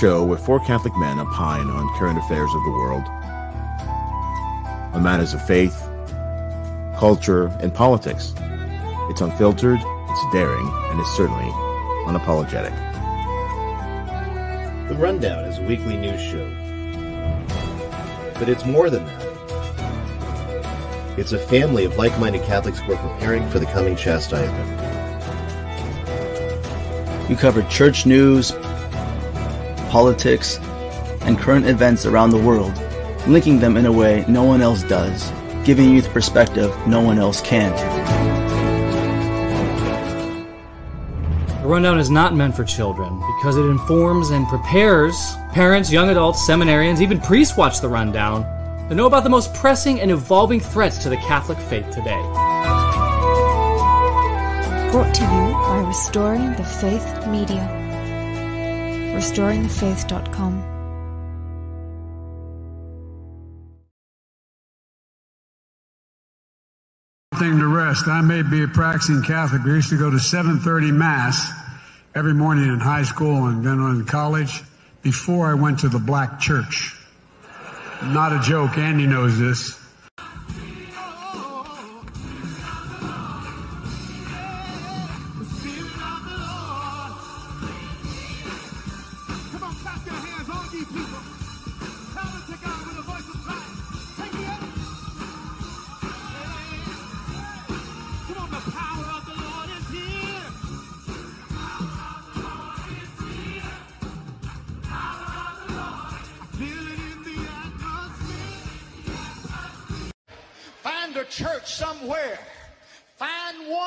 Rundown is a show where four Catholic men opine on current affairs of the world, on matters of faith, culture, and politics. It's unfiltered, it's daring, and it's certainly unapologetic. The Rundown is a weekly news show. But it's more than that. It's a family of like minded Catholics who are preparing for the coming chastisement. We cover church news, politics, and current events around the world, linking them in a way no one else does, giving you the perspective no one else can. The Rundown is not meant for children because it informs and prepares parents, young adults, seminarians, even priests watch The Rundown to know about the most pressing and evolving threats to the Catholic faith today. Brought to you by Restoring the Faith Media. RestoringTheFaith.com. thing to rest. I may be a practicing Catholic. We used to go to 7:30 Mass every morning in high school and then in college before I went to the black church. Not a joke. Andy knows this.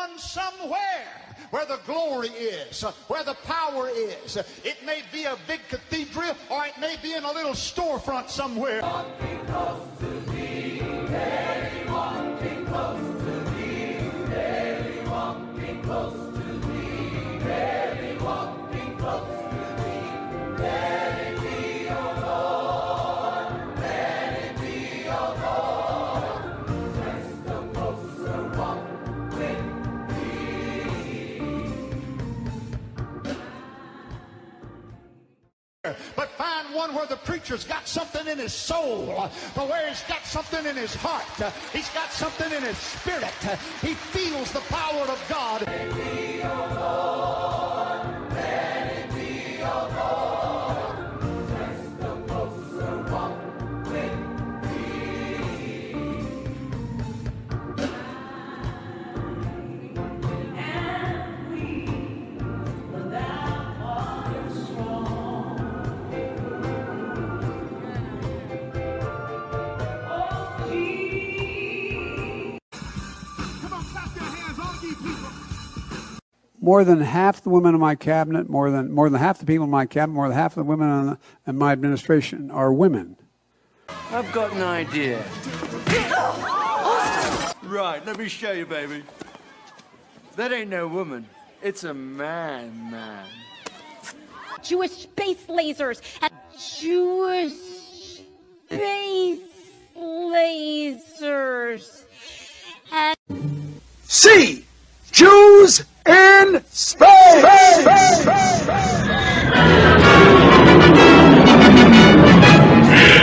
One somewhere where the glory is, where the power is. It may be a big cathedral or it may be in a little storefront somewhere. But one where the preacher's got something in his soul, but where he's got something in his heart. He's got something in his spirit. He feels the power of God. More than half the women in my cabinet, more than more than half the people in my cabinet, more than half the women in, in my administration are women. I've got an idea. Right, let me show you, baby. That ain't no woman. It's a man, man. Jewish space lasers and Jewish space lasers. And See Jews in space.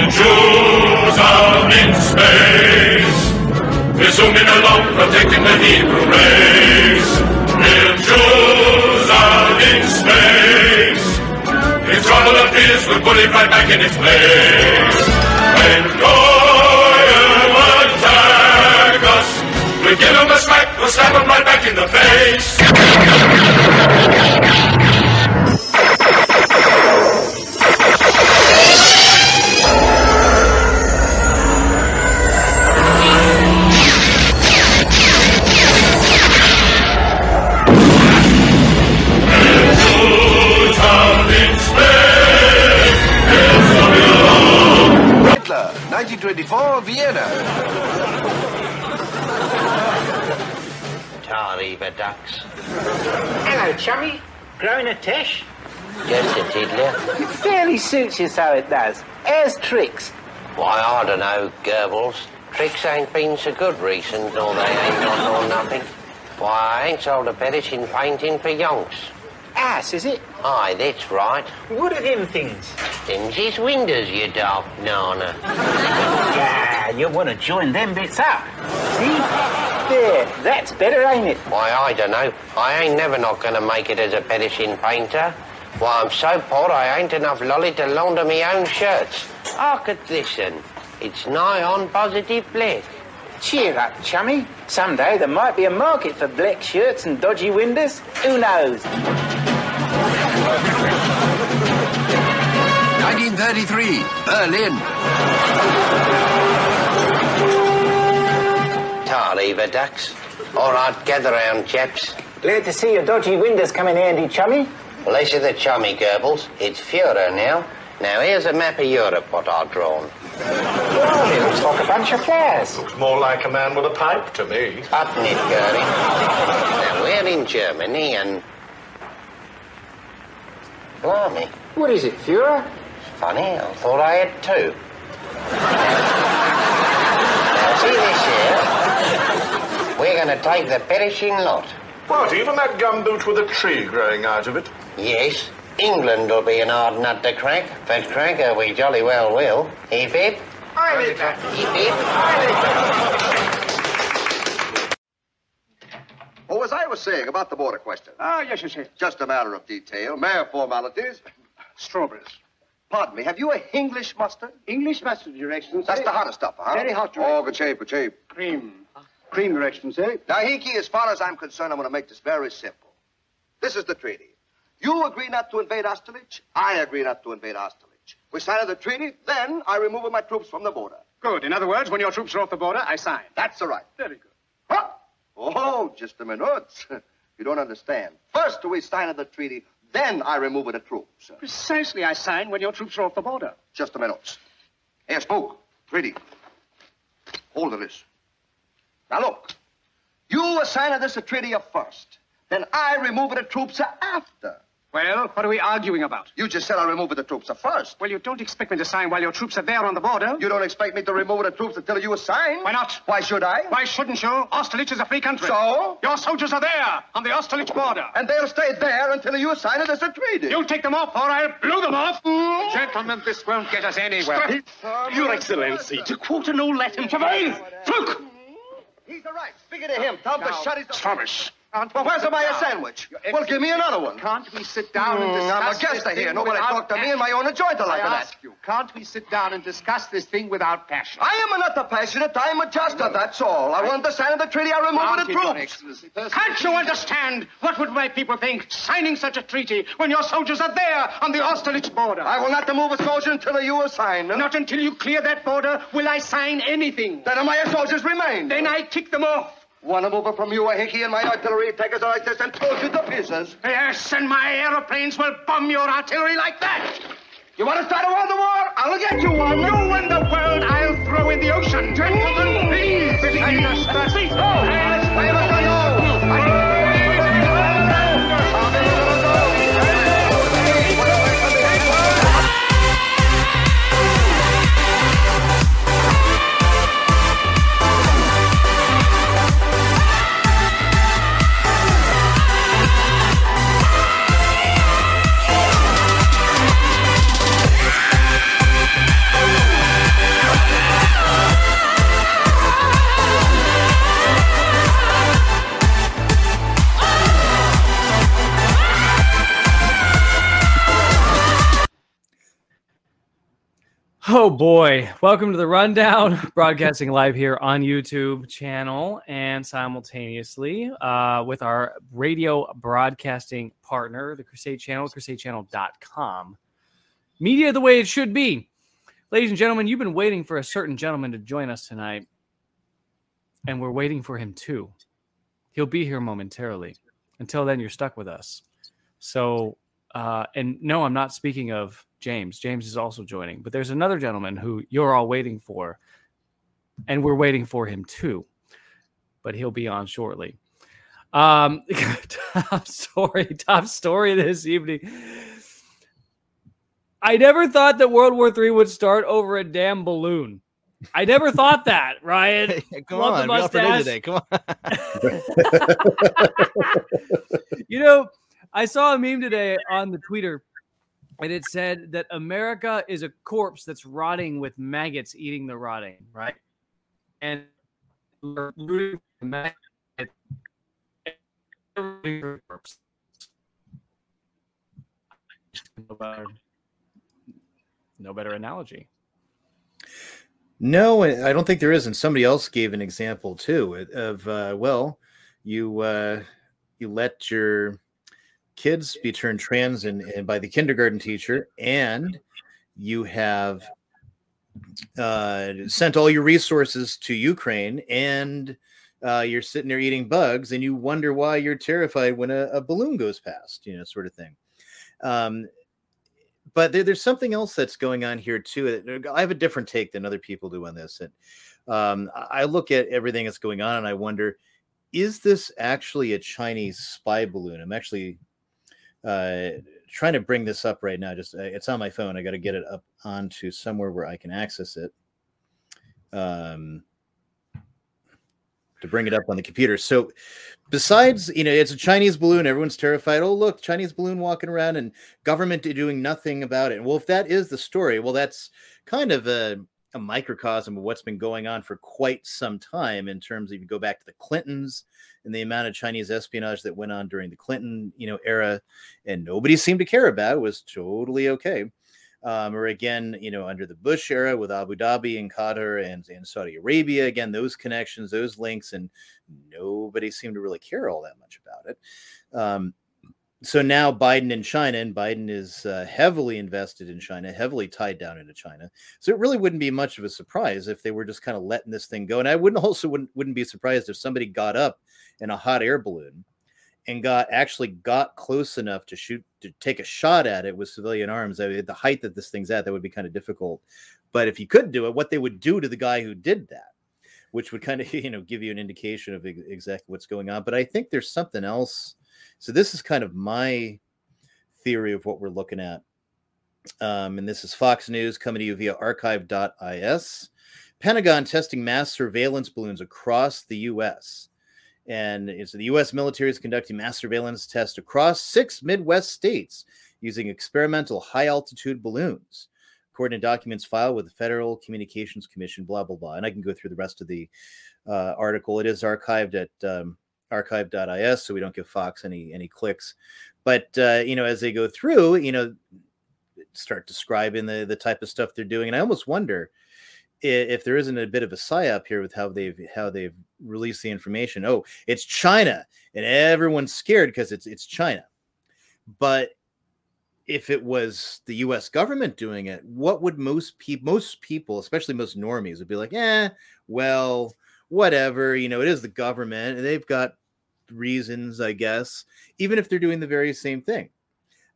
Jews out in space. We're zooming along, protecting the Hebrew race. We're Jews in space. If trouble appears, we'll put it right back in its place. When Goyim we give them a smack, we'll stab them right back in the face. Jews out in space. Hitler, 1924, Vienna. Ducks. Hello, chummy. Growing a tish? Yes, a tiddler. It fairly suits you so it does. Here's tricks. Why, I don't know, Goebbels. Tricks ain't been so good recent, or they ain't on or nothing. Why, I ain't sold a petition painting for yonks. ass, is it? Aye, that's right. What are them things? Them's his windows, you dark nana. Yeah, you want to join them bits up. See? There, that's better, ain't it? Why, I don't know. I ain't never not gonna make it as a perishing painter. Why, I'm so poor I ain't enough lolly to launder me own shirts. Hark at this, and it's nigh on positive black. Cheer up, chummy. Someday there might be a market for black shirts and dodgy windows. Who knows? 1933, Berlin. Tar Eva ducks. All right, gather round, chaps. Glad to see your dodgy windows come in handy, chummy. Less of the chummy Goebbels. It's Führer now. Now, here's a map of Europe what I've drawn. Well, it looks like a bunch of flowers. Looks more like a man with a pipe to me. Button it, Gurney. now, we're in Germany and... Blimey. What is it, Führer? Funny, I thought I had two. now, see this here? We're going to take the perishing lot. What, even that gumboot with a tree growing out of it? Yes, England will be an hard nut to crack, but cracker we jolly well will. Heap it? I live Heap it? Oh, as I was saying about the border question. Ah, yes, yes, yes. Just a matter of detail, mere formalities. Strawberries. Pardon me, have you a English mustard? English mustard, Your Excellency. That's the hottest stuff, huh? Very hot, Your Oh, good shape, good shape. Cream. Cream, Your Excellency. Now, Hinky, as far as I'm concerned, I'm going to make this very simple. This is the treaty. You agree not to invade Osterlich. I agree not to invade Osterlich. We sign the treaty, then I remove my troops from the border. Good. In other words, when your troops are off the border, I sign. That's all right. Very good. Huh? Oh, just a minute. you don't understand. First we sign the treaty, then I remove the troops. Precisely, I sign when your troops are off the border. Just a minute. Here, Spook. Treaty. Hold of this. Now look. You assign this a treaty first. Then I remove the troops after. Well, what are we arguing about? You just said I remove the troops first. Well, you don't expect me to sign while your troops are there on the border. You don't expect me to remove the troops until you assign? Why not? Why should I? Why shouldn't you? Osterlich is a free country. So? Your soldiers are there on the Osterlich border. And they'll stay there until you assign it as a treaty. You'll take them off or I'll blow them off. Gentlemen, this won't get us anywhere. Your Excellency, to quote an old Latin Chavain! Look! He's all right. Speak it to him. Tell him to shut his... Thomas. Well, where's my sandwich? Well, give me another one. Can't we sit down and Mm, discuss I'm a guest this here. Nobody talk to me passion? in my own joint like I that. ask you, can't we sit down and discuss this thing without passion? I am not a passionate. I am a juster, that's all. I want to sign the treaty. I remove the troops. Can't you understand? What would my people think signing such a treaty when your soldiers are there on the Osterlich border? I will not move a soldier until you assign them. Not until you clear that border will I sign anything. Then my soldiers remain. Then I kick them off. Want to move it from you, a Hickey, and my artillery take us like this and toss you to pieces. Yes, and my aeroplanes will bomb your artillery like that. You want to start a world war? I'll get you one. You in the world I'll throw in the ocean. Gentlemen, please. Between us, that's it. Oh boy. Welcome to the rundown, broadcasting live here on YouTube channel and simultaneously uh, with our radio broadcasting partner, the Crusade Channel, crusadechannel.com. Media the way it should be. Ladies and gentlemen, you've been waiting for a certain gentleman to join us tonight, and we're waiting for him too. He'll be here momentarily. Until then, you're stuck with us. So, uh, and no, I'm not speaking of James. James is also joining, but there's another gentleman who you're all waiting for, and we're waiting for him too. But he'll be on shortly. Um, top story, top story this evening. I never thought that World War III would start over a damn balloon. I never thought that, Ryan. Come Love on, mustache. today. Come on. you know, I saw a meme today on the Twitter, and it said that America is a corpse that's rotting with maggots eating the rotting, right? And we're rooting for maggots. rooting for corpse. No better, no better analogy. No, I don't think there is. And somebody else gave an example too of uh, well, you uh, you let your kids be turned trans and, by the kindergarten teacher, and you have uh, sent all your resources to Ukraine, and uh, you're sitting there eating bugs, and you wonder why you're terrified when a, a balloon goes past, you know, sort of thing. Um, but there, there's something else that's going on here too. I have a different take than other people do on this. And um, I look at everything that's going on, and I wonder, is this actually a Chinese spy balloon? I'm actually uh, trying to bring this up right now. Just uh, it's on my phone. I got to get it up onto somewhere where I can access it. Um, to bring it up on the computer. So, besides, you know, it's a Chinese balloon. Everyone's terrified. Oh, look, Chinese balloon walking around and government doing nothing about it. Well, if that is the story, well, that's kind of a, a microcosm of what's been going on for quite some time in terms of you go back to the Clintons and the amount of Chinese espionage that went on during the Clinton, you know, era, and nobody seemed to care about it. it was totally okay um, or again, you know, under the Bush era with Abu Dhabi and Qatar and, and Saudi Arabia, again, those connections, those links, and nobody seemed to really care all that much about it. Um, so now Biden in China, and Biden is uh, heavily invested in China, heavily tied down into China. So it really wouldn't be much of a surprise if they were just kind of letting this thing go. And I wouldn't also wouldn't, wouldn't be surprised if somebody got up in a hot air balloon and got actually got close enough to shoot to take a shot at it with civilian arms. I mean, at the height that this thing's at, that would be kind of difficult. But if you could do it, what they would do to the guy who did that, which would kind of you know give you an indication of exactly what's going on. But I think there's something else. So this is kind of my theory of what we're looking at. Um, and this is Fox News coming to you via archive.is. Pentagon testing mass surveillance balloons across the U.S. And it's the U.S. military is conducting mass surveillance tests across six Midwest states using experimental high altitude balloons, according to documents filed with the Federal Communications Commission. Blah blah blah. And I can go through the rest of the uh, article. It is archived at um, archive.is, so we don't give Fox any any clicks. But uh, you know, as they go through, you know, start describing the the type of stuff they're doing, and I almost wonder if there isn't a bit of a psyop here with how they've how they've released the information. Oh, it's China, and everyone's scared because it's it's China. But if it was the U.S. government doing it, what would most people, most people, especially most normies, would be like? Eh, well, whatever. You know, it is the government, and they've got reasons, I guess. Even if they're doing the very same thing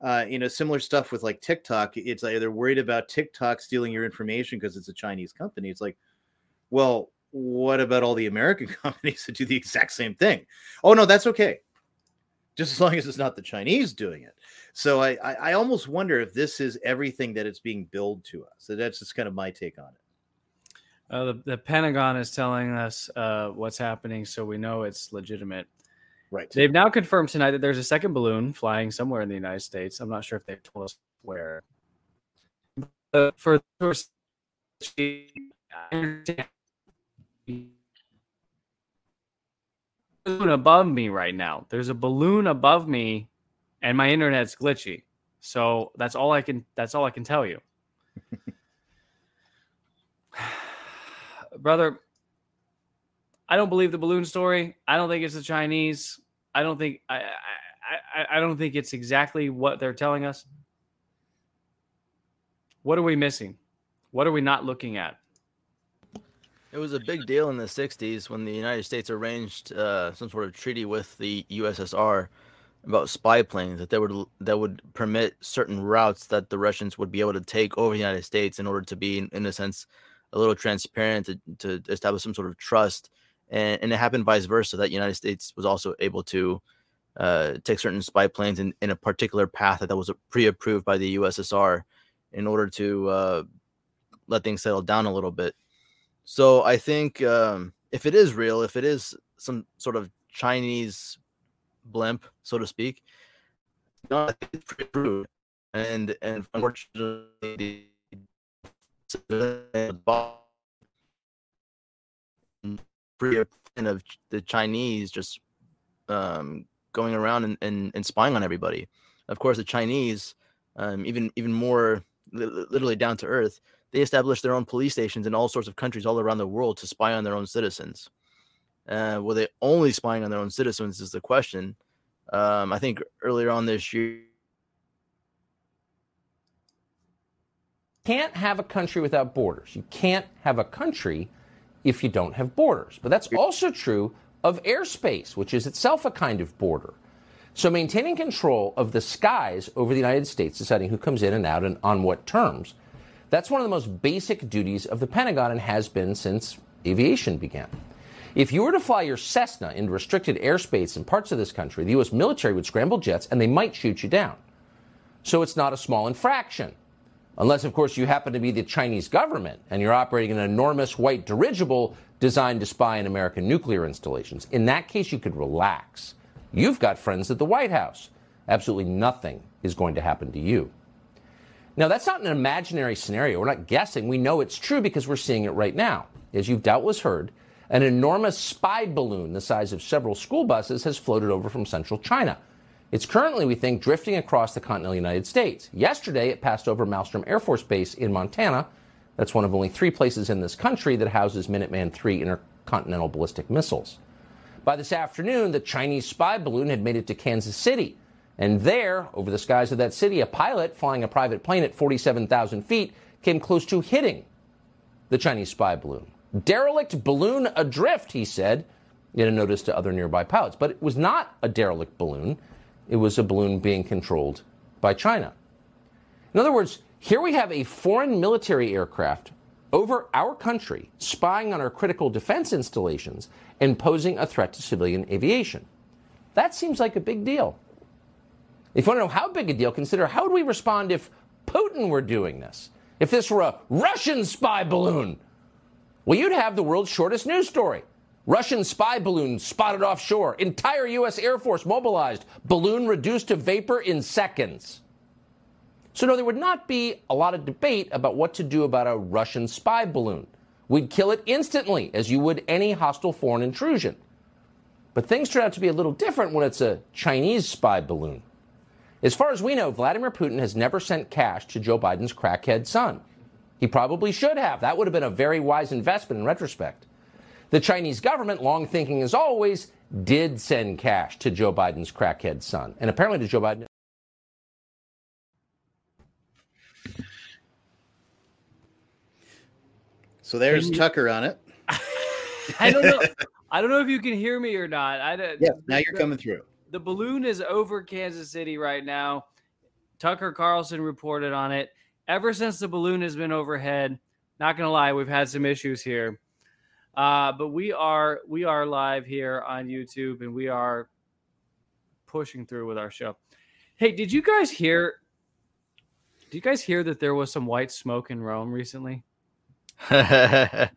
uh, you know, similar stuff with like TikTok. It's like they're worried about TikTok stealing your information because it's a Chinese company. It's like, well, what about all the American companies that do the exact same thing? Oh no, that's okay, just as long as it's not the Chinese doing it. So I, I, I almost wonder if this is everything that it's being billed to us. So that's just kind of my take on it. Uh, the, the Pentagon is telling us uh, what's happening, so we know it's legitimate. Right. They've now confirmed tonight that there's a second balloon flying somewhere in the United States. I'm not sure if they've told us where. But for balloon above me right now. There's a balloon above me, and my internet's glitchy. So that's all I can. That's all I can tell you, brother. I don't believe the balloon story. I don't think it's the Chinese. I don't think I, I I don't think it's exactly what they're telling us. What are we missing? What are we not looking at? It was a big deal in the '60s when the United States arranged uh, some sort of treaty with the USSR about spy planes that they would that would permit certain routes that the Russians would be able to take over the United States in order to be, in, in a sense, a little transparent to, to establish some sort of trust and, and it happened vice versa that United States was also able to uh, take certain spy planes in, in a particular path that, that was pre-approved by the USSR in order to uh, let things settle down a little bit. So I think um, if it is real, if it is some sort of Chinese blimp, so to speak, I think it's true. And and unfortunately, of the Chinese just um, going around and, and, and spying on everybody. Of course, the Chinese, um, even even more literally down to earth, they established their own police stations in all sorts of countries all around the world to spy on their own citizens. Uh, were they only spying on their own citizens? Is the question. Um, I think earlier on this year. Can't have a country without borders. You can't have a country if you don't have borders. But that's also true of airspace, which is itself a kind of border. So maintaining control of the skies over the United States, deciding who comes in and out and on what terms, that's one of the most basic duties of the Pentagon and has been since aviation began. If you were to fly your Cessna into restricted airspace in parts of this country, the U.S. military would scramble jets and they might shoot you down. So it's not a small infraction. Unless, of course, you happen to be the Chinese government and you're operating an enormous white dirigible designed to spy on American nuclear installations. In that case, you could relax. You've got friends at the White House. Absolutely nothing is going to happen to you. Now, that's not an imaginary scenario. We're not guessing. We know it's true because we're seeing it right now. As you've doubtless heard, an enormous spy balloon the size of several school buses has floated over from central China. It's currently, we think, drifting across the continental United States. Yesterday, it passed over Malmstrom Air Force Base in Montana. That's one of only three places in this country that houses Minuteman III intercontinental ballistic missiles. By this afternoon, the Chinese spy balloon had made it to Kansas City. And there, over the skies of that city, a pilot flying a private plane at 47,000 feet came close to hitting the Chinese spy balloon. Derelict balloon adrift, he said in a notice to other nearby pilots. But it was not a derelict balloon, it was a balloon being controlled by China. In other words, here we have a foreign military aircraft over our country spying on our critical defense installations and posing a threat to civilian aviation. That seems like a big deal. If you want to know how big a deal, consider how would we respond if Putin were doing this? If this were a Russian spy balloon? Well, you'd have the world's shortest news story. Russian spy balloon spotted offshore. Entire U.S. Air Force mobilized. Balloon reduced to vapor in seconds. So, no, there would not be a lot of debate about what to do about a Russian spy balloon. We'd kill it instantly, as you would any hostile foreign intrusion. But things turn out to be a little different when it's a Chinese spy balloon. As far as we know, Vladimir Putin has never sent cash to Joe Biden's crackhead son. He probably should have. That would have been a very wise investment in retrospect. The Chinese government, long thinking as always, did send cash to Joe Biden's crackhead son, and apparently to Joe Biden. So there's you- Tucker on it. I don't know. I don't know if you can hear me or not. I don't, Yeah, now you're coming through. The balloon is over Kansas City right now. Tucker Carlson reported on it. Ever since the balloon has been overhead, not gonna lie, we've had some issues here. Uh, but we are we are live here on YouTube and we are pushing through with our show. Hey, did you guys hear? Did you guys hear that there was some white smoke in Rome recently? yeah,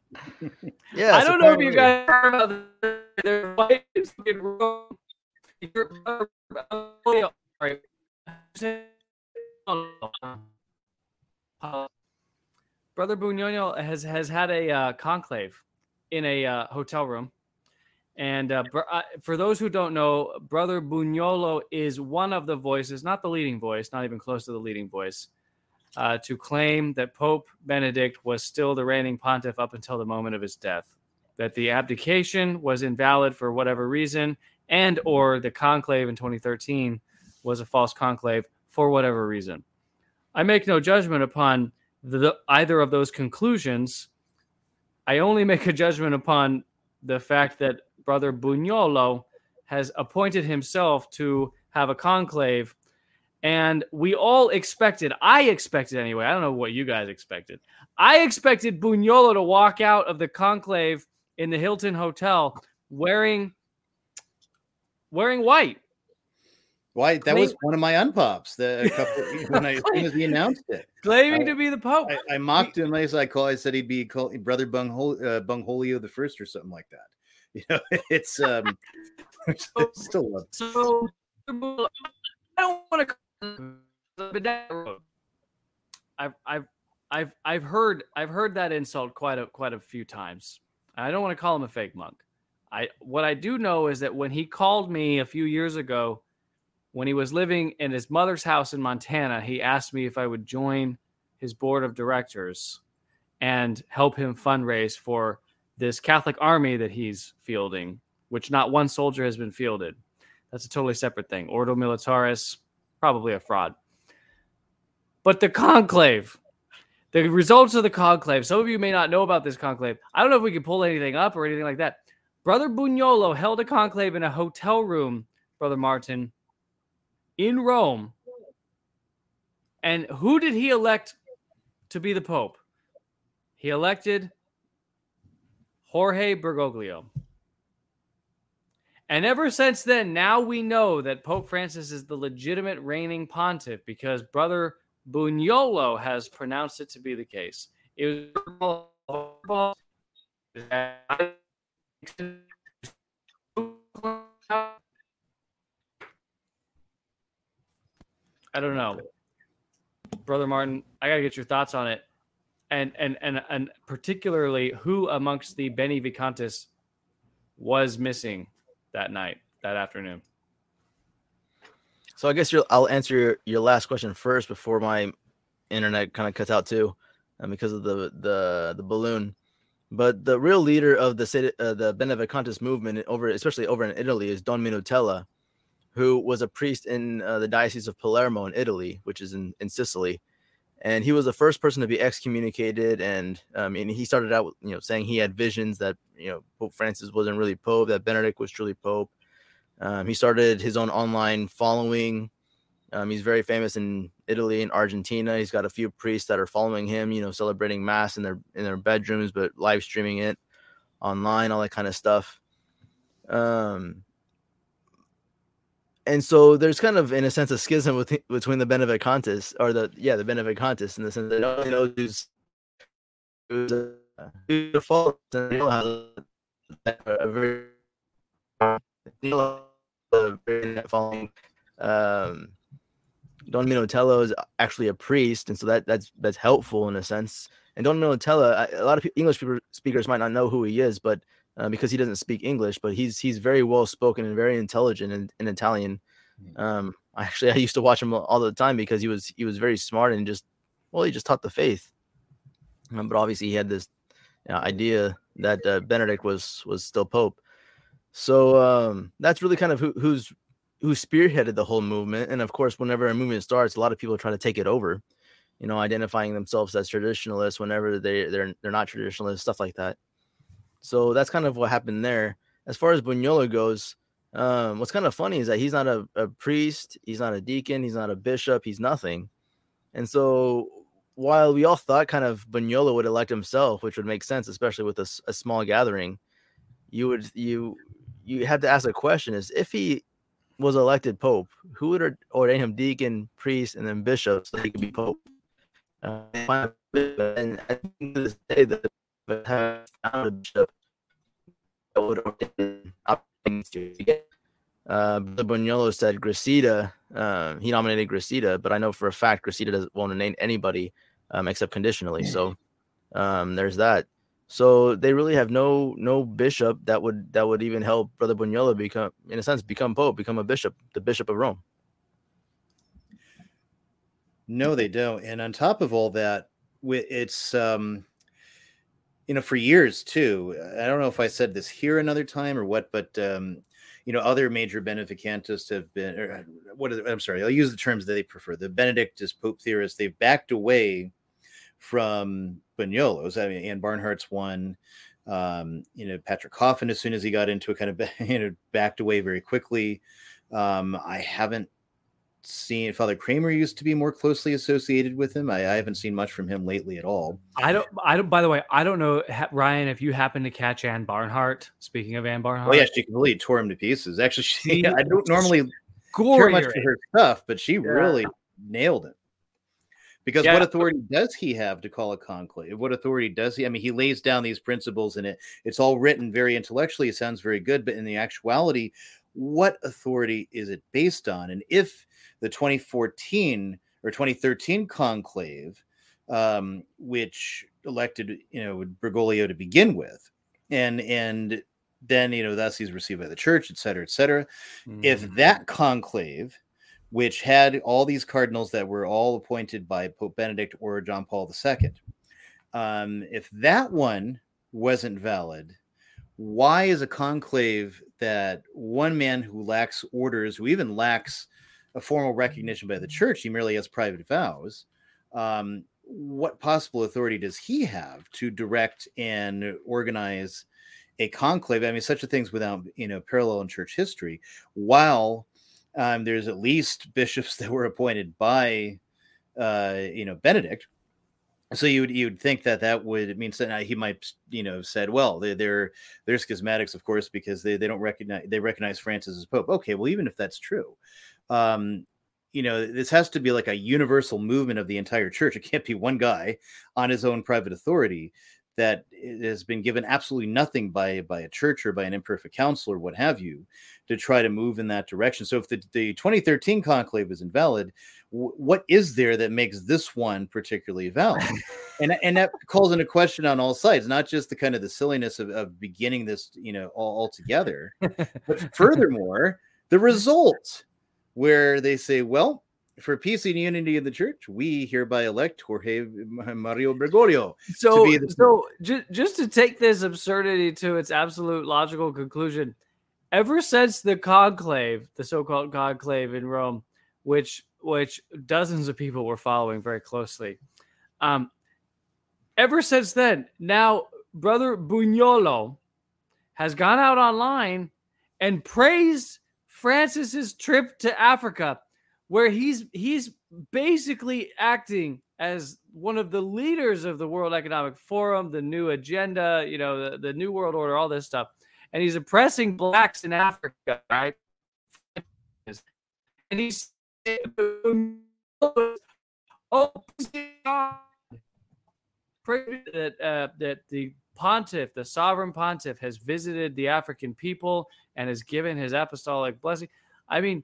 I don't know if you guys heard about the, the white smoke in Rome. Brother Bugnolo has has had a uh, conclave in a uh, hotel room, and uh, br- uh, for those who don't know, Brother Bugnolo is one of the voices, not the leading voice, not even close to the leading voice, uh, to claim that Pope Benedict was still the reigning pontiff up until the moment of his death, that the abdication was invalid for whatever reason, and or the conclave in 2013 was a false conclave for whatever reason. I make no judgment upon the, either of those conclusions. I only make a judgment upon the fact that Brother Bugnolo has appointed himself to have a conclave. And we all expected, I expected anyway, I don't know what you guys expected. I expected Bugnolo to walk out of the conclave in the Hilton Hotel wearing wearing white. Why? That was one of my unpops. The a couple, when I, as soon as he announced it, claiming I- to be the Pope. I, I mocked him as I call. I said he'd be called Brother Bunghol, uh, Bungholio the First or something like that. You know, it's um, I still love. So I don't want to I've I've I've I've heard I've heard that insult quite a quite a few times. I don't want to call him a fake monk. I what I do know is that when he called me a few years ago, when he was living in his mother's house in Montana, he asked me if I would join his board of directors and help him fundraise for this Catholic army that he's fielding, which not one soldier has been fielded. That's a totally separate thing. Ordo Militaris, probably a fraud. But the conclave, the results of the conclave, some of you may not know about this conclave. I don't know if we can pull anything up or anything like that. Brother Bugnolo held a conclave in a hotel room, Brother Martin, in Rome. And who did he elect to be the Pope? He elected Jorge Bergoglio. And ever since then, now we know that Pope Francis is the legitimate reigning pontiff because Brother Bugnolo has pronounced it to be the case. It was I don't know. Brother Martin, I gotta get your thoughts on it. And and and and particularly who amongst the Benevacantists was missing that night, that afternoon. So I guess I'll answer your, your last question first before my internet kind of cuts out too, um, because of the the the balloon. But the real leader of the uh, the Benevacantists movement over, especially over in Italy, is Don Minutella, who was a priest in uh, the diocese of Palermo in Italy, which is in, in Sicily, and he was the first person to be excommunicated. And um, and he started out, you know, saying he had visions that you know Pope Francis wasn't really Pope, that Benedict was truly Pope. Um, he started his own online following. Um, he's very famous in Italy and Argentina. He's got a few priests that are following him, you know, celebrating mass in their in their bedrooms, but live streaming it online, all that kind of stuff. Um, and so there's kind of, in a sense, a schism with, between the Benevacantists or the yeah the Benevacantists in the sense that no one knows who's who's a, a fault and they know a very following um Don Minutella is actually a priest, and so that that's that's helpful in a sense. And Don Minutella, a lot of English speakers might not know who he is, but uh, because he doesn't speak English, but he's he's very well spoken and very intelligent in, in Italian. Hmm. Um, actually, I used to watch him all the time because he was he was very smart and just well, he just taught the faith. Um, but obviously, he had this you know, idea that uh, Benedict was was still pope. So um, that's really kind of who, who's who spearheaded the whole movement. And of course, whenever a movement starts, a lot of people try to take it over. You know, identifying themselves as traditionalists whenever they they're they're not traditionalists, stuff like that. So that's kind of what happened there. As far as Bugnolo goes, um, what's kind of funny is that he's not a, a priest, he's not a deacon, he's not a bishop, he's nothing. And so while we all thought kind of Bugnolo would elect himself, which would make sense, especially with a, a small gathering, you would you you have to ask a question: is if he was elected pope, who would ordain him deacon, priest, and then bishop so he could be pope? Uh, and I think to that found a bishop would ordain to get. Uh, Bugnolo said Gracida. Uh, he nominated Gracida, but I know for a fact Gracida doesn't want to name anybody um, except conditionally. So um, there's that. So they really have no no bishop that would that would even help Brother Bugnolo become, in a sense, become pope, become a bishop, the bishop of Rome. No, they don't. And on top of all that, it's um, you know, for years too. I don't know if I said this here another time or what, but um, you know, other major benevacantists have been, or uh, what is, I'm sorry, I'll use the terms that they prefer. The Benedictist Pope theorists, they've backed away from Bugnolo's. I mean, Ann Barnhardt's one. Um, you know, Patrick Coffin, as soon as he got into it, kind of you know backed away very quickly. Um, I haven't seen Father Kramer used to be more closely associated with him. I, I, haven't seen much from him lately at all. I don't. I don't. By the way, I don't know, Ryan, if you happen to catch Ann Barnhardt. Speaking of Ann Barnhardt, oh yeah, she completely tore him to pieces. Actually, she, I don't normally care much for her stuff, but she yeah. really nailed it. Because yeah. what authority does he have to call a conclave? What authority does he? I mean, he lays down these principles and it it's all written very intellectually. It sounds very good, but in the actuality, what authority is it based on? And if the 2014 or 2013 conclave, um, which elected you know Bergoglio to begin with, and and then you know thus he's received by the church, et cetera, et cetera. If Mm. that conclave, which had all these cardinals that were all appointed by Pope Benedict or John Paul II, um, if that one wasn't valid, why is a conclave that one man who lacks orders, who even lacks a formal recognition by the church, he merely has private vows. Um, what possible authority does he have to direct and organize a conclave? I mean, such a thing's without you know parallel in church history. While um, there's at least bishops that were appointed by uh, you know Benedict, so you would you would think that that would mean that he might you know said well they're they're they're schismatics of course because they, they don't recognize they recognize Francis as pope okay well even if that's true um you know this has to be like a universal movement of the entire church. It can't be one guy on his own private authority that has been given absolutely nothing by by a church or by an imperfect council or what have you to try to move in that direction. So if the, the 2013 conclave is invalid w- what is there that makes this one particularly valid? And and that calls into question on all sides not just the kind of the silliness of, of beginning this you know all, all together but furthermore the result where they say well for peace and unity in the church, we hereby elect Jorge Mario Bergoglio So, the so ju- just to take this absurdity to its absolute logical conclusion, ever since the conclave, the so-called conclave in Rome, which which dozens of people were following very closely, um, ever since then, now brother Bugnolo has gone out online and praised Francis's trip to Africa, where he's he's basically acting as one of the leaders of the World Economic Forum, the new agenda, you know, the, the new world order, all this stuff. And he's oppressing blacks in Africa, right? And he's oh, that uh, that the pontiff, the sovereign pontiff, has visited the African people and has given his apostolic blessing. I mean,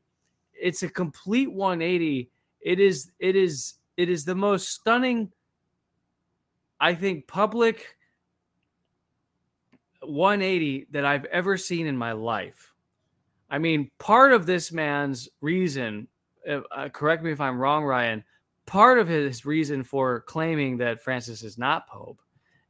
it's a complete 180. It is it is it is the most stunning, I think, public 180 that I've ever seen in my life. I mean, part of this man's reason, uh, uh, correct me if I'm wrong, Ryan, part of his reason for claiming that Francis is not Pope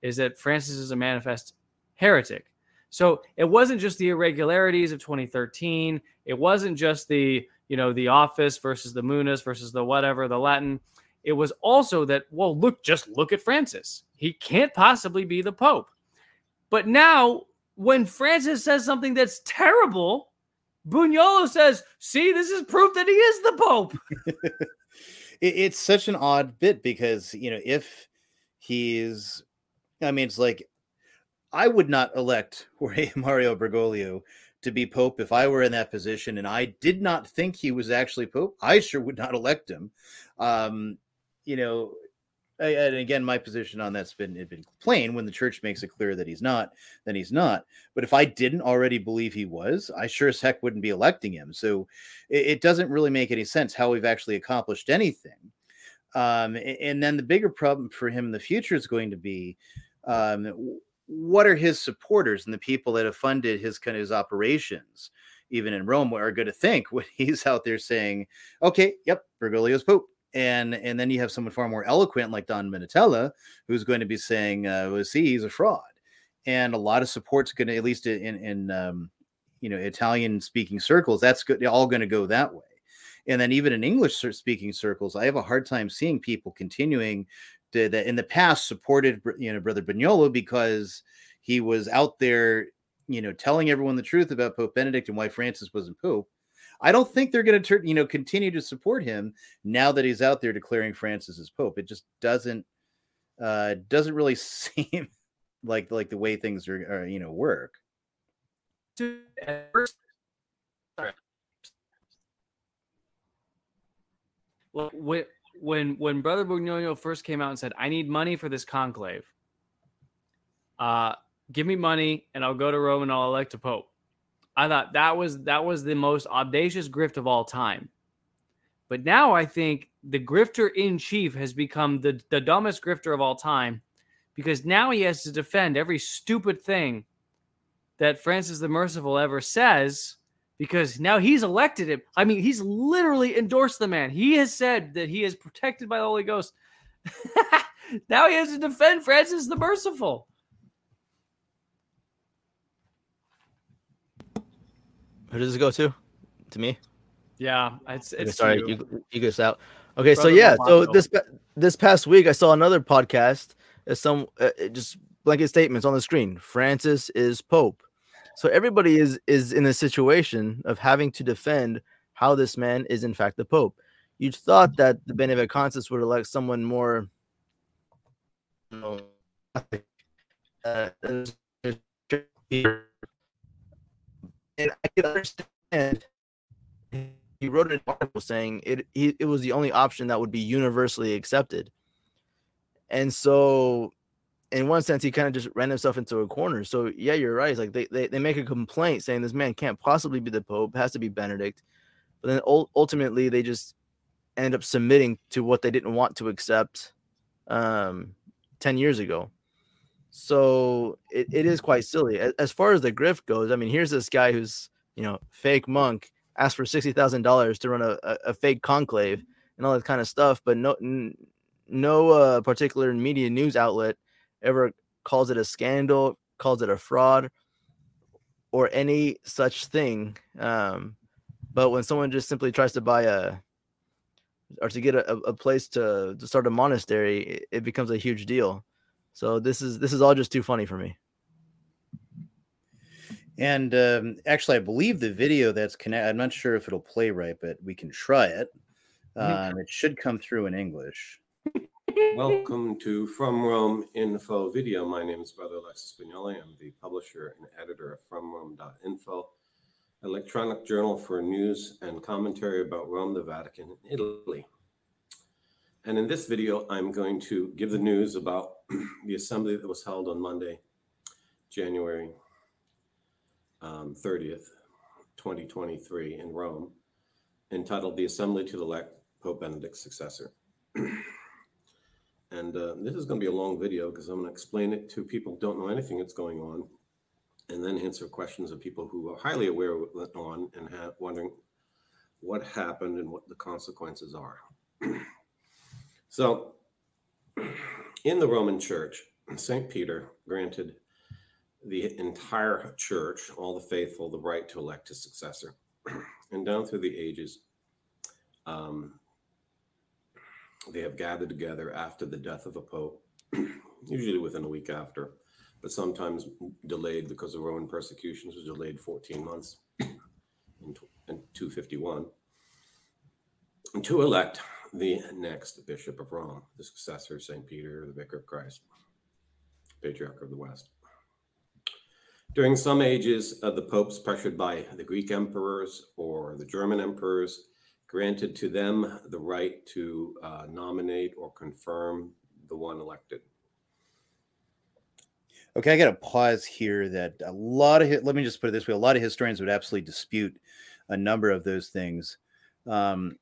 is that Francis is a manifest heretic. So it wasn't just the irregularities of 2013. It wasn't just the, you know, the office versus the munus versus the whatever, the Latin. It was also that, well, look, just look at Francis. He can't possibly be the Pope. But now, when Francis says something that's terrible, Bugnolo says, see, this is proof that he is the Pope. it's such an odd bit because you know if he's i mean it's like i would not elect jorge mario bergoglio to be pope if i were in that position and i did not think he was actually pope. I sure would not elect him. Um you know and again my position on that's been, been plain. When the church makes it clear that he's not then he's not. But if i didn't already believe he was i sure as heck wouldn't be electing him. So it, it doesn't really make any sense how we've actually accomplished anything. Um, and then the bigger problem for him in the future is going to be um, what are his supporters and the people that have funded his kind of his operations even in rome are going to think when he's out there saying okay yep bergoglio's pope and and then you have someone far more eloquent like don minutella who's going to be saying uh, well see he's a fraud. And a lot of support's going to at least in in um, you know italian speaking circles that's good all going to go that way. And then even in english speaking circles i have a hard time seeing people continuing that in the past supported you know brother Bugnolo because he was out there you know telling everyone the truth about pope benedict and why francis wasn't pope i don't think they're going to turn you know continue to support him now that he's out there declaring francis as pope it just doesn't uh doesn't really seem like like the way things are, are you know work At. Well, when when Brother Bugnolo first came out and said, "I need money for this conclave," uh, give me money and I'll go to Rome and I'll elect a pope. I thought that was that was the most audacious grift of all time. But now I think the grifter in chief has become the, the dumbest grifter of all time because now he has to defend every stupid thing that Francis the Merciful ever says because now he's elected him. I mean, he's literally endorsed the man. He has said that he is protected by the Holy Ghost. now he has to defend Francis the Merciful. Who does it go to? To me? Yeah, it's it's sorry, you. you, you get out. Okay, so Brother yeah, so this this past week I saw another podcast. As some uh, just blanket statements on the screen. Francis is Pope. So everybody is is in a situation of having to defend how this man is in fact the Pope. You'd thought that the Benedict Benevacantists would elect someone more, you uh, and I can understand he wrote an article saying it he, it was the only option that would be universally accepted. And so in one sense he kind of just ran himself into a corner. So yeah, you're right. It's like they, they, they make a complaint saying this man can't possibly be the Pope, has to be Benedict. But then ultimately they just end up submitting to what they didn't want to accept um 10 years ago. So it, it is quite silly. As far as the grift goes, I mean, here's this guy who's, you know, fake monk asked for sixty thousand dollars to run a, a, a fake conclave and all that kind of stuff, but no no uh, particular media news outlet ever calls it a scandal, calls it a fraud, or any such thing. Um, but when someone just simply tries to buy a or to get a, a place to, to start a monastery, it, it becomes a huge deal. So this is this is all just too funny for me. And um, actually, I believe the video that's connected. I'm not sure if it'll play right, but we can try it. Mhm. Um, it should come through in English. Welcome to From Rome Info Video. My name is Brother Alexis Bugnolo. I'm the publisher and editor of FromRome.info, electronic journal for news and commentary about Rome, the Vatican, and Italy. And in this video, I'm going to give the news about the assembly that was held on Monday, January um, 30th, 2023, in Rome, entitled The Assembly to Elect Pope Benedict's Successor. And uh, this is going to be a long video because I'm going to explain it to people who don't know anything that's going on, and then answer questions of people who are highly aware of on and have, wondering what happened and what the consequences are. so, in the Roman Church, St. Peter granted the entire church, all the faithful, the right to elect his successor. and down through the ages, um, they have gathered together after the death of a pope, usually within a week after, but sometimes delayed because of Roman persecutions was delayed 14 months in, 251, to elect the next bishop of Rome, the successor of St. Peter, the vicar of Christ, patriarch of the West. During some ages, uh, the popes, pressured by the Greek emperors or the German emperors, granted to them the right to uh, nominate or confirm the one elected. Okay, I got to pause here. That a lot of let me just put it this way: a lot of historians would absolutely dispute a number of those things. Um,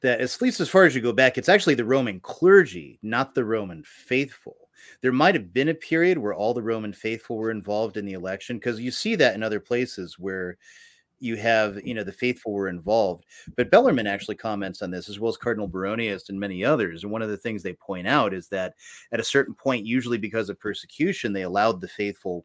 that at least as far as you go back, it's actually the Roman clergy, not the Roman faithful. There might have been a period where all the Roman faithful were involved in the election, because you see that in other places where you have, you know, the faithful were involved. But Bellarmine actually comments on this, as well as Cardinal Baronius and many others. And one of the things they point out is that at a certain point, usually because of persecution, they allowed the faithful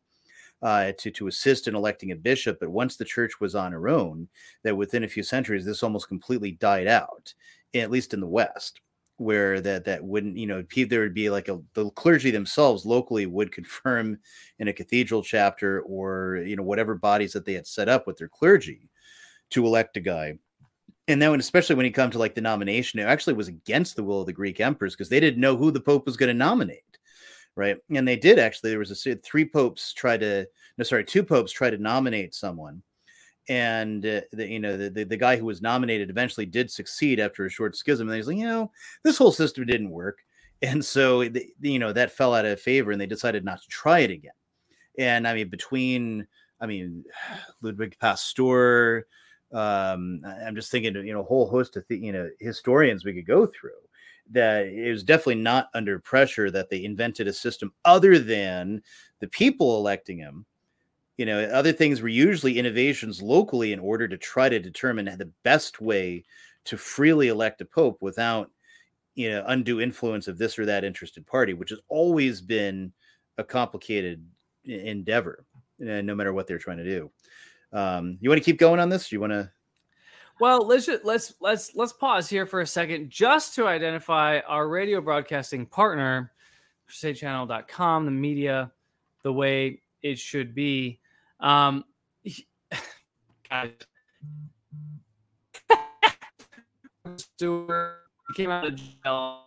uh, to to assist in electing a bishop. But once the church was on her own, that within a few centuries, this almost completely died out, at least in the West, where that that wouldn't you know there would be like a the clergy themselves locally would confirm in a cathedral chapter or you know whatever bodies that they had set up with their clergy to elect a guy and then when, especially when you come to like the nomination, it actually was against the will of the Greek emperors because they didn't know who the Pope was going to nominate, right? And they did actually. There was a three popes try to no, sorry, two popes try to nominate someone, and uh, the, you know the, the the guy who was nominated eventually did succeed after a short schism. And he's like, you know, this whole system didn't work, and so the, you know that fell out of favor, and they decided not to try it again. And I mean, between I mean Ludwig Pastor, Um, I'm just thinking, you know, a whole host of th- you know historians we could go through that it was definitely not under pressure that they invented a system other than the people electing him. You know, other things were usually innovations locally in order to try to determine the best way to freely elect a pope without, you know, undue influence of this or that interested party, which has always been a complicated endeavor, uh, no matter what they're trying to do. Um, you want to keep going on this? Do you want to? Well, let's just, let's let's let's pause here for a second just to identify our radio broadcasting partner, crusadechannel.com, the media, the way it should be. Um, guys, Stewart came out of jail.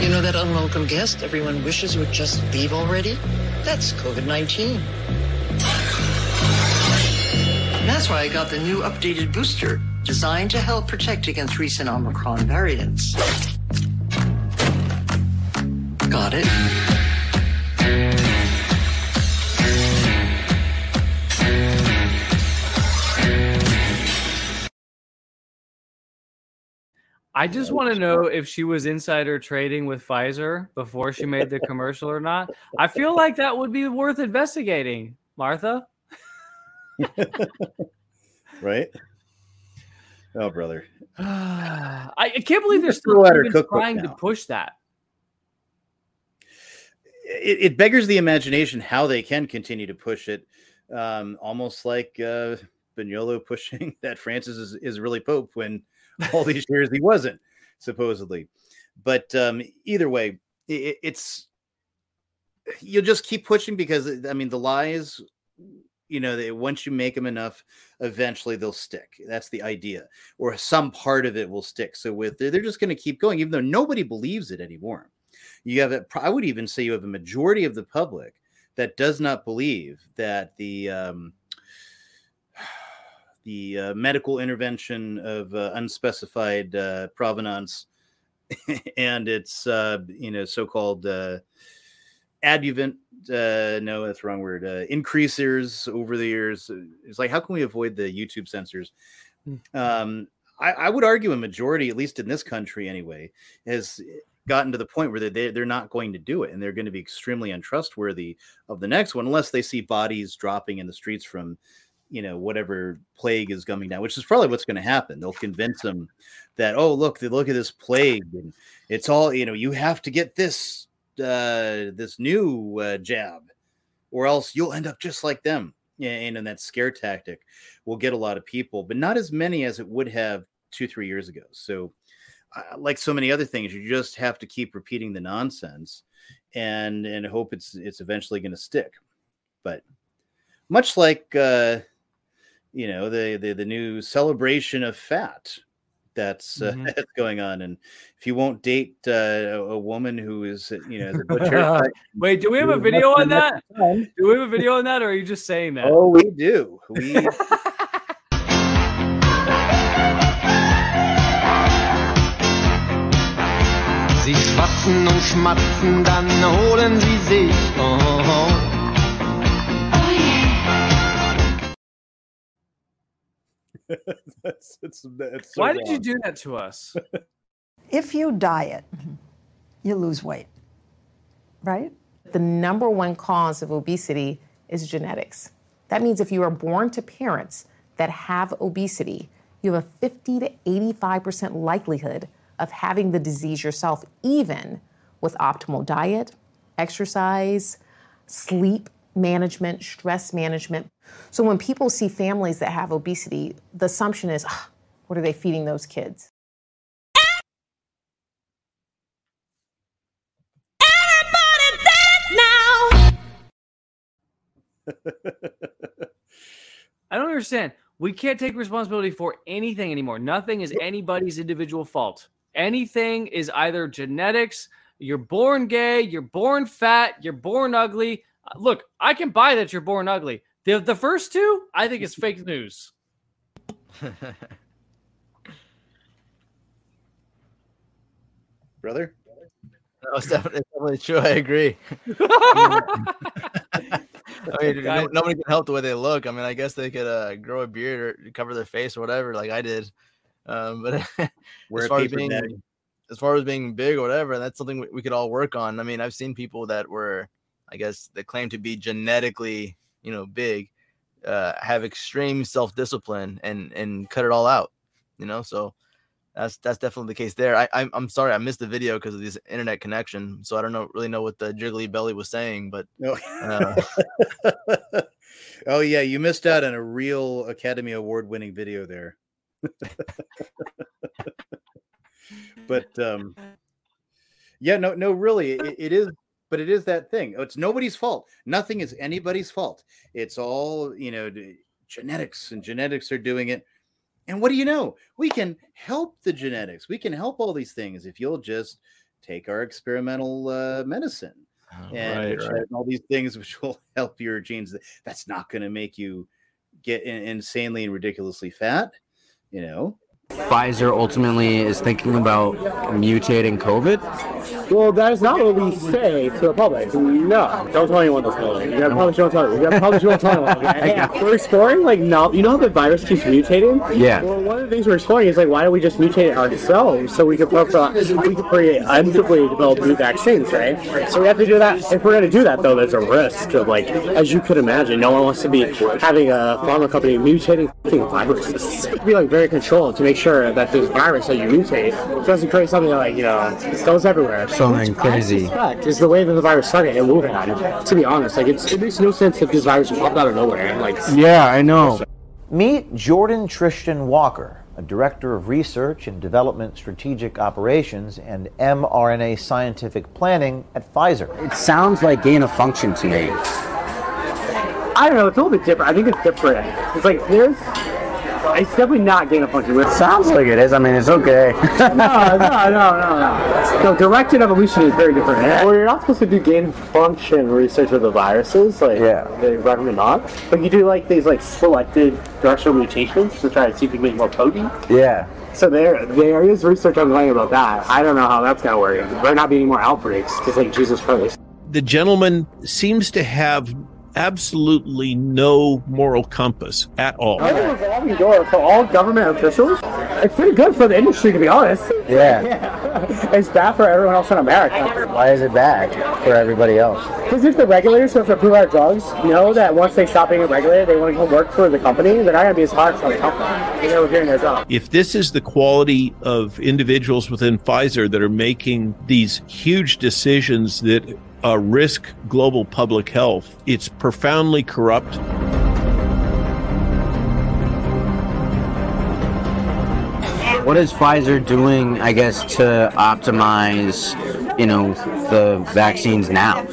You know that unwelcome guest everyone wishes would just leave already? That's COVID 19. That's why I got the new updated booster designed to help protect against recent Omicron variants. Got it? I just want to know if she was insider trading with Pfizer before she made the commercial or not. I feel like that would be worth investigating, Martha. right? Oh, brother. I I can't believe they're still throw out her even cookbook trying to push that. It, it beggars the imagination how they can continue to push it, um, almost like uh, Bugnolo pushing that Francis is, is really Pope when all these years he wasn't, supposedly. But um, either way, it, it's you'll just keep pushing because I mean the lies you know they, once you make them enough eventually they'll stick. That's the idea. Or some part of it will stick. So with they're, they're just going to keep going even though nobody believes it anymore. You have a i would even say you have a majority of the public that does not believe that the um, the uh, medical intervention of uh, unspecified uh, provenance and its uh, you know so-called uh, adjuvant uh no that's the wrong word uh increasers over the years it's like how can we avoid the youtube censors? Um I, I would argue a majority at least in this country anyway has gotten to the point where they, they're not going to do it and they're going to be extremely untrustworthy of the next one unless they see bodies dropping in the streets from you know whatever plague is coming down which is probably what's going to happen. They'll convince them that oh look they look at this plague and it's all you know you have to get this uh this new uh, jab or else you'll end up just like them. And, and that scare tactic will get a lot of people but not as many as it would have two three years ago. So uh, like so many other things you just have to keep repeating the nonsense and and hope it's it's eventually going to stick. But much like uh you know the the, the new celebration of fat that's uh, Mhm. that's going on and if you won't date uh, a, a woman who is uh, you know the butcher Wait, do we have a video on that? Do we have a video on that, or are you just saying that? oh we do we Sie schwatzen und schmatzen, dann holen sie sich. Oh, oh. that's, it's, it's so Why did you do that to us? If you diet, mm-hmm. you lose weight, right? The number one cause of obesity is genetics. That means if you are born to parents that have obesity, you have a 50 to 85% likelihood of having the disease yourself, even with optimal diet, exercise, sleep management, stress management. So when people see families that have obesity, the assumption is, "Ah, what are they feeding those kids? I don't understand. We can't take responsibility for anything anymore. Nothing is anybody's individual fault. Anything is either genetics, you're born gay, you're born fat, you're born ugly. Look, I can buy that you're born ugly. The, the first two, I think it's fake news. brother No, it's definitely, it's definitely true. I agree. I mean, no, nobody can help the way they look. I mean, I guess they could uh, grow a beard or cover their face or whatever, like I did. Um, but as far as being, bag. as far as being big or whatever, that's something we, we could all work on. I mean, I've seen people that were, I guess, that claim to be genetically, you know, big, uh, have extreme self discipline and and cut it all out. You know, so that's that's definitely the case there. I I'm, I'm sorry I missed the video because of this internet connection, so I don't know really know what the jiggly belly was saying, but No. uh, oh yeah, you missed out on a real Academy Award winning video there. but um yeah, no, no, really, it, it is, but it is that thing. It's nobody's fault. Nothing is anybody's fault. It's all you know, genetics, and genetics are doing it. And what do you know? We can help the genetics. We can help all these things if you'll just take our experimental uh, medicine and right, right. all these things which will help your genes. That's not going to make you get in- insanely and ridiculously fat. You know, Pfizer ultimately is thinking about mutating COVID? Well, that is not what we say to the public. No, don't tell anyone this. You gotta probably don't tell. You gotta probably don't tell anyone. Okay? We're exploring like now. You know how the virus keeps mutating? Yeah. Well, one of the things we're exploring is like why don't we just mutate it ourselves so we can we can create undeveloped develop new vaccines, right? So we have to do that. If we're gonna do that though, there's a risk of like, as you could imagine, no one wants to be having a pharma company mutating viruses. To be like very controlled to make sure that this virus that you mutate doesn't create something like you know it goes everywhere. Something crazy. Fact is the way that the virus started in Wuhan. To be honest, like it's, it makes no sense if this virus popped out of nowhere and like. Yeah, I know. Meet Jordan Tristan Walker, a director of research and development strategic operations and mRNA scientific planning at Pfizer. It sounds like gain of function to me. I don't know. It's a little bit different. I think it's different. It's like there's. It's definitely not gain of function. It Sounds like it is. I mean, it's okay. no, no, no, no, no. No, directed evolution is very different. Well, you're not supposed to do gain of function research with the viruses. Like, yeah, they recommend not. But you do like these like selected directional mutations to try to see if you can make more potent. yeah. So there, there is research ongoing about that. I don't know how that's gonna work. There might not be any more outbreaks because like Jesus Christ. the gentleman seems to have absolutely no moral compass at all. I think a revolving door for all government officials. It's pretty good for the industry, to be honest. Yeah. it's bad for everyone else in America. Why is it bad for everybody else? Because if the regulators who have to approve our drugs know that once they stop being regulated, they want to go work for the company, they're not going to be as hard for the company. They're doing their job. If this is the quality of individuals within Pfizer that are making these huge decisions that uh, risk global public health, it's profoundly corrupt. What is Pfizer doing, I guess, to optimize, you know, the vaccines now?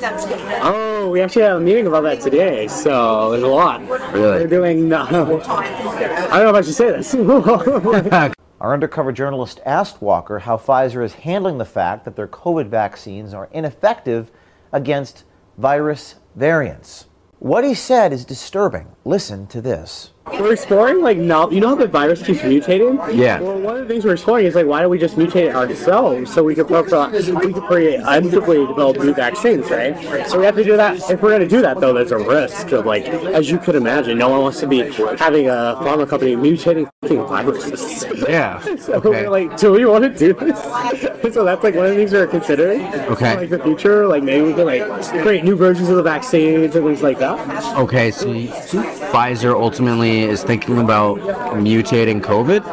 Oh, we actually had a meeting about that today, so there's a lot. Really? They're doing. No, I don't know if I should say this. Our undercover journalist asked Walker how Pfizer is handling the fact that their COVID vaccines are ineffective against virus variants. What he said is disturbing. Listen to this. We're exploring like now. You know how the virus keeps mutating? Yeah. Well, one of the things we're exploring is like why don't we just mutate it ourselves so we can we can create undeveloped develop new vaccines, right? So we have to do that. If we're gonna do that though, there's a risk of like, as you could imagine, no one wants to be having a pharma company mutating viruses. Yeah. So Okay. we're like, do we want to do this? so that's like one of the things we're considering. Okay. Like the future, like maybe we can like create new versions of the vaccines and things like that. Okay, so Pfizer ultimately is thinking about mutating COVID?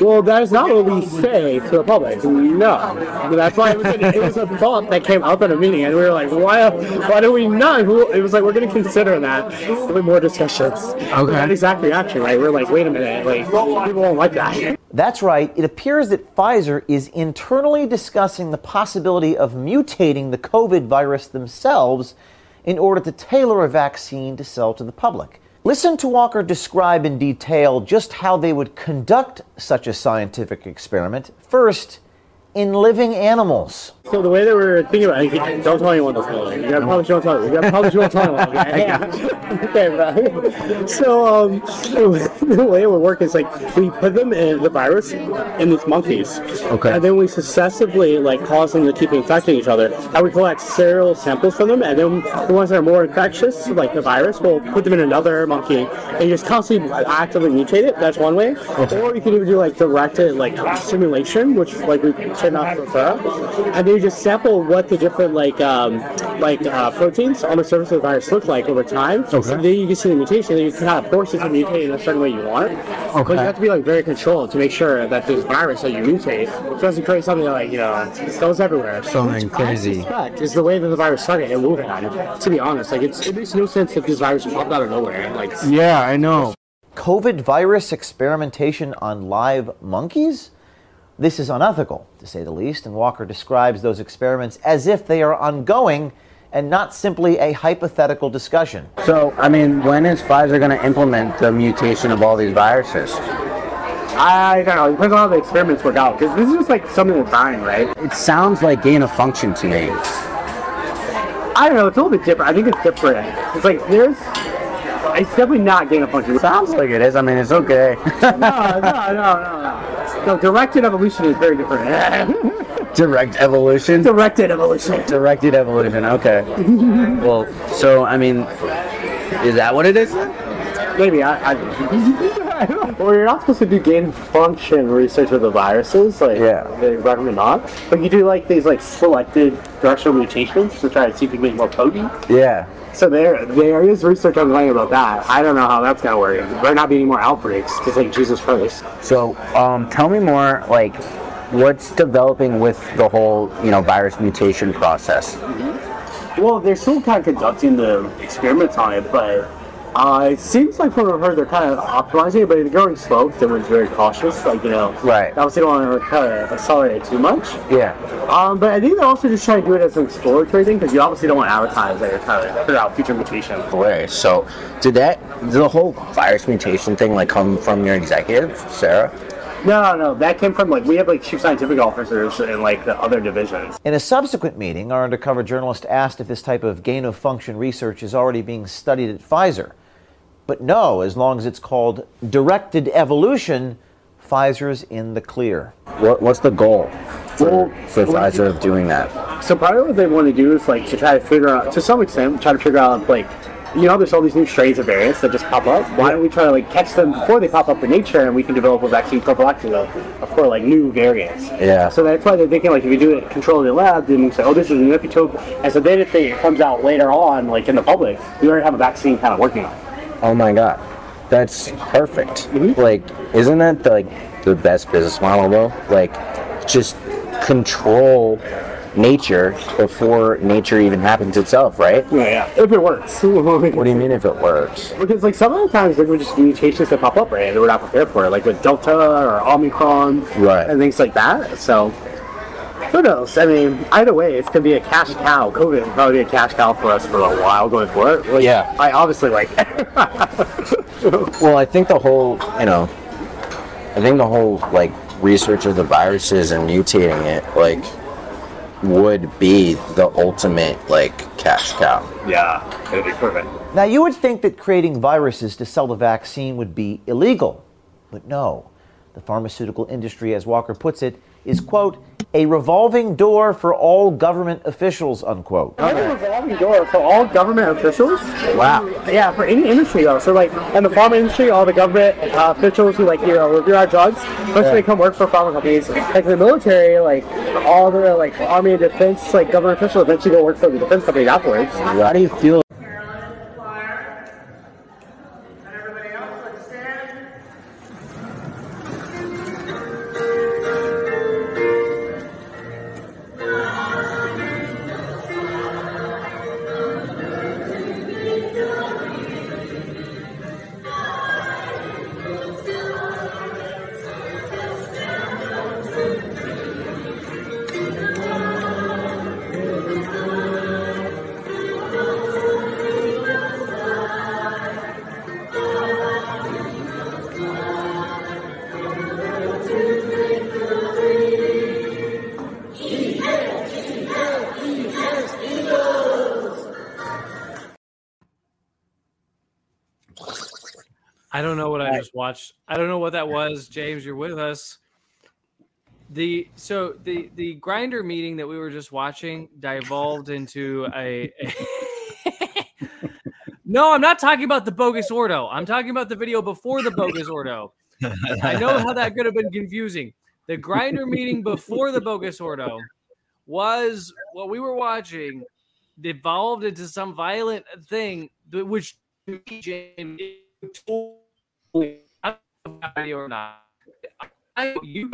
Well, that is not what we say to the public. No, that's why it was, it was a thought that came up at a meeting, and we were like, why? Why do we not? It was like we're going to consider that with more discussions. Okay. That exact reaction, right? We're like, wait a minute, like people won't like that. That's right. It appears that Pfizer is internally discussing the possibility of mutating the COVID virus themselves in order to tailor a vaccine to sell to the public. Listen to Walker describe in detail just how they would conduct such a scientific experiment, first in living animals. So the way that we're thinking about it, don't tell anyone this building. You gotta probably don't tell. You gotta probably don't tell anyone. Okay, okay bro. So um, the way it would work is like we put them in the virus in these monkeys. Okay. And then we successively like cause them to keep infecting each other. And we collect serial samples from them, and then the ones that are more infectious, like the virus, we'll put them in another monkey and just constantly actively mutate it. That's one way. Okay. Or you can even do like directed like simulation, which like we tend not prefer. And then you just sample what the different like um, like uh, proteins on the surface of the virus look like over time. So then you can see the mutation, and you can kind of force it to mutate in a certain way you want. Okay. But you have to be like very controlled to make sure that this virus that you mutate doesn't create something that like you know goes everywhere. Something Which I crazy. suspect is the way that the virus started in Wuhan. To be honest, like it's, it makes no sense if this virus popped out of nowhere. Like Yeah, I know. COVID virus experimentation on live monkeys? This is unethical, to say the least, and Walker describes those experiments as if they are ongoing and not simply a hypothetical discussion. So, I mean, when is Pfizer going to implement the mutation of all these viruses? I don't know. It depends on how the experiments work out. Because this is just like something that's dying, right? It sounds like gain of function to me. I don't know. It's a little bit different. I think it's different. It's like there's. It's definitely not gain of function. Sounds like it is. I mean, it's okay. no, no, no, no, no. No, directed evolution is very different. Direct evolution? Directed evolution. Directed evolution, okay. well, so, I mean, is that what it is? Maybe I. I well, you're not supposed to do gain function research with the viruses. Like, Yeah. they recommend not. But you do like these like selected directional mutations to try to see if you can make more potent. Yeah. So there, there is research ongoing about that. I don't know how that's gonna work. There might not be any more outbreaks because like Jesus Christ. So, um, tell me more, like, what's developing with the whole, you know, virus mutation process? Well, they're still kind of conducting the experiments on it, but uh, it seems like from what I've heard, they're kind of optimizing it, but they're going slow. They were very cautious, like you know. Right. Obviously, don't want to kind of accelerate it too much. Yeah. Um, but I think they're also just trying to do it as an exploratory thing because you obviously don't want to advertise that you're trying to figure out future mutations. Way. So, did that, did the whole virus mutation thing, like, come from your executive, Sarah? No, no, no. That came from like we have like chief scientific officers in like the other divisions. In a subsequent meeting, our undercover journalist asked if this type of gain of function research is already being studied at Pfizer. But no, as long as it's called directed evolution, Pfizer's in the clear. What, what's the goal for, Well, for well, Pfizer of doing that? So probably what they want to do is like to try to figure out, to some extent, try to figure out like, you know, there's all these new strains of variants that just pop up. Why don't we try to like catch them before they pop up in nature, and we can develop a vaccine prophylactic for like new variants. Yeah. So that's why they're thinking like if you do it controlled in the lab, then we say, oh, this is an epitope, and so then if it comes out later on, like in the public, we already have a vaccine kind of working on. it. Oh my god. That's perfect. Mm-hmm. Like, isn't that the, like the best business model though? Like, just control nature before nature even happens itself, right? Yeah, yeah. If it works. What do you mean if it works? Because like some of the times there were just mutations that pop up, right? And we're not prepared for it, like with Delta or Omicron, Right. and things like that. So who knows? I mean, either way, it's gonna be a cash cow. COVID will probably be a cash cow for us for a while going forward. Like, Yeah. I obviously like. Well, I think the whole, you know, I think the whole like research of the viruses and mutating it, like, would be the ultimate like cash cow. yeah, it'd be perfect. Now, you would think that creating viruses to sell the vaccine would be illegal, but no. The pharmaceutical industry, as Walker puts it, is, quote, a revolving door for all government officials, unquote. Like a revolving door for all government officials. Wow. Yeah, for any industry though. So like in the pharma industry, all the government uh, officials who like you know review our drugs, most Yeah. they come work for pharma companies. Like the military, like all the like army and defense, like government officials eventually go work for the defense companies afterwards. How do you feel? I don't know what that was. James, you're with us. The so the the Grindr meeting that we were just watching devolved into a, a No, I'm not talking about the bogus ordo. I'm talking about the video before the bogus ordo. I know how that could have been confusing. The Grindr meeting before the bogus ordo was what we were watching devolved into some violent thing, which James, totally I don't know if video or not. I, you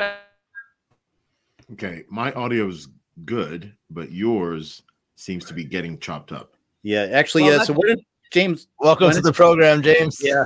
Okay, my audio is good, but yours seems to be getting chopped up. Yeah, actually, Well, yeah. So what did James? Welcome to the program, James. Yeah.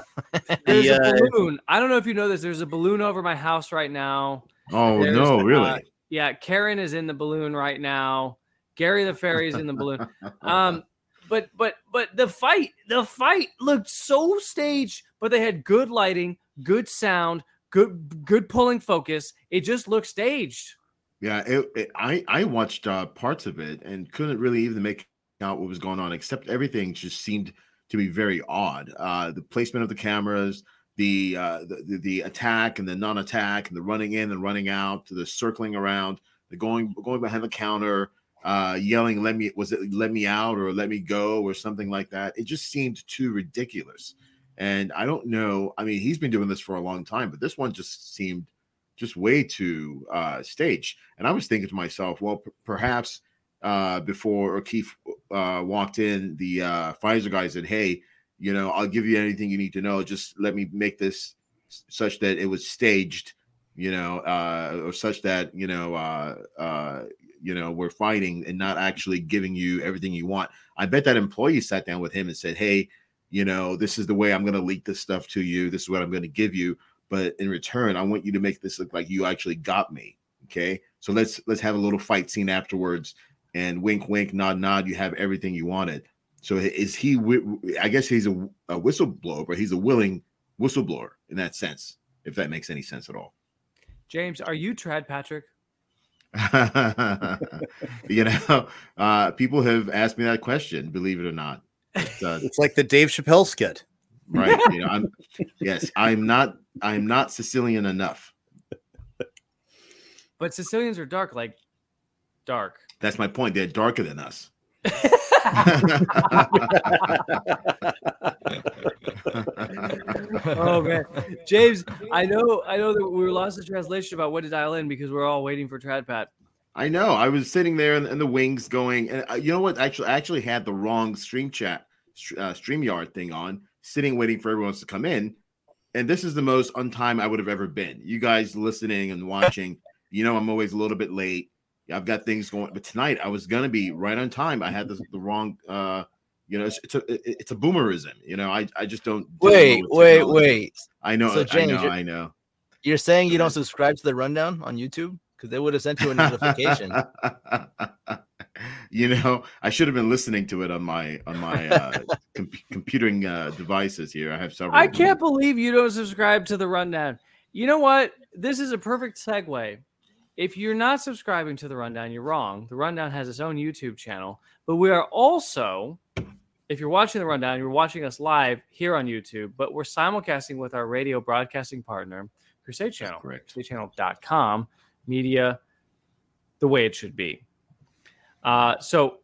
There's The, a uh, balloon. I don't know if you know this. There's a balloon over my house right now. Oh There's, no, uh, really? yeah, Karen is in the balloon right now. Gary the fairy is in the balloon. Um, but but but the fight, the fight looked so staged, but they had good lighting, good sound, good good pulling focus. It just looked staged. Yeah, it, it, I I watched uh, parts of it and couldn't really even make out what was going on, except everything just seemed to be very odd. Uh, the placement of the cameras, the, uh, the the the attack and the non-attack, and the running in and running out, the circling around, the going going behind the counter, uh, yelling, "Let me!" Was it "Let me out" or "Let me go" or something like that? It just seemed too ridiculous. And I don't know. I mean, he's been doing this for a long time, but this one just seemed just way too uh staged. And I was thinking to myself, well, p- perhaps uh before O'Keefe uh walked in, the uh Pfizer guy said, Hey, you know, I'll give you anything you need to know. Just let me make this such that it was staged, you know, uh or such that, you know, uh uh you know, we're fighting and not actually giving you everything you want. I bet that employee sat down with him and said, Hey, you know, this is the way I'm going to leak this stuff to you. This is what I'm going to give you. But in return, I want you to make this look like you actually got me. Okay. So let's let's have a little fight scene afterwards. And wink, wink, nod, nod. You have everything you wanted. So is he? I guess he's a, a whistleblower, but he's a willing whistleblower in that sense. If that makes any sense at all. James, are you Trad Patrick? you know, uh, people have asked me that question. Believe it or not, it's, uh, It's like the Dave Chappelle skit. right? You know, I'm yes, I'm not. I'm not Sicilian enough. But Sicilians are dark, like dark. That's my point. They're darker than us. oh man, James, I know, I know that we lost the translation about what to dial in because we're all waiting for Trad Pat. I know. I was sitting there in, in the wings, going, and uh, you know what? Actually, I actually had the wrong stream chat, uh, Streamyard thing on, sitting waiting for everyone else to come in. And this is the most on time I would have ever been. You guys listening and watching, you know, I'm always a little bit late. I've got things going, but tonight I was gonna be right on time. I had the, the wrong, uh, you know, it's, it's a it's a boomerism. You know, I I just don't. Wait, wait, wait. I know, So, I James, know, I know. You're saying you don't subscribe to the rundown on YouTube because they would have sent you a notification. you know, I should have been listening to it on my on my uh, com- computing uh, devices here. I have several. I can't believe you don't subscribe to the rundown. You know what? This is a perfect segue. If you're not subscribing to the rundown, you're wrong. The rundown has its own YouTube channel, but we are also, if you're watching the rundown, you're watching us live here on YouTube, but we're simulcasting with our radio broadcasting partner, Crusade Channel, crusadechannel.com, media the way it should be. Uh, so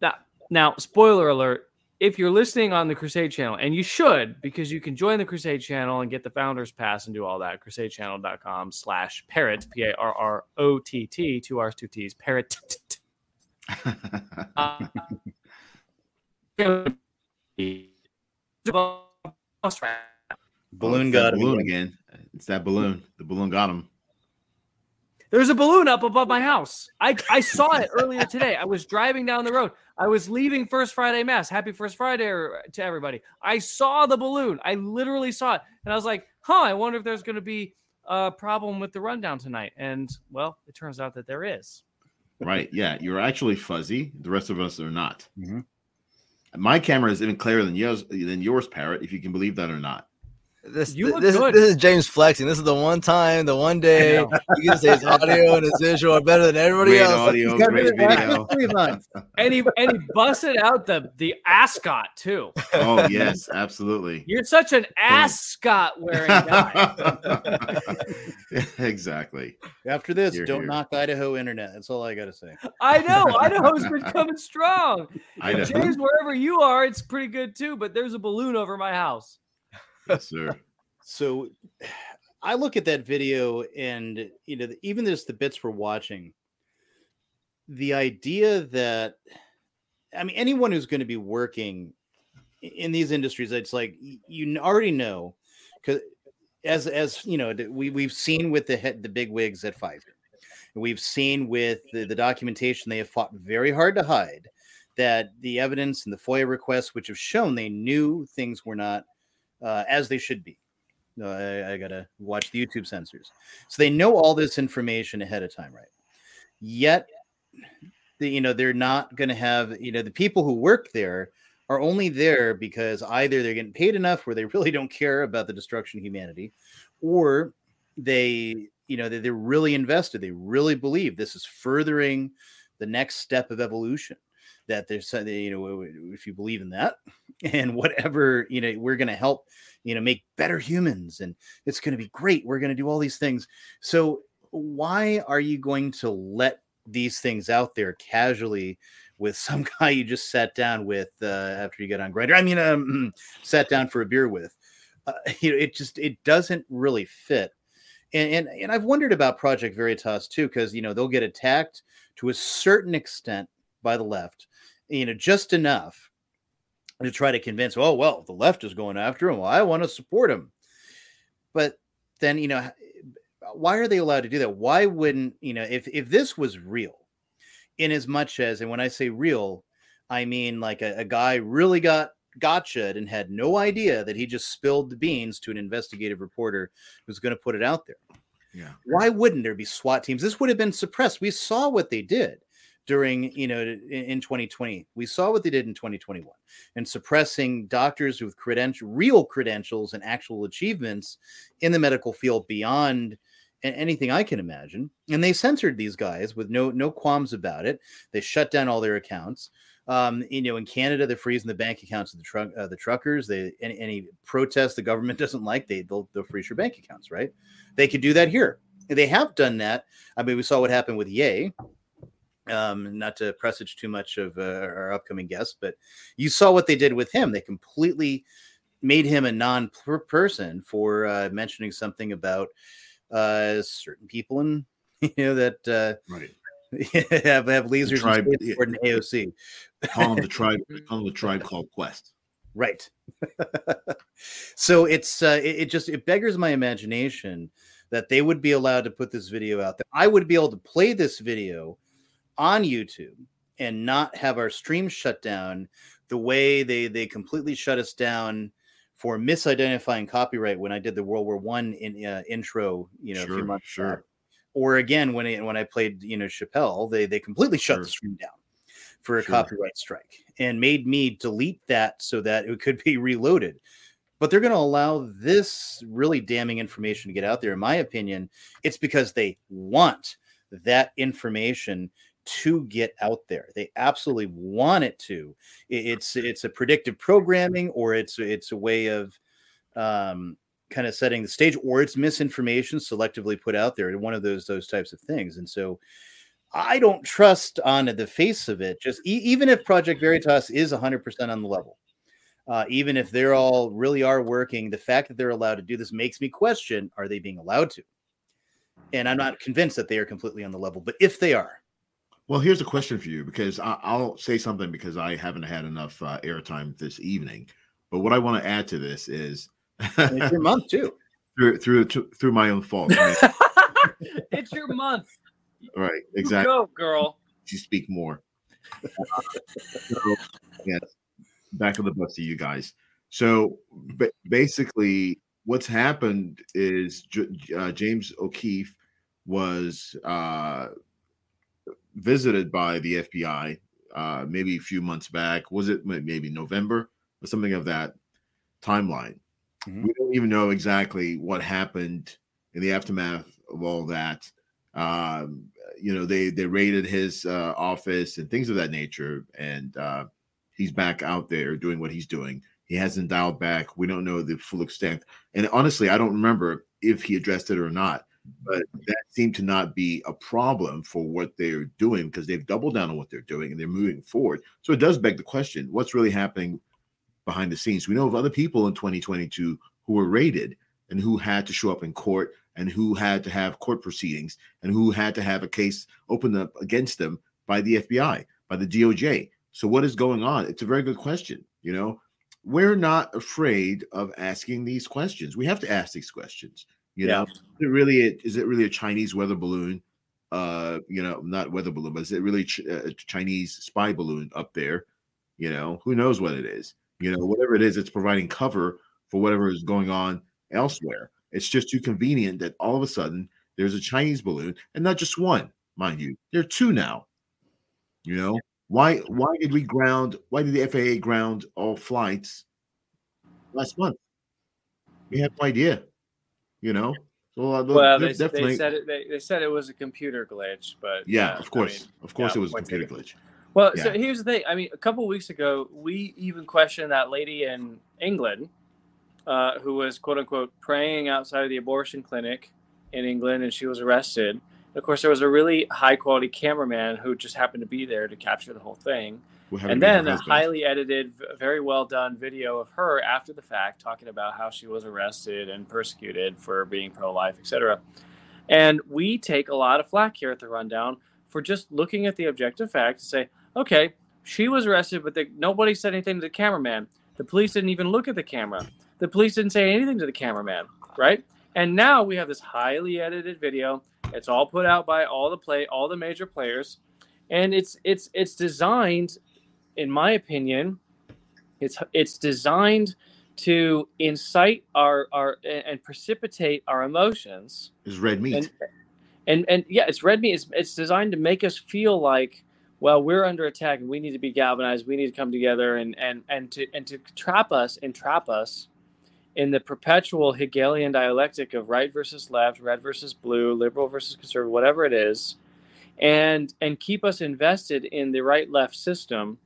now, now, spoiler alert, if you're listening on the Crusade channel, and you should, because you can join the Crusade channel and get the founders pass and do all that, crusadechannel.com slash parrott, P A R R O T T, two R's, two T's, parrott. Uh, Balloon got that him balloon again. again. It's that balloon. The balloon got him. There's a balloon up above my house. I, I saw it earlier today. I was driving down the road. I was leaving First Friday Mass. Happy First Friday er, to everybody. I saw the balloon. I literally saw it. And I was like, huh, I wonder if there's going to be a problem with the rundown tonight. And well, it turns out that there is. Right. Yeah. You're actually fuzzy. The rest of us are not. Mm-hmm. My camera is even clearer than yours than yours, Parrott. If you can believe that or not. This, You look this, good. this is James flexing. This is the one time, the one day you can say his audio and his visual are better than everybody Great else. audio, He's great video. Three months. And he and he busted out the the ascot too. Oh yes, absolutely. You're such an ascot wearing guy. exactly. After this, You're don't here. knock Idaho internet. That's all I got to say. I know Idaho's been coming strong. Idaho. James, wherever you are, it's pretty good too. But there's a balloon over my house. Yes, sir. So I look at that video and you know even just the bits we're watching the idea that I mean anyone who's going to be working in these industries it's like you already know cuz as as you know we we've seen with the head, the big wigs at Pfizer we've seen with the, the documentation they have fought very hard to hide that the evidence and the FOIA requests which have shown they knew things were not uh, as they should be no, I, I gotta watch the YouTube censors. So they know all this information ahead of time, right? Yet, the, you know, they're not gonna have, you know, the people who work there are only there because either they're getting paid enough where they really don't care about the destruction of humanity, or they, you know, they, they're really invested. They really believe this is furthering the next step of evolution. That there's, you know, if you believe in that, and whatever, you know, we're gonna help you know make better humans and it's going to be great we're going to do all these things. So why are you going to let these things out there casually with some guy you just sat down with uh, after you got on Grindr i mean um, sat down for a beer with uh, you know it just it doesn't really fit. And and, and i've wondered about project veritas too because you know they'll get attacked to a certain extent by the left you know just enough to try to convince, oh well, the left is going after him. Well, I want to support him. But then, you know, why are they allowed to do that? Why wouldn't you know if if this was real, in as much as, and when I say real, I mean like a, a guy really got gotcha and had no idea that he just spilled the beans to an investigative reporter who's going to put it out there. Yeah. Why wouldn't there be SWAT teams? This would have been suppressed. We saw what they did during you know in, in 2020 we saw what they did in 2021 and suppressing doctors with credential real credentials and actual achievements in the medical field beyond anything i can imagine and they censored these guys with no no qualms about it they shut down all their accounts um, you know, in Canada, they're freezing the bank accounts of the truck, uh, the truckers. They any, any protest the government doesn't like, they they'll, they'll freeze your bank accounts, right? They could do that here. They have done that. I mean, we saw what happened with Ye um, not to presage too much of uh, our upcoming guest, but you saw what they did with him. They completely made him a non person for uh, mentioning something about uh, certain people in you know that uh, right have have lasers tribe- and forward in AOC. Call them the tribe. Call them the tribe called Quest. Right. so it's uh, it, it just it beggars my imagination that they would be allowed to put this video out there. I would be able to play this video on YouTube and not have our stream shut down the way they they completely shut us down for misidentifying copyright when I did the World War One in uh, intro, you know, a few months sure. back. Or again, when I, when I played, you know, Chappelle, they they completely shut the stream down for a Sure. copyright strike and made me delete that so that it could be reloaded. But they're going to allow this really damning information to get out there. In my opinion, it's because they want that information to get out there. They absolutely want it to. It's it's a predictive programming, or it's it's a way of um, kind of setting the stage, or it's misinformation selectively put out there. One of those those types of things. And so, I don't trust on the face of it. Just e- even if Project Veritas is 100% on the level, uh, even if they're all really are working, the fact that they're allowed to do this makes me question: Are they being allowed to? And I'm not convinced that they are completely on the level. But if they are, Well, here's a question for you because I, I'll say something because I haven't had enough uh, airtime this evening. But what I want to add to this is it's your month too. through through through my own fault. I mean, it's your month. right, You exactly. Go, girl. You speak more. So, yes, back of the bus to you guys. So ba- basically, what's happened is J- uh, James O'Keefe was uh, visited by the FBI uh, maybe a few months back. Was it maybe November or something of that timeline? We don't even know exactly what happened in the aftermath of all that. Um, you know, they they raided his uh, office and things of that nature, and uh, he's back out there doing what he's doing. He hasn't dialed back. We don't know the full extent, and honestly, I don't remember if he addressed it or not. But that seemed to not be a problem for what they're doing because they've doubled down on what they're doing and they're moving forward. So it does beg the question: What's really happening behind the scenes? We know of other people in 2022 who were raided and who had to show up in court and who had to have court proceedings and who had to have a case opened up against them by the FBI, by the DOJ. So what is going on? It's a very good question. You know, we're not afraid of asking these questions. We have to ask these questions. You know, is it really a, is it really a Chinese weather balloon? Uh, you know, not weather balloon, but is it really ch- a Chinese spy balloon up there? You know, who knows what it is? You know, whatever it is, it's providing cover for whatever is going on elsewhere. It's just too convenient that all of a sudden there's a Chinese balloon, and not just one, mind you. There are two now. You know, why why did we ground why did the FAA ground all flights last month? We have no idea. You know? So uh, Well, they, there's they said it. They, they said it was a computer glitch, but yeah, uh, of I course. mean, of course yeah, it was a computer taken. glitch. Well, Yeah. so here's the thing. I mean, a couple weeks ago, we even questioned that lady in England uh, who was quote unquote praying outside of the abortion clinic in England, and she was arrested. And of course, there was a really high quality cameraman who just happened to be there to capture the whole thing. Happened And to be her then a highly edited, very well done video of her after the fact talking about how she was arrested and persecuted for being pro life, etc. And we take a lot of flack here at the rundown for just looking at the objective fact to say, okay, she was arrested, but the, nobody said anything to the cameraman. The police didn't even look at the camera. The police didn't say anything to the cameraman, right? And now we have this highly edited video. It's all put out by all the play, all the major players, and it's it's it's designed, in my opinion, it's it's designed to incite our our and precipitate our emotions It's red meat. and and and yeah, it's red meat. It's it's designed to make us feel like, well, we're under attack and we need to be galvanized. We need to come together and and and to and to trap us and trap us in the perpetual Hegelian dialectic of right versus left, red versus blue, liberal versus conservative, whatever it is, and and keep us invested in the right left system,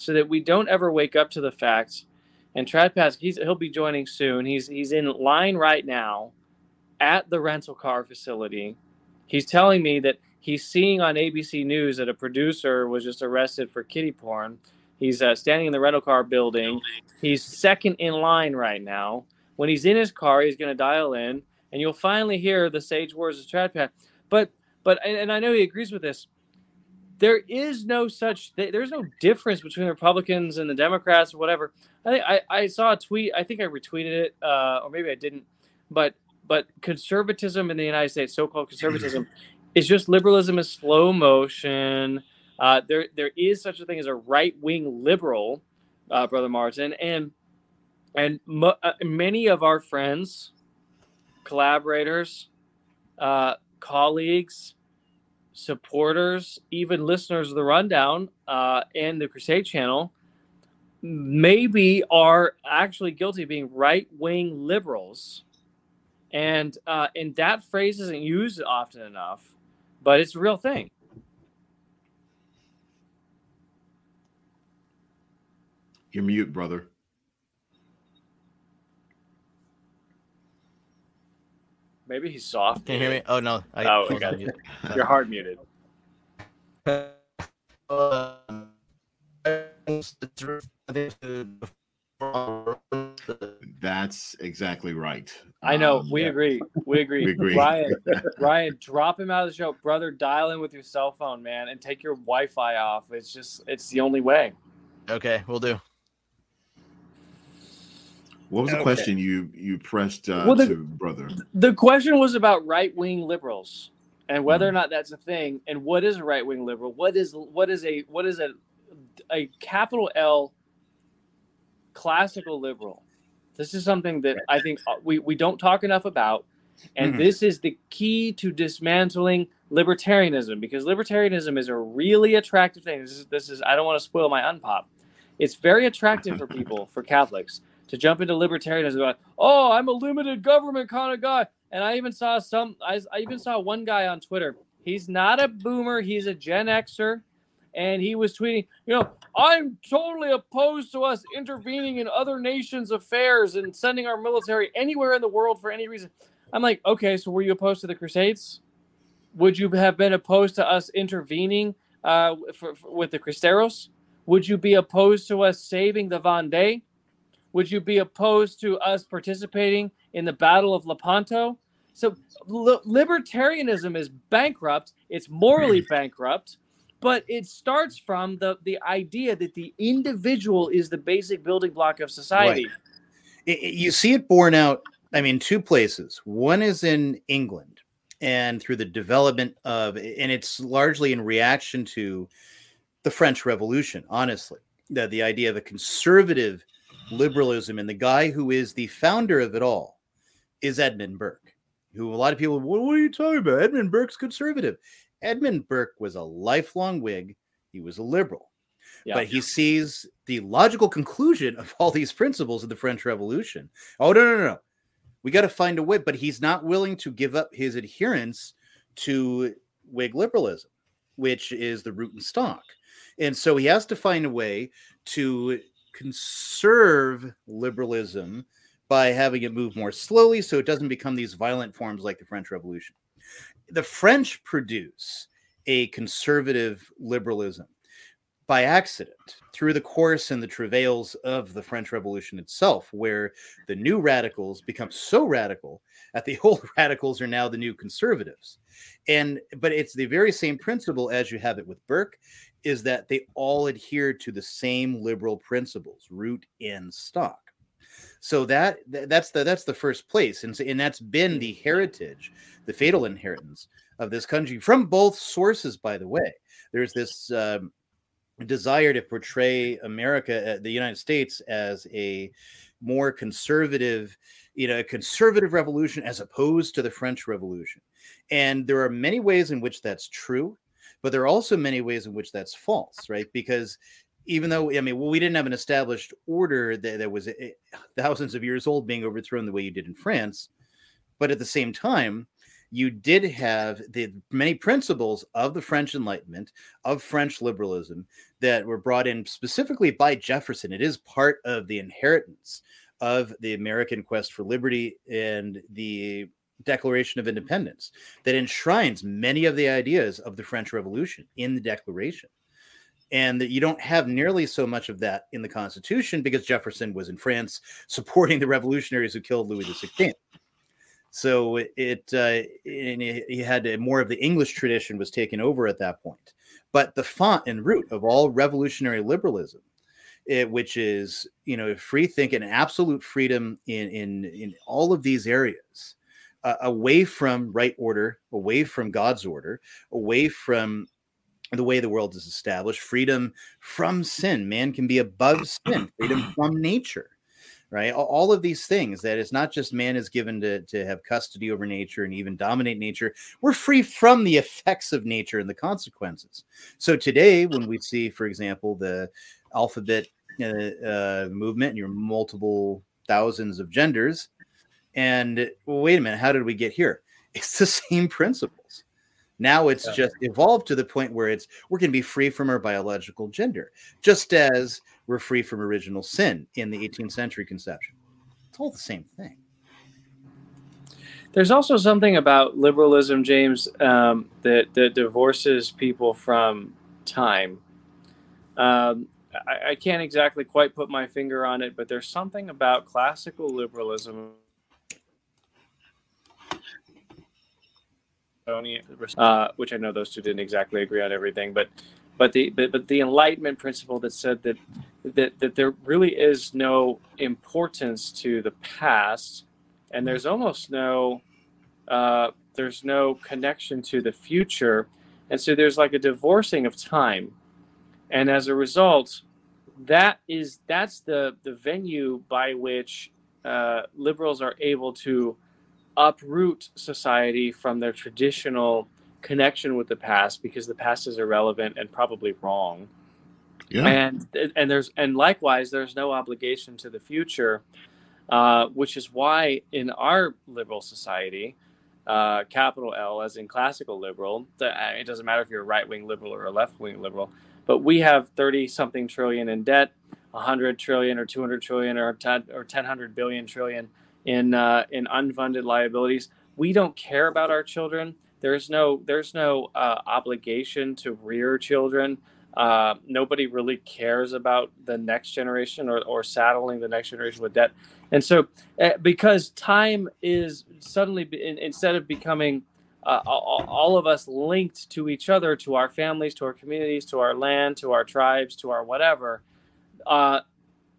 so that we don't ever wake up to the fact. And Trad Pask, he'll be joining soon. He's he's in line right now at the rental car facility. He's telling me that he's seeing on ABC News that a producer was just arrested for kitty porn. He's uh, standing in the rental car building. He's second in line right now. When he's in his car, he's going to dial in, and you'll finally hear the sage words of Stratpat. But but and, and I know he agrees with this. There is no such th- there's no difference between the Republicans and the Democrats or whatever. I think I, I saw a tweet. I think I retweeted it, uh, or maybe I didn't. But but conservatism in the United States, so-called conservatism, is just liberalism in slow motion. Uh, there there is such a thing as a right-wing liberal, uh, brother Martin, and and mo- uh, many of our friends, collaborators, uh, colleagues, supporters, even listeners of the rundown uh, and the Crusade channel, maybe are actually guilty of being right-wing liberals and uh, and that phrase isn't used often enough, but it's a real thing. You're mute, brother. Maybe he's soft. Can you hear me? Oh no. I oh, closed we got my it. mute. You're hard muted. That's exactly right. I know. Um, we agree. We agree. We agree. Ryan, Ryan, drop him out of the show, brother. Dial in with your cell phone, man, and take your Wi-Fi off. It's just, it's the only way. Okay, we'll do. What was the Okay. question you you pressed uh, Well, the- to brother? The question was about right-wing liberals and whether or not that's a thing, and what is a right-wing liberal? What is what is a what is a a capital L classical liberal? This is something that I think uh, we, we don't talk enough about. And Mhm. this is the key to dismantling libertarianism because libertarianism is a really attractive thing. This is, this is I don't want to spoil my unpop. It's very attractive for people, for Catholics, to jump into libertarianism. Oh, I'm a limited government kind of guy. And I even saw some. I, I even saw one guy on Twitter. He's not a boomer. He's a Gen Xer, and he was tweeting, you know, I'm totally opposed to us intervening in other nations' affairs and sending our military anywhere in the world for any reason. I'm like, okay, so were you opposed to the Crusades? Would you have been opposed to us intervening uh, for, for, with the Cristeros? Would you be opposed to us saving the Vendée? Would you be opposed to us participating in the Battle of Lepanto? So li- libertarianism is bankrupt. It's morally hmm. bankrupt, but it starts from the the idea that the individual is the basic building block of society. Right. It- it- you see it borne out, I mean, two places. One is in England and through the development of, and it's largely in reaction to the French Revolution, honestly. The, the idea of a conservative liberalism, and the guy who is the founder of it all is Edmund Burke, who a lot of people, what, what are you talking about? Edmund Burke's conservative. Edmund Burke was a lifelong Whig, he was a liberal. Yeah. But he sees the logical conclusion of all these principles of the French Revolution. Oh, no, no, no, no. We got to find a way, but he's not willing to give up his adherence to Whig liberalism, which is the root and stock. And so he has to find a way to conserve liberalism by having it move more slowly so it doesn't become these violent forms like the French Revolution. The French produce a conservative liberalism by accident through the course and the travails of the French Revolution itself, where the new radicals become so radical that the old radicals are now the new conservatives. And but it's the very same principle as you have it with Burke, is that they all adhere to the same liberal principles, root and stock. So that that's the that's the first place, and and that's been the heritage, the fatal inheritance of this country from both sources. By the way, there's this um, desire to portray America, uh, the United States, as a more conservative, you know, a conservative revolution as opposed to the French Revolution. And there are many ways in which that's true, but there are also many ways in which that's false, right? Because even though I mean, well, we didn't have an established order that, that was eh, thousands of years old being overthrown the way you did in France, but at the same time, you did have the many principles of the French Enlightenment, of French liberalism that were brought in specifically by Jefferson. It is part of the inheritance of the American quest for liberty and the Declaration of Independence that enshrines many of the ideas of the French Revolution in the Declaration. And that you don't have nearly so much of that in the Constitution because Jefferson was in France supporting the revolutionaries who killed Louis XVI. So it, uh, and he had a- more of the English tradition was taken over at that point. But the font and root of all revolutionary liberalism, it, which is you know free thinking, absolute freedom in in in all of these areas, uh, away from right order, away from God's order, away from the way the world is established, freedom from sin. Man can be above sin, freedom from nature right? All- of these things that it's not just man is given to, to have custody over nature and even dominate nature. We're free from the effects of nature and the consequences. So today, when we see, for example, the alphabet uh, uh, movement and your multiple thousands of genders, and well, wait a minute, how did we get here? It's the same principles. Now it's Yeah. just evolved to the point where it's we're going to be free from our biological gender, just as we're free from original sin in the 18th century conception. It's all the same thing. There's also something about liberalism, James, um, that that divorces people from time. Um, I, I can't exactly quite put my finger on it, but there's something about classical liberalism. Uh, which I know those two didn't exactly agree on everything, but but the but, but the Enlightenment principle that said that that that there really is no importance to the past, and there's almost no uh, there's no connection to the future, and so there's like a divorcing of time, and as a result, that is that's the the venue by which uh, liberals are able to uproot society from their traditional connection with the past because the past is irrelevant and probably wrong Yeah. And and there's and likewise, there's no obligation to the future, uh, which is why in our liberal society, uh, capital L, as in classical liberal, the, uh, it doesn't matter if you're a right wing liberal or a left wing liberal, but we have 30 something trillion in debt, 100 trillion or 200 trillion or 10 or 10 billion trillion in uh, in unfunded liabilities. We don't care about our children. There's no there's no uh, obligation to rear children. Uh, nobody really cares about the next generation or, or saddling the next generation with debt. And so, uh, because time is suddenly, in, instead of becoming uh, all of us linked to each other, to our families, to our communities, to our land, to our tribes, to our whatever, uh,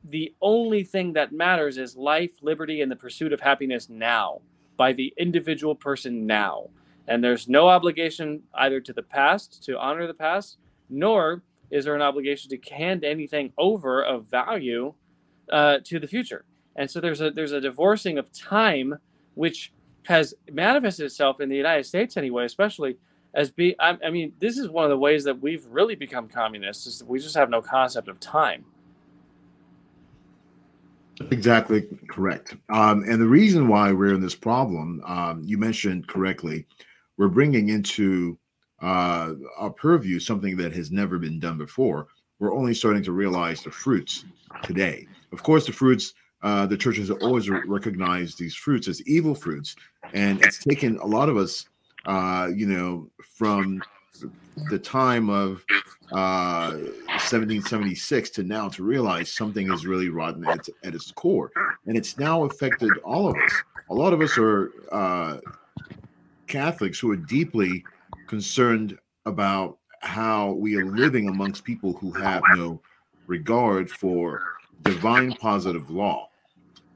the only thing that matters is life, liberty, and the pursuit of happiness now by the individual person now. And there's no obligation either to the past to honor the past, nor is there an obligation to hand anything over of value uh, to the future. And so there's a there's a divorcing of time, which has manifested itself in the United States anyway, especially as be. I, I mean, this is one of the ways that we've really become communists. Is that we just have no concept of time. Exactly correct. Um, and the reason why we're in this problem, um, you mentioned correctly, we're bringing into uh, our purview something that has never been done before. We're only starting to realize the fruits today. Of course, the fruits, uh, the church has always recognized these fruits as evil fruits. And it's taken a lot of us, uh, you know, from the time of uh, 1776 to now to realize something is really rotten at, at its core. And it's now affected all of us. A lot of us are uh, Catholics who are deeply concerned about how we are living amongst people who have no regard for divine positive law.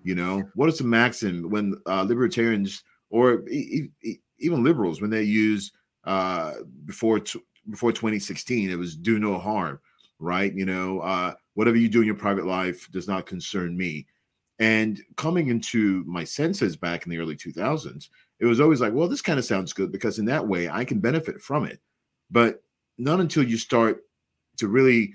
You know, what is the maxim when uh, libertarians or e- e- even liberals, when they use uh, before t- before 2016, it was do no harm, right? You know, uh, whatever you do in your private life does not concern me. And coming into my senses back in the early 2000s, it was always like, well, this kind of sounds good because in that way I can benefit from it. But not until you start to really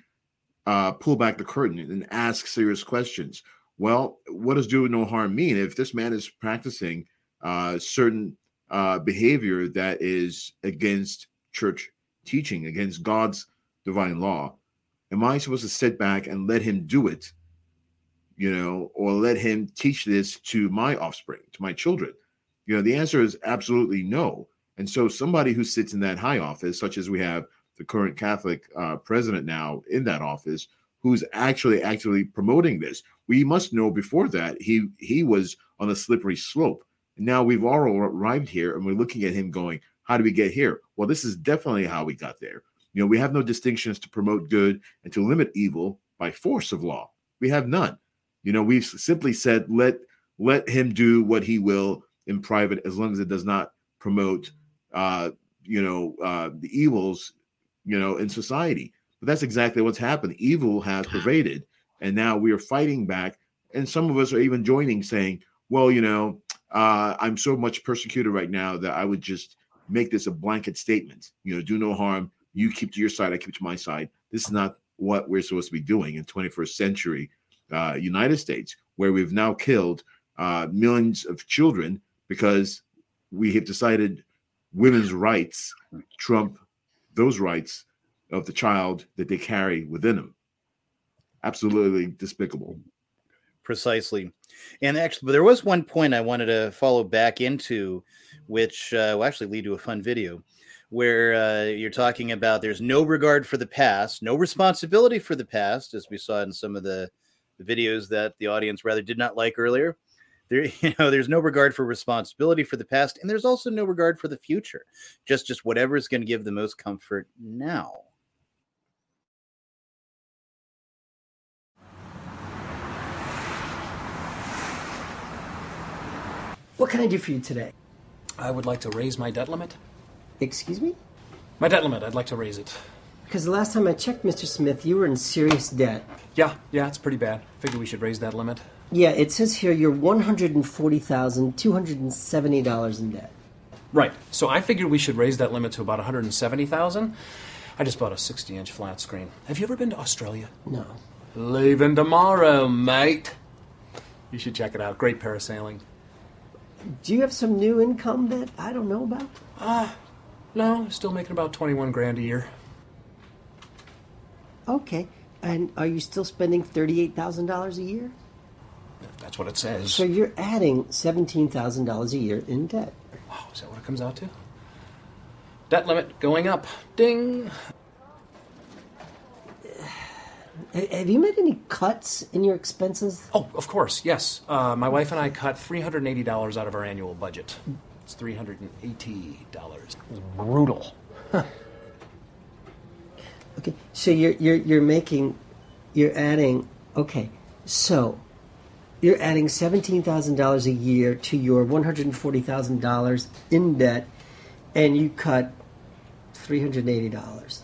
uh, pull back the curtain and ask serious questions. Well, what does do no harm mean? If this man is practicing uh, certain uh, behavior that is against church teaching, against God's divine law, am I supposed to sit back and let him do it? You know, or let him teach this to my offspring, to my children? You know, the answer is absolutely no. And so, somebody who sits in that high office, such as we have the current Catholic uh, president now in that office, who's actually actually promoting this, we must know before that he he was on a slippery slope. Now we've all arrived here, and we're looking at him going, "How do we get here?" Well, this is definitely how we got there. You know, we have no distinctions to promote good and to limit evil by force of law. We have none. You know, we've simply said, "Let let him do what he will." in private as long as it does not promote uh you know uh the evils you know in society but that's exactly what's happened evil has pervaded and now we are fighting back and some of us are even joining saying well you know uh i'm so much persecuted right now that i would just make this a blanket statement you know do no harm you keep to your side i keep to my side this is not what we're supposed to be doing in 21st century uh united states where we've now killed uh millions of children because we have decided women's rights trump those rights of the child that they carry within them. Absolutely despicable. Precisely. And actually, but there was one point I wanted to follow back into, which uh, will actually lead to a fun video where uh, you're talking about there's no regard for the past, no responsibility for the past, as we saw in some of the, the videos that the audience rather did not like earlier. There you know there's no regard for responsibility for the past and there's also no regard for the future. Just just whatever is going to give the most comfort now What can I do for you today? I would like to raise my debt limit. Excuse me? My debt limit, I'd like to raise it. Because the last time I checked, Mr. Smith, you were in serious debt. Yeah, yeah, it's pretty bad. Figure we should raise that limit. Yeah, it says here you're $140,270 in debt. Right. So I figured we should raise that limit to about 170,000. I just bought a 60 inch flat screen. Have you ever been to Australia? No. Leaving tomorrow, mate. You should check it out. Great parasailing. Do you have some new income that I don't know about? Ah, no, still making about 21 grand a year. Okay. And are you still spending $38,000 a year? That's what it says. So you're adding $17,000 a year in debt. Oh, is that what it comes out to? Debt limit going up. Ding. Have you made any cuts in your expenses? Oh, of course, yes. Uh, my wife and I cut $380 out of our annual budget. It's $380. Brutal. Huh. Okay, so you're, you're, you're making, you're adding, okay, so you're adding $17,000 a year to your $140,000 in debt, and you cut $380.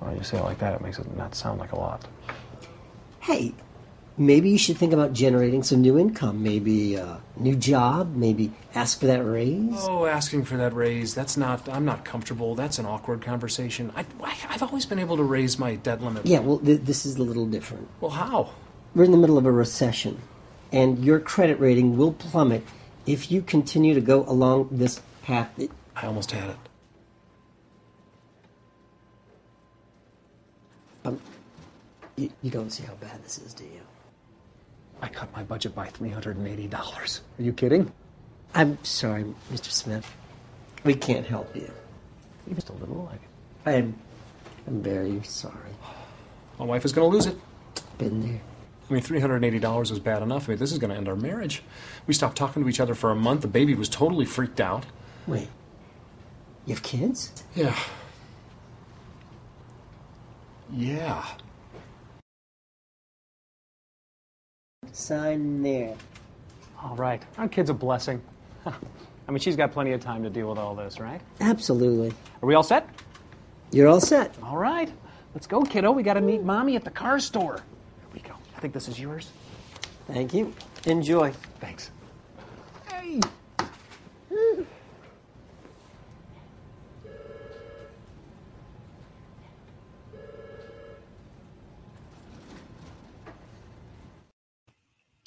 Well, you say it like that, it makes it not sound like a lot. Hey, maybe you should think about generating some new income. Maybe a new job. Maybe ask for that raise. Oh, asking for that raise, that's not, I'm not comfortable. That's an awkward conversation. I, I, I've always been able to raise my debt limit. Yeah, well, th- this is a little different. Well, how? We're in the middle of a recession, and your credit rating will plummet if you continue to go along this path. I almost had it. Um, you, you don't see how bad this is, do you? I cut my budget by $380. Are you kidding? I'm sorry, Mr. Smith. We can't help you. Just a little like I'm, I'm very sorry. My wife is going to lose it. Been there. I mean, $380 is bad enough. I mean, this is going to end our marriage. We stopped talking to each other for a month. The baby was totally freaked out. Wait, you have kids? Yeah. Yeah. Sign there. All right. Aren't kids a blessing? I mean, she's got plenty of time to deal with all this, right? Absolutely. Are we all set? You're all set. All right. Let's go, kiddo. We got to meet mommy at the car store. Here we go. I think this is yours. Thank you. Enjoy. Thanks. Hey.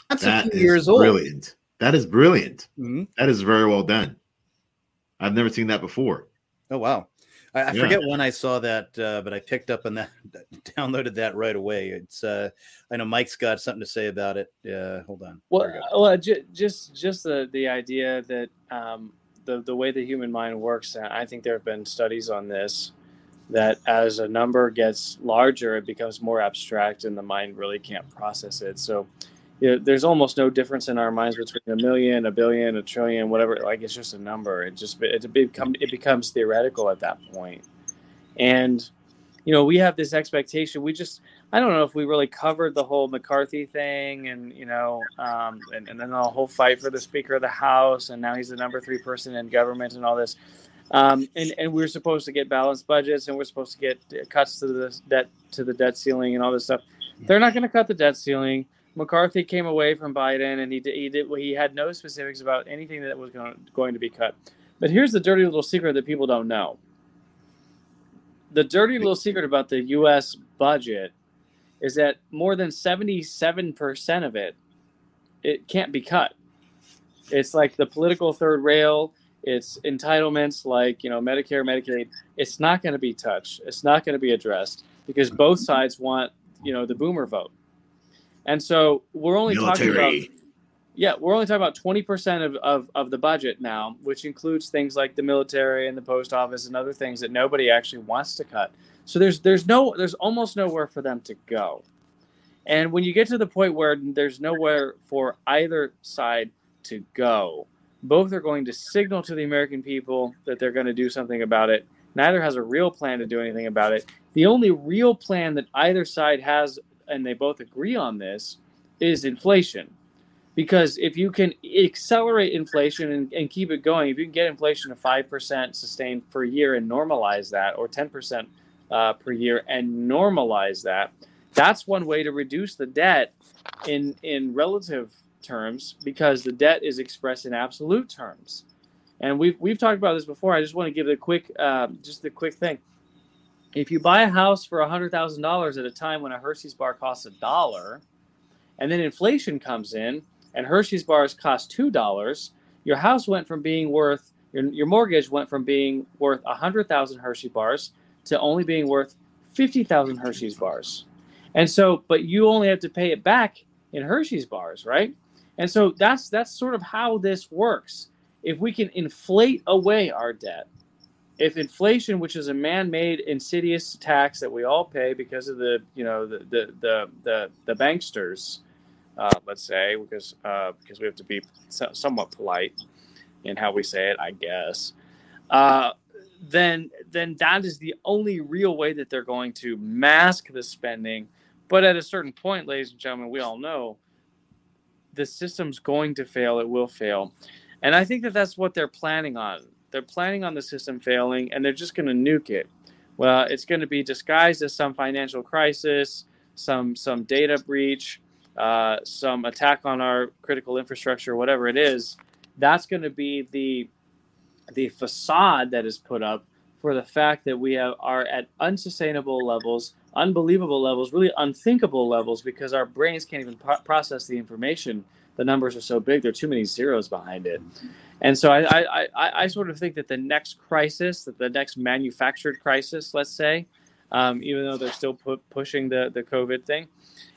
That's That a few is years old. Brilliant. That is brilliant. Mhm. That is very well done. I've never seen that before. Oh wow. I, I Yeah. forget when I saw that, uh, but I picked up on that, downloaded that right away. It's uh, I know Mike's got something to say about it. Uh, hold on. Well, well, ju- just just the the idea that um, the the way the human mind works. uh, I think there have been studies on this that as a number gets larger, it becomes more abstract, and the mind really can't process it. So, you know, there's almost no difference in our minds between a million, a billion, a trillion, whatever. Like it's just a number. It just it it becomes theoretical at that point. point, and you know, we have this expectation. We just, I don't know if we really covered the whole McCarthy thing and, you know, um, and, and then the whole fight for the Speaker of the House. And now he's the number three person in government and all this. Um, and, and we're supposed to get balanced budgets and we're supposed to get cuts to the debt, to the debt ceiling and all this stuff. They're not going to cut the debt ceiling. McCarthy came away from Biden and he did, he did, he had no specifics about anything that was going, going to be cut. But here's the dirty little secret that people don't know the dirty little secret about the U.S. budget is that more than seventy-seven percent of it it can't be cut. It's like the political third rail. It's entitlements like you know Medicare, Medicaid. It's not going to be touched. It's not going to be addressed because both sides want you know the boomer vote, and so we're only talking about yeah, we're only talking about 20% of, of, of the budget now, which includes things like the military and the post office and other things that nobody actually wants to cut. So there's there's no there's almost nowhere for them to go. And when you get to the point where there's nowhere for either side to go, both are going to signal to the American people that they're going to do something about it. Neither has a real plan to do anything about it. The only real plan that either side has, and they both agree on this, is inflation because if you can accelerate inflation and, and keep it going, if you can get inflation to five percent sustained per year and normalize that, or ten percent uh, per year and normalize that, that's one way to reduce the debt in in relative terms because the debt is expressed in absolute terms. And we've we've talked about this before. I just want to give a quick uh, just a quick thing. If you buy a house for $100,000 at a time when a Hershey's bar costs a dollar, and then inflation comes in and Hershey's bars cost $2, your house went from being worth, your, your mortgage went from being worth 100,000 Hershey bars to only being worth 50,000 Hershey's bars. And so, but you only have to pay it back in Hershey's bars, right? And so that's that's sort of how this works. If we can inflate away our debt, if inflation, which is a man-made insidious tax that we all pay because of the you know the the the the, the banksters, uh, let's say because uh, because we have to be so, somewhat polite in how we say it, I guess. Uh, then then that is the only real way that they're going to mask the spending. But at a certain point, ladies and gentlemen, we all know the system's going to fail. It will fail, and I think that that's what they're planning on. They're planning on the system failing, and they're just going to nuke it. Well, it's going to be disguised as some financial crisis, some some data breach, uh, some attack on our critical infrastructure, whatever it is. That's going to be the the facade that is put up for the fact that we have, are at unsustainable levels, unbelievable levels, really unthinkable levels because our brains can't even pro- process the information. The numbers are so big; there are too many zeros behind it. And so I, I, I, I sort of think that the next crisis, that the next manufactured crisis, let's say, um, even though they're still pu- pushing the, the COVID thing,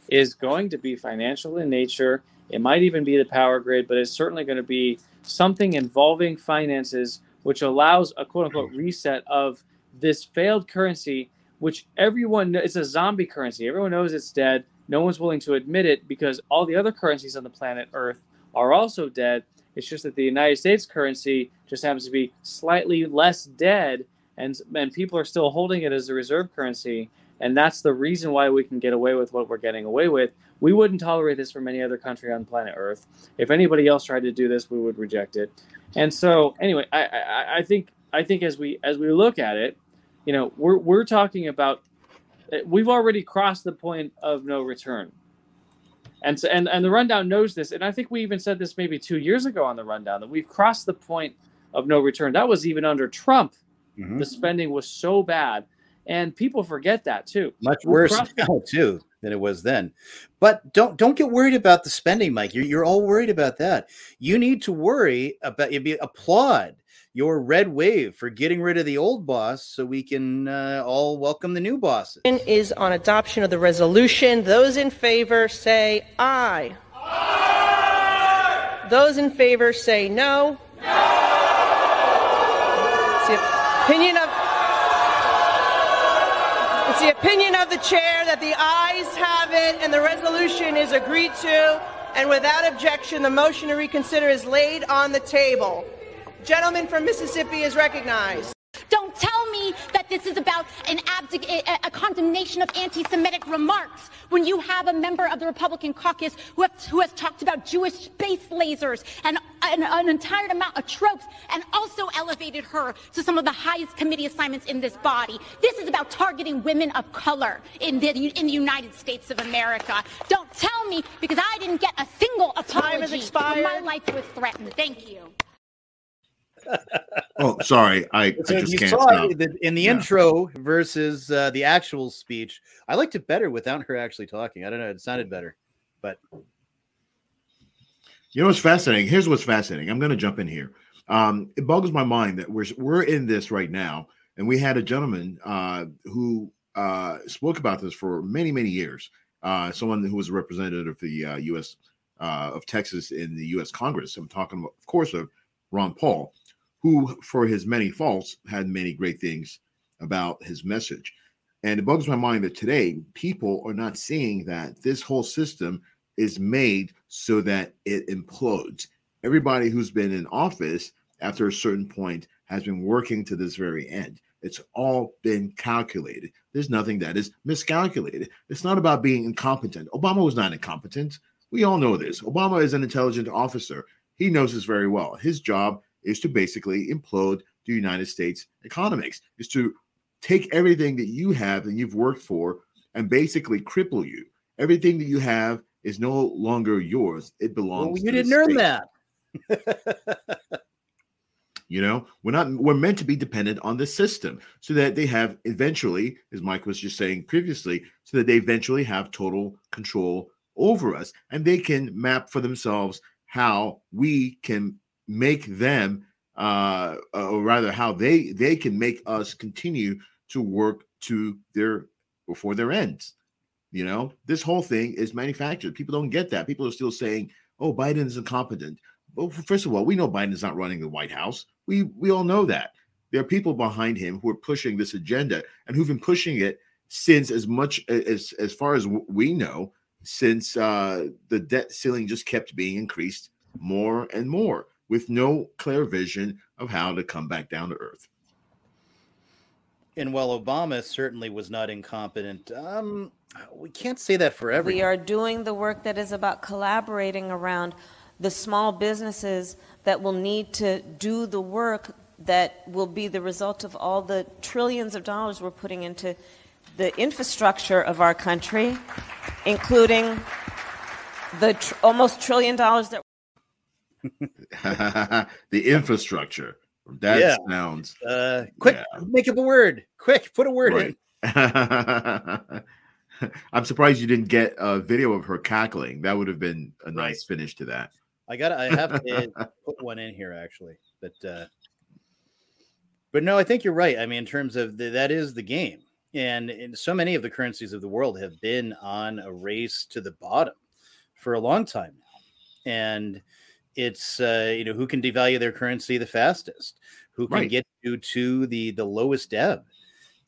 is going to be financial in nature. It might even be the power grid, but it's certainly going to be something involving finances, which allows a quote unquote reset of this failed currency, which everyone kn- it's a zombie currency. Everyone knows it's dead. No one's willing to admit it because all the other currencies on the planet Earth are also dead. It's just that the United States currency just happens to be slightly less dead, and and people are still holding it as a reserve currency. And that's the reason why we can get away with what we're getting away with. We wouldn't tolerate this from any other country on planet Earth. If anybody else tried to do this, we would reject it. And so, anyway, I, I, I think I think as we as we look at it, you know, we're we're talking about we've already crossed the point of no return. And so, and and the rundown knows this, and I think we even said this maybe two years ago on the rundown that we've crossed the point of no return. That was even under Trump. Mhm. The spending was so bad, and people forget that too. much We've worse now too than it was then. But don't don't get worried about the spending, Mike. You're you're all worried about that. You need to worry about you be applaud your red wave for getting rid of the old boss so we can uh, all welcome the new bosses. is on adoption of the resolution. Those in favor say aye. aye. Those in favor say no. no. It's the opinion of it's the opinion of the chair that the ayes have it and the resolution is agreed to. And without objection, the motion to reconsider is laid on the table. Gentleman from Mississippi is recognized. Don't tell me that this is about an abdic- a, a condemnation of anti-Semitic remarks when you have a member of the Republican caucus who, have, who has talked about Jewish space lasers and an, an entire amount of tropes and also elevated her to some of the highest committee assignments in this body. This is about targeting women of color in the, in the United States of America. Don't tell me because I didn't get a single Time has apology expired. when my life was threatened. Thank you. Oh, sorry, I, I So just you can't saw it in the Yeah. intro versus uh, the actual speech. I liked it better without her actually talking. I don't know; it sounded better, but You know what's fascinating? Here's what's fascinating. I'm going to jump in here. Um, it boggles my mind that we're we're in this right now, and we had a gentleman uh, who uh, spoke about this for many many years. Uh, someone who was a representative of the uh, U.S. Uh, of Texas in the U.S. Congress. I'm talking, of course, of Ron Paul, who, for his many faults, had many great things about his message. And it boggles my mind that today people are not seeing that this whole system is made so that it implodes. Everybody who's been in office after a certain point has been working to this very end. It's all been calculated. There's nothing that is miscalculated. It's not about being incompetent. Obama was not incompetent. We all know this. Obama is an intelligent officer. He knows this very well. His job is to basically implode the United States economics, is to take everything that you have and you've worked for and basically cripple you. Everything that you have is no longer yours. It belongs well, to you didn't earn that. You know, we're not we're meant to be dependent on the system so that they have eventually, as Mike was just saying previously, so that they eventually have total control over us and they can map for themselves how we can make them uh or rather how they they can make us continue to work to their before their ends. You know this whole thing is manufactured. People don't get that. People are still saying oh biden's incompetent. Well first of all we know biden's not running the white house. We we all know that. There are people behind him who are pushing this agenda and who've been pushing it since as much as as far as we know since uh the debt ceiling just kept being increased more and more with no clear vision of how to come back down to earth. And while Obama certainly was not incompetent, um, we can't say that for We are doing the work that is about collaborating around the small businesses that will need to do the work that will be the result of all the trillions of dollars we're putting into the infrastructure of our country, including the tr- almost trillion dollars that the infrastructure that Yeah. sounds Uh, quick, make up a word. Quick, put a word in. i'm surprised you didn't get a video of her cackling that would have been a nice finish to that I got. I have to put one in here actually, but uh, but no, I think you're right. I mean, in terms of the, that is the game, and, and so many of the currencies of the world have been on a race to the bottom for a long time now, and it's uh, you know who can devalue their currency the fastest, who can Right. get you to the the lowest ebb,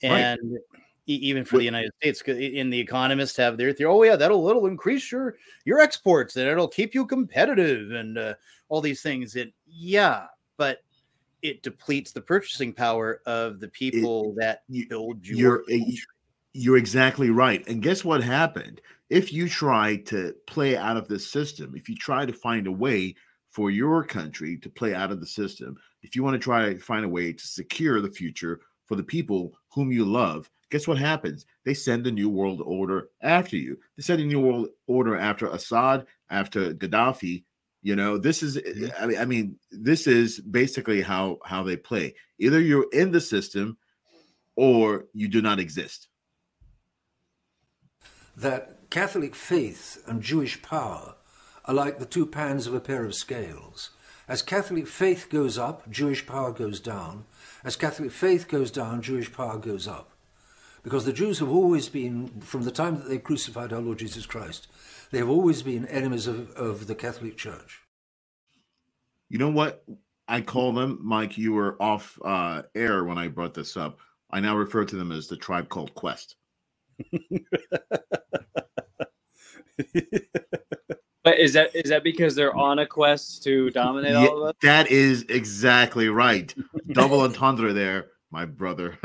Right. and e- even for the United States, in the economists have their theory. Oh yeah, that'll that'll increase your your exports and it'll keep you competitive and uh, all these things. And yeah, but it depletes the purchasing power of the people that build your. you're you're exactly right and guess what happened if you try to play out of this system if you try to find a way for your country to play out of the system. If you want to try to find a way to secure the future for the people whom you love guess what happens? They send a new world order after you. They send a new world order after assad after gaddafi you know? This is mm-hmm. i mean i mean this is basically how how they play. Either you're in the system or you do not exist. That Catholic faith and Jewish power are like the two pans of a pair of scales. As Catholic faith goes up, Jewish power goes down. As Catholic faith goes down, Jewish power goes up. Because the Jews have always been, from the time that they crucified our Lord Jesus Christ, they have always been enemies of, of the Catholic Church. You know what? I call them, Mike. You were off uh, air when I brought this up. I now refer to them as the tribe called Quest. But is that is that because they're on a quest to dominate Yeah, all of us? that is exactly right. Double entendre there, my brother.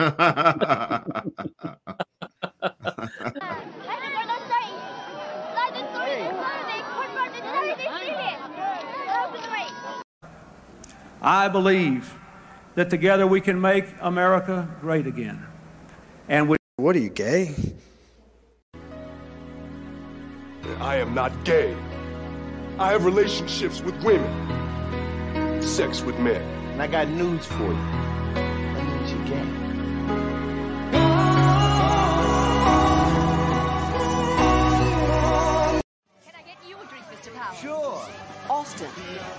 I believe that together we can make America great again. And we What are you, gay? I am not gay. I have relationships with women, sex with men. And I got news for you. That means you're gay. Sure. Austin,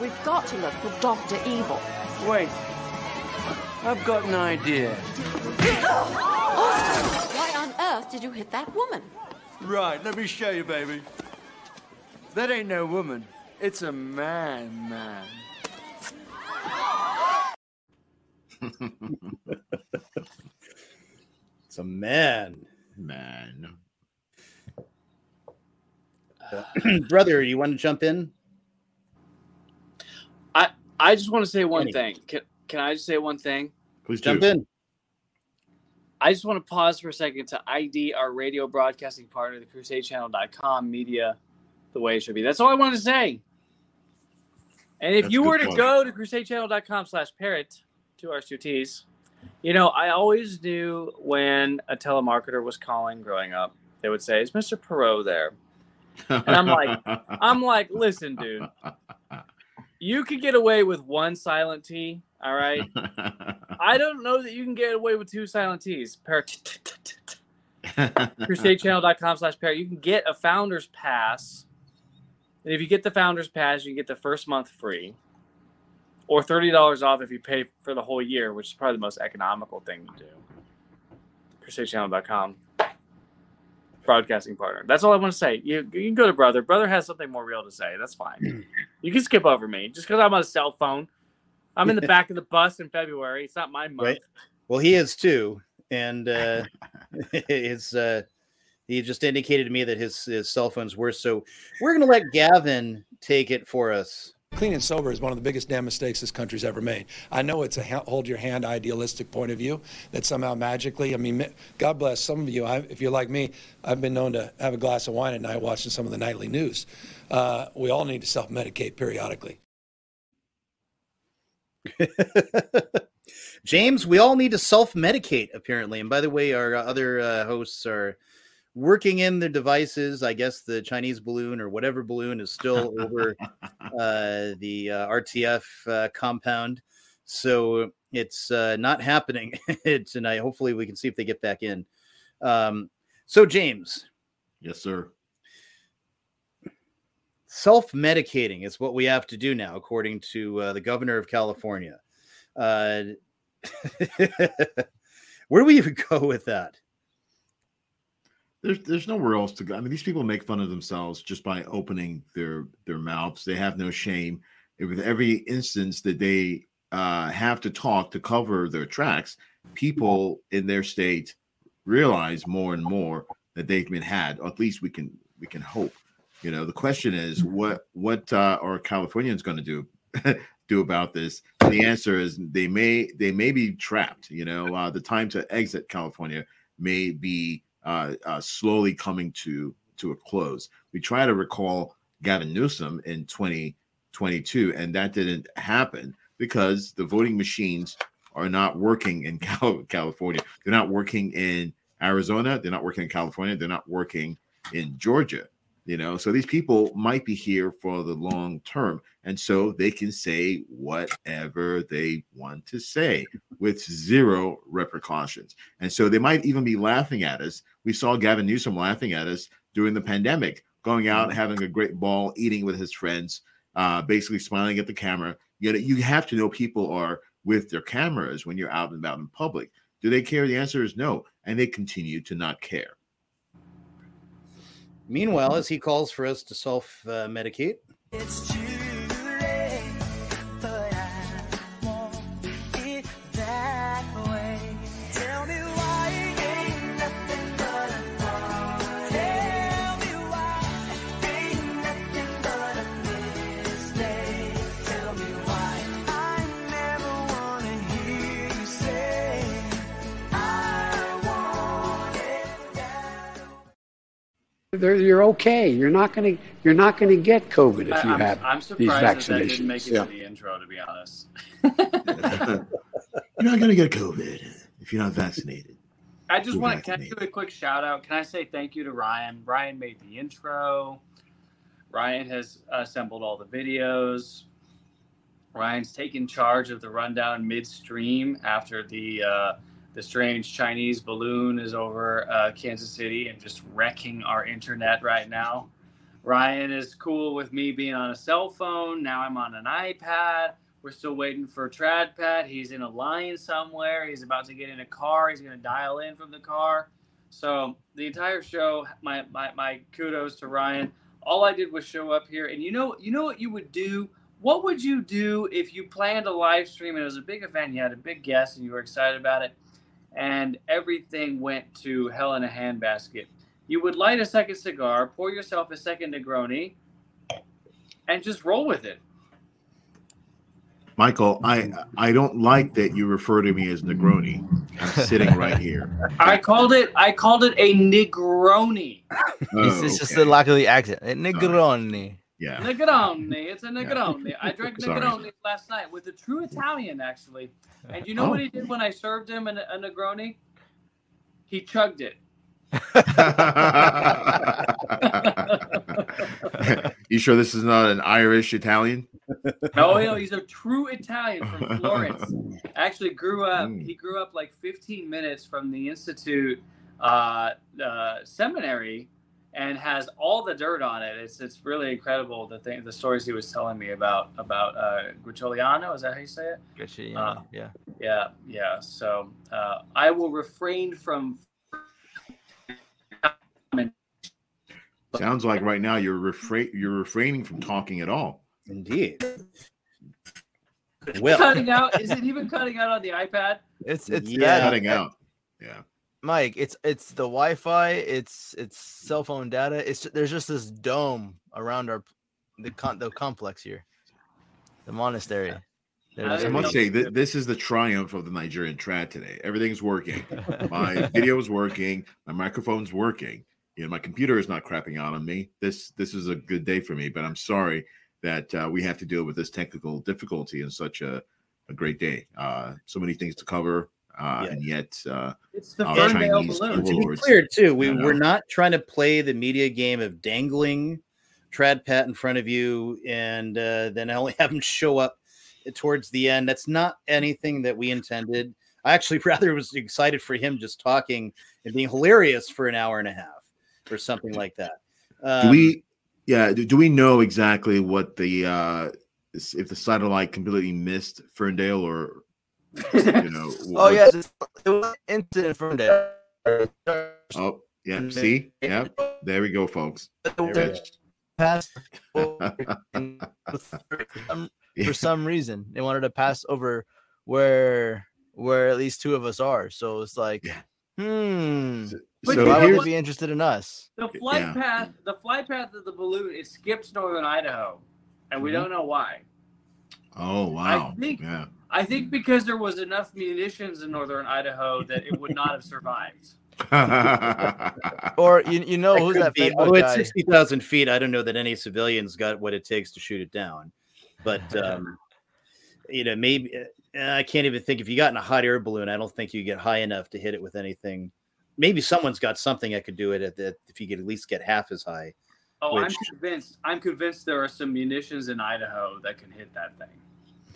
we've got to look for Dr. Evil. Wait, I've got an idea. Austin, why on earth did you hit that woman? Right, let me show you, baby. That ain't no woman. It's a man, man. It's a man. Man. brother, you want to jump in? I I just want to say one Any. thing. Can can I just say one thing? Please Jump do. in. I just want to pause for a second to ID our radio broadcasting partner, the CrusadeChannel.com media, the way it should be. That's all I wanted to say. And if That's you were to plug. go to CrusadeChannel.com slash parrott, two R's, two T's, you know, I always knew when a telemarketer was calling growing up, they would say, Is Mr. Perot there? And I'm like, I'm like, listen, dude. You could get away with one silent T. All right. I don't know that you can get away with two silent T's. Par- crusadechannel.com slash parrott. You can get a founder's pass. And if you get the founder's pass, you can get the first month free. Or $30 off if you pay for the whole year, which is probably the most economical thing to do. crusadechannel.com. Broadcasting partner. That's all I want to say. You, you can go to Brother. Brother has something more real to say. That's fine. you can skip over me just because I'm on a cell phone. I'm in the back of the bus in February. It's not my month. Right. Well, he is too, and uh, it's uh, he just indicated to me that his, his cell phone's worse. So we're gonna let Gavin take it for us. Clean and sober is one of the biggest damn mistakes this country's ever made. I know it's a hold your hand idealistic point of view that somehow magically, I mean, God bless some of you. I, if you're like me, I've been known to have a glass of wine at night watching some of the nightly news. Uh, we all need to self medicate periodically. James, we all need to self medicate, apparently. And by the way, our other uh, hosts are working in the devices. I guess the Chinese balloon or whatever balloon is still over uh, the uh, RTF uh, compound. So it's uh, not happening tonight. Hopefully, we can see if they get back in. Um, so, James. Yes, sir. Self medicating is what we have to do now, according to uh, the governor of California. Uh, where do we even go with that? There's there's nowhere else to go. I mean, these people make fun of themselves just by opening their their mouths. They have no shame. With every instance that they uh, have to talk to cover their tracks, people in their state realize more and more that they've been had. Or at least we can we can hope. You know, the question is what what uh, are Californians going to do do about this? And the answer is they may they may be trapped. You know, uh, the time to exit California may be uh, uh, slowly coming to to a close. We try to recall Gavin Newsom in 2022, and that didn't happen because the voting machines are not working in Cal- California. They're not working in Arizona. They're not working in California. They're not working in Georgia. You know, so these people might be here for the long term, and so they can say whatever they want to say with zero repercussions. And so they might even be laughing at us. We saw Gavin Newsom laughing at us during the pandemic, going out having a great ball, eating with his friends, uh, basically smiling at the camera. You know, you have to know people are with their cameras when you're out and about in public. Do they care? The answer is no, and they continue to not care. Meanwhile, as he calls for us to self uh, you're okay. You're not going to you're not going to get COVID if you I'm, have I'm these surprised that, that vaccinations. didn't make it Yeah. to the intro, to be honest. You're not going to get COVID if you're not vaccinated. I just You're want to can I do a quick shout out? Can I say thank you to Ryan? Ryan made the intro. Ryan has assembled all the videos. Ryan's taken charge of the rundown midstream after the uh, the strange Chinese balloon is over uh, Kansas City and just wrecking our internet right now. Ryan is cool with me being on a cell phone. Now I'm on an iPad. We're still waiting for TradPad. He's in a line somewhere. He's about to get in a car. He's going to dial in from the car. So the entire show, my, my my kudos to Ryan. All I did was show up here, and you know you know what you would do. What would you do if you planned a live stream and it was a big event? You had a big guest and you were excited about it, and everything went to hell in a handbasket. You would light a second cigar, pour yourself a second Negroni, and just roll with it. Michael, I I don't like that you refer to me as Negroni. I'm sitting right here. I called it. I called it a Negroni. it's, it's just the lack of the accent. Eh, Negroni. Yeah. Negroni. It's a Negroni. I drank. Negroni last night with a true Italian, actually. And you know what Oh. he did when I served him a, a Negroni? He chugged it. you sure this is not an Irish Italian? No, no, he's a true Italian from Florence. Actually, grew up. Mm. He grew up like 15 minutes from the Institute uh, uh, Seminary, and has all the dirt on it. It's it's really incredible the thing, the stories he was telling me about about uh, Gricigliano. Is that how you say it? Gucci, Uh, yeah. Yeah, yeah. So uh, I will refrain from. Sounds like right now you're refrain you're refraining from talking at all. Indeed. Well, cutting out. Is it even cutting out on the iPad? It's it's Yeah. Cutting out. Yeah. Mike, it's it's the Wi-Fi, it's it's cell phone data. It's there's just this dome around our the con the complex here, the monastery. There's- I must say that this is the triumph of the Nigerian trad today. Everything's working. My video is working. My microphone's working. You know, my computer is not crapping out on me. This this is a good day for me. But I'm sorry that uh, we have to deal with this technical difficulty in such a, a great day. Uh, so many things to cover, uh, and yet uh, It's the our Ferndale Chinese balloon. to be clear too we, I know. we're not trying to play the media game of dangling trad pat in front of you and uh, then only have him show up towards the end that's not anything that we intended i actually rather was excited for him just talking and being hilarious for an hour and a half or something like that do Um, we yeah do, do we know exactly what the uh if the satellite completely missed ferndale or you know Oh what- yeah, it was an incident from there. oh yeah see yeah there we go folks There it is. Pass for some, for some reason they wanted to pass over where where at least two of us are. So it's like, hmm. But so you why would be interested in us? The flight Yeah. path, the flight path of the balloon, it skips northern Idaho, and we Mhm. don't know why. Oh wow think- yeah I think because there was enough munitions in northern Idaho that it would not have survived. Or you, you know That who's that be. Facebook Although it's 60,000 feet, I don't know that any civilians got what it takes to shoot it down. But, um, you know, maybe uh, I can't even think if you got in a hot air balloon, I don't think you get high enough to hit it with anything. Maybe someone's got something that could do it at that if you could at least get half as high. Oh, Which- I'm convinced. I'm convinced there are some munitions in Idaho that can hit that thing.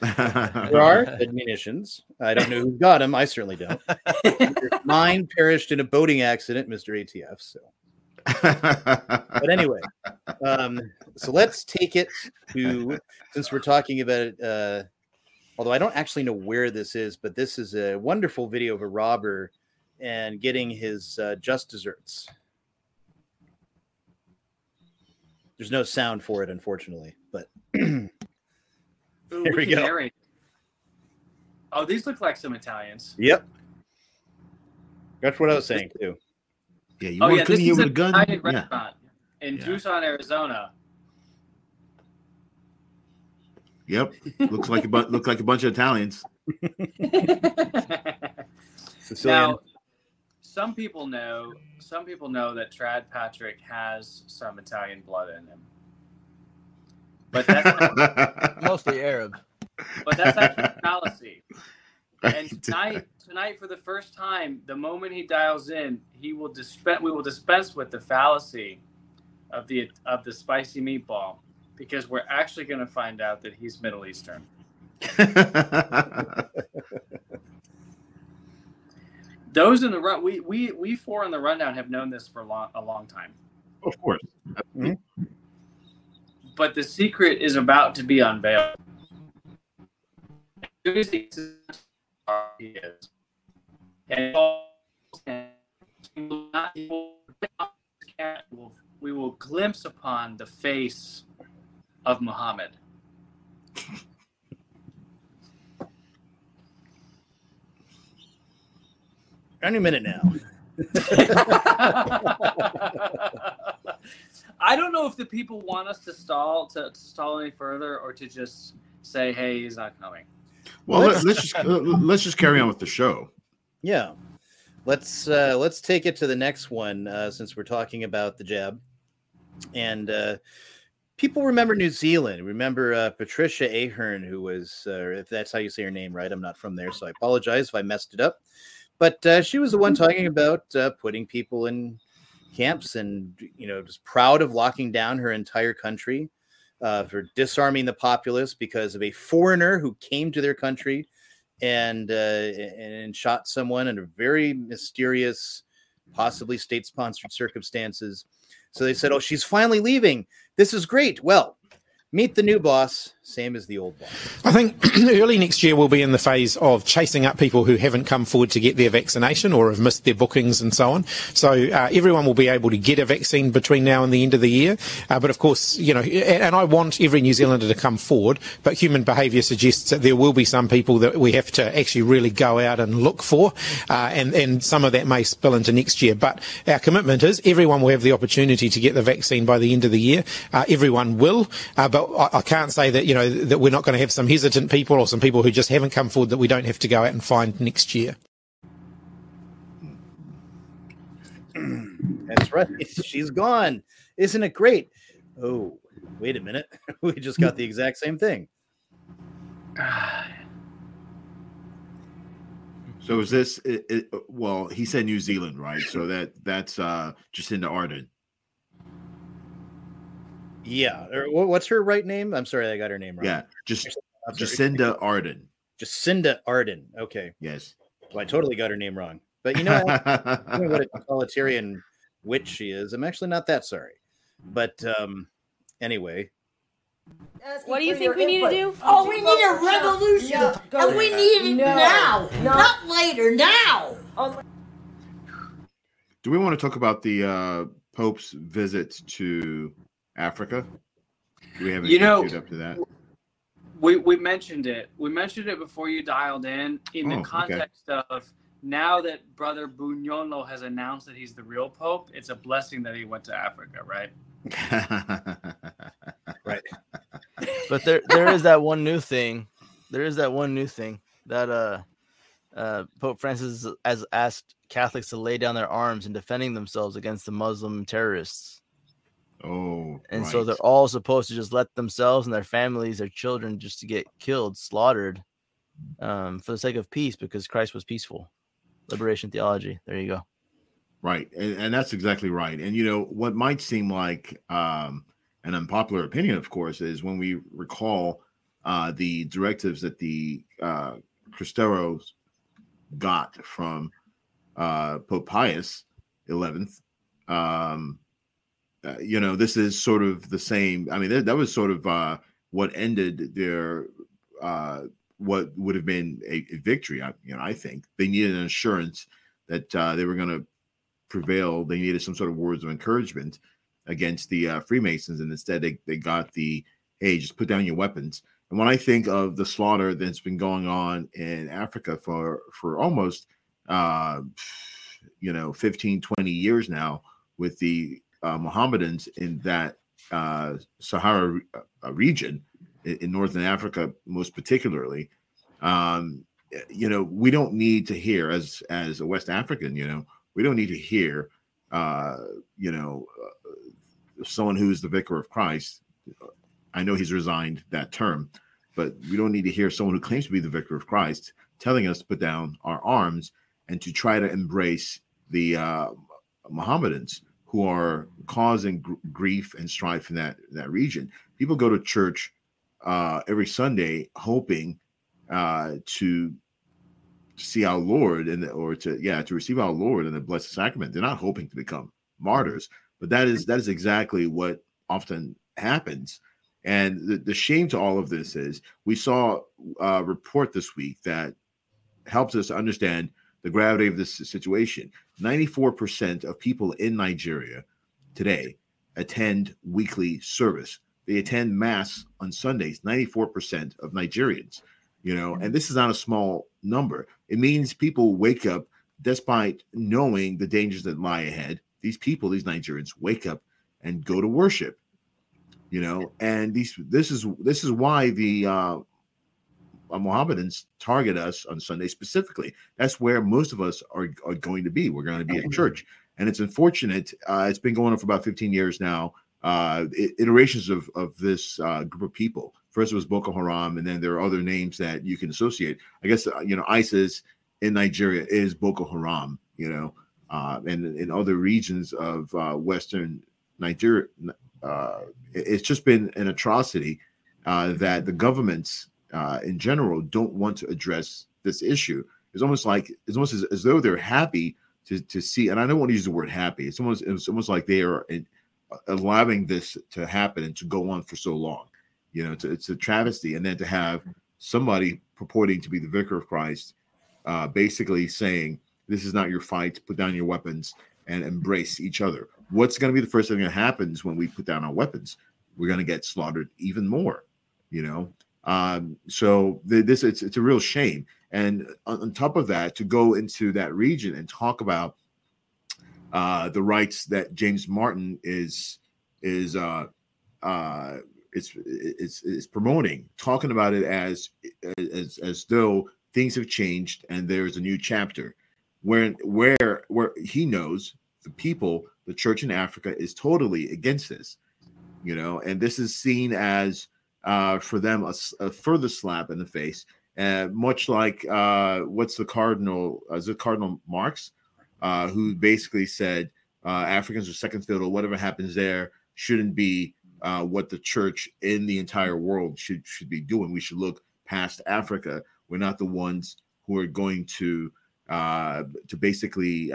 There are munitions. I don't know who got them. I certainly don't. Mine perished in a boating accident, Mr. ATF. So, but anyway, um, so let's take it to since we're talking about it. Uh, although I don't actually know where this is, but this is a wonderful video of a robber and getting his uh, just desserts. There's no sound for it, unfortunately, but Ooh, Here we can go. narrate. Oh, these look like some Italians. Yep. That's what I was saying too. Yeah, you oh want yeah, to this is with a gun? Italian Yeah. restaurant in Yeah. Tucson, Arizona. Yep. Looks like a bu- look like a bunch of Italians. Now, some people know. Some people know that Trad Patrick has some Italian blood in him, but that's mostly Arab. but that's actually a fallacy. And tonight, tonight, for the first time, the moment he dials in, he will dispense. We will dispense with the fallacy of the of the spicy meatball because we're actually going to find out that he's Middle Eastern. Those in the run, we we we four in the rundown have known this for a long a long time. Of course. Mm-hmm. But the secret is about to be unveiled. As soon as he says he is. And we will not- he will- we will glimpse upon the face of Muhammad. Any minute now. I don't know if the people want us to stall to, to stall any further or to just say, "Hey, he's not coming." Well, let, let's just let's just carry on with the show. Yeah. Let's uh let's take it to the next one uh since we're talking about the jab. And uh people remember New Zealand. Remember uh Patricia Ahern who was uh, if that's how you say her name right. I'm not from there, so I apologize if I messed it up. But uh, she was the one talking about uh, putting people in camps and you know just proud of locking down her entire country uh, for disarming the populace because of a foreigner who came to their country and uh, and shot someone under very mysterious, possibly state-sponsored circumstances. So they said, "Oh, she's finally leaving. This is great." Well, meet the new boss, same as the old boss. I think early next year we'll be in the phase of chasing up people who haven't come forward to get their vaccination or have missed their bookings and so on. So uh, everyone will be able to get a vaccine between now and the end of the year. Uh, but of course, you know, and, and I want every New Zealander to come forward, but human behaviour suggests that there will be some people that we have to actually really go out and look for, uh, and, and some of that may spill into next year. But our commitment is everyone will have the opportunity to get the vaccine by the end of the year. Uh, everyone will, uh, but I, I can't say that, you know, that we're not going to have some hesitant people or some people who just haven't come forward that we don't have to go out and find next year. That's right. She's gone. Isn't it great? Oh, wait a minute. we just got the exact same thing. So is this? It, it, well, he said New Zealand, right? So that that's uh Jacinda Ardern. Yeah. Or what's her right name? I'm sorry, I got her name wrong. Yeah, just I'm sorry. Jacinda Arden. Jacinda Ardern. Okay. Yes. Well, I totally got her name wrong. But you know what? Knowing what a totalitarian witch she is, I'm actually not that sorry. But um anyway, What do you think we need to do? Oh, we need a revolution, and we need it No. now, No. not later. Now. Do we want to talk about the uh Pope's visit to Africa? Do we have You know- up to that? We we mentioned it. We mentioned it before you dialed in in Oh, the okay. context of now that Brother Bugnolo has announced that he's the real Pope. It's a blessing that he went to Africa, right? right. But there there is that one new thing. There is that one new thing that uh uh Pope Francis has asked Catholics to lay down their arms in defending themselves against the Muslim terrorists. Oh, And so they're all supposed to just let themselves and their families, their children, just to get killed, slaughtered, um, for the sake of peace, because Christ was peaceful. Liberation theology. There you go. Right, and, and that's exactly right. And you know what might seem like um, an unpopular opinion, of course, is when we recall uh, the directives that the uh, Cristeros got from uh, Pope Pius Eleventh. Um, uh, you know, this is sort of the same. I mean, that, that was sort of uh, what ended their uh, what would have been a, a victory. I, you know, I think they needed an assurance that uh, they were going to prevail. They needed some sort of words of encouragement against the uh, Freemasons, and instead they, they got the hey, just put down your weapons. And when I think of the slaughter that's been going on in Africa for for almost uh, you know 15, 20 years now with the uh, Mohammedans in that uh, Sahara re- uh, region in, in northern Africa, most particularly. Um, you know, we don't need to hear as as a West African, you know, we don't need to hear, uh, you know, uh, someone who's the vicar of Christ. I know he's resigned that term, but we don't need to hear someone who claims to be the vicar of Christ telling us to put down our arms and to try to embrace the uh, Mohammedans who are causing gr- grief and strife in that that region. People go to church uh, every Sunday hoping uh, to see our Lord and or to yeah to receive our Lord in the blessed sacrament. They're not hoping to become martyrs, but that is that is exactly what often happens. And the, the shame to all of this is we saw a report this week that helps us understand the gravity of this situation. 94% of people in Nigeria today attend weekly service. They attend mass on Sundays, 94% of Nigerians, you know, and this is not a small number. It means people wake up despite knowing the dangers that lie ahead. These people, these Nigerians, wake up and go to worship, you know, and these this is this is why the uh uh, Mohammedans target us on Sunday specifically. That's where most of us are, are going to be. We're going to be at church. And it's unfortunate. Uh, it's been going on for about 15 years now. Uh, iterations of, of this uh, group of people. First it was Boko Haram, and then there are other names that you can associate. I guess, uh, you know, ISIS in Nigeria is Boko Haram, you know, uh, and in other regions of uh, Western Nigeria, uh, it's just been an atrocity uh, that the governments uh, in general don't want to address this issue. It's almost like it's almost as, as though they're happy to, to see, and I don't want to use the word happy. It's almost it's almost like they are in, allowing this to happen and to go on for so long. You know, it's, a- it's a travesty, and then to have somebody purporting to be the vicar of Christ, uh, basically saying, "This is not your fight. Put down your weapons and embrace each other." What's going to be the first thing that happens when we put down our weapons? We're going to get slaughtered even more. You know, um, so th- this it's it's a real shame. And on, on top of that, to go into that region and talk about uh, the rights that James Martin is is uh, uh, it's, it's it's promoting, talking about it as as as though things have changed and there's a new chapter. Where where where he knows the people, the church in Africa is totally against this, you know, and this is seen as uh, for them a further slap in the face, uh, much like uh, what's the cardinal? Is it Cardinal Marx, uh, who basically said uh, Africans are second fiddle. Whatever happens there shouldn't be uh, what the church in the entire world should should be doing. We should look past Africa. We're not the ones who are going to to basically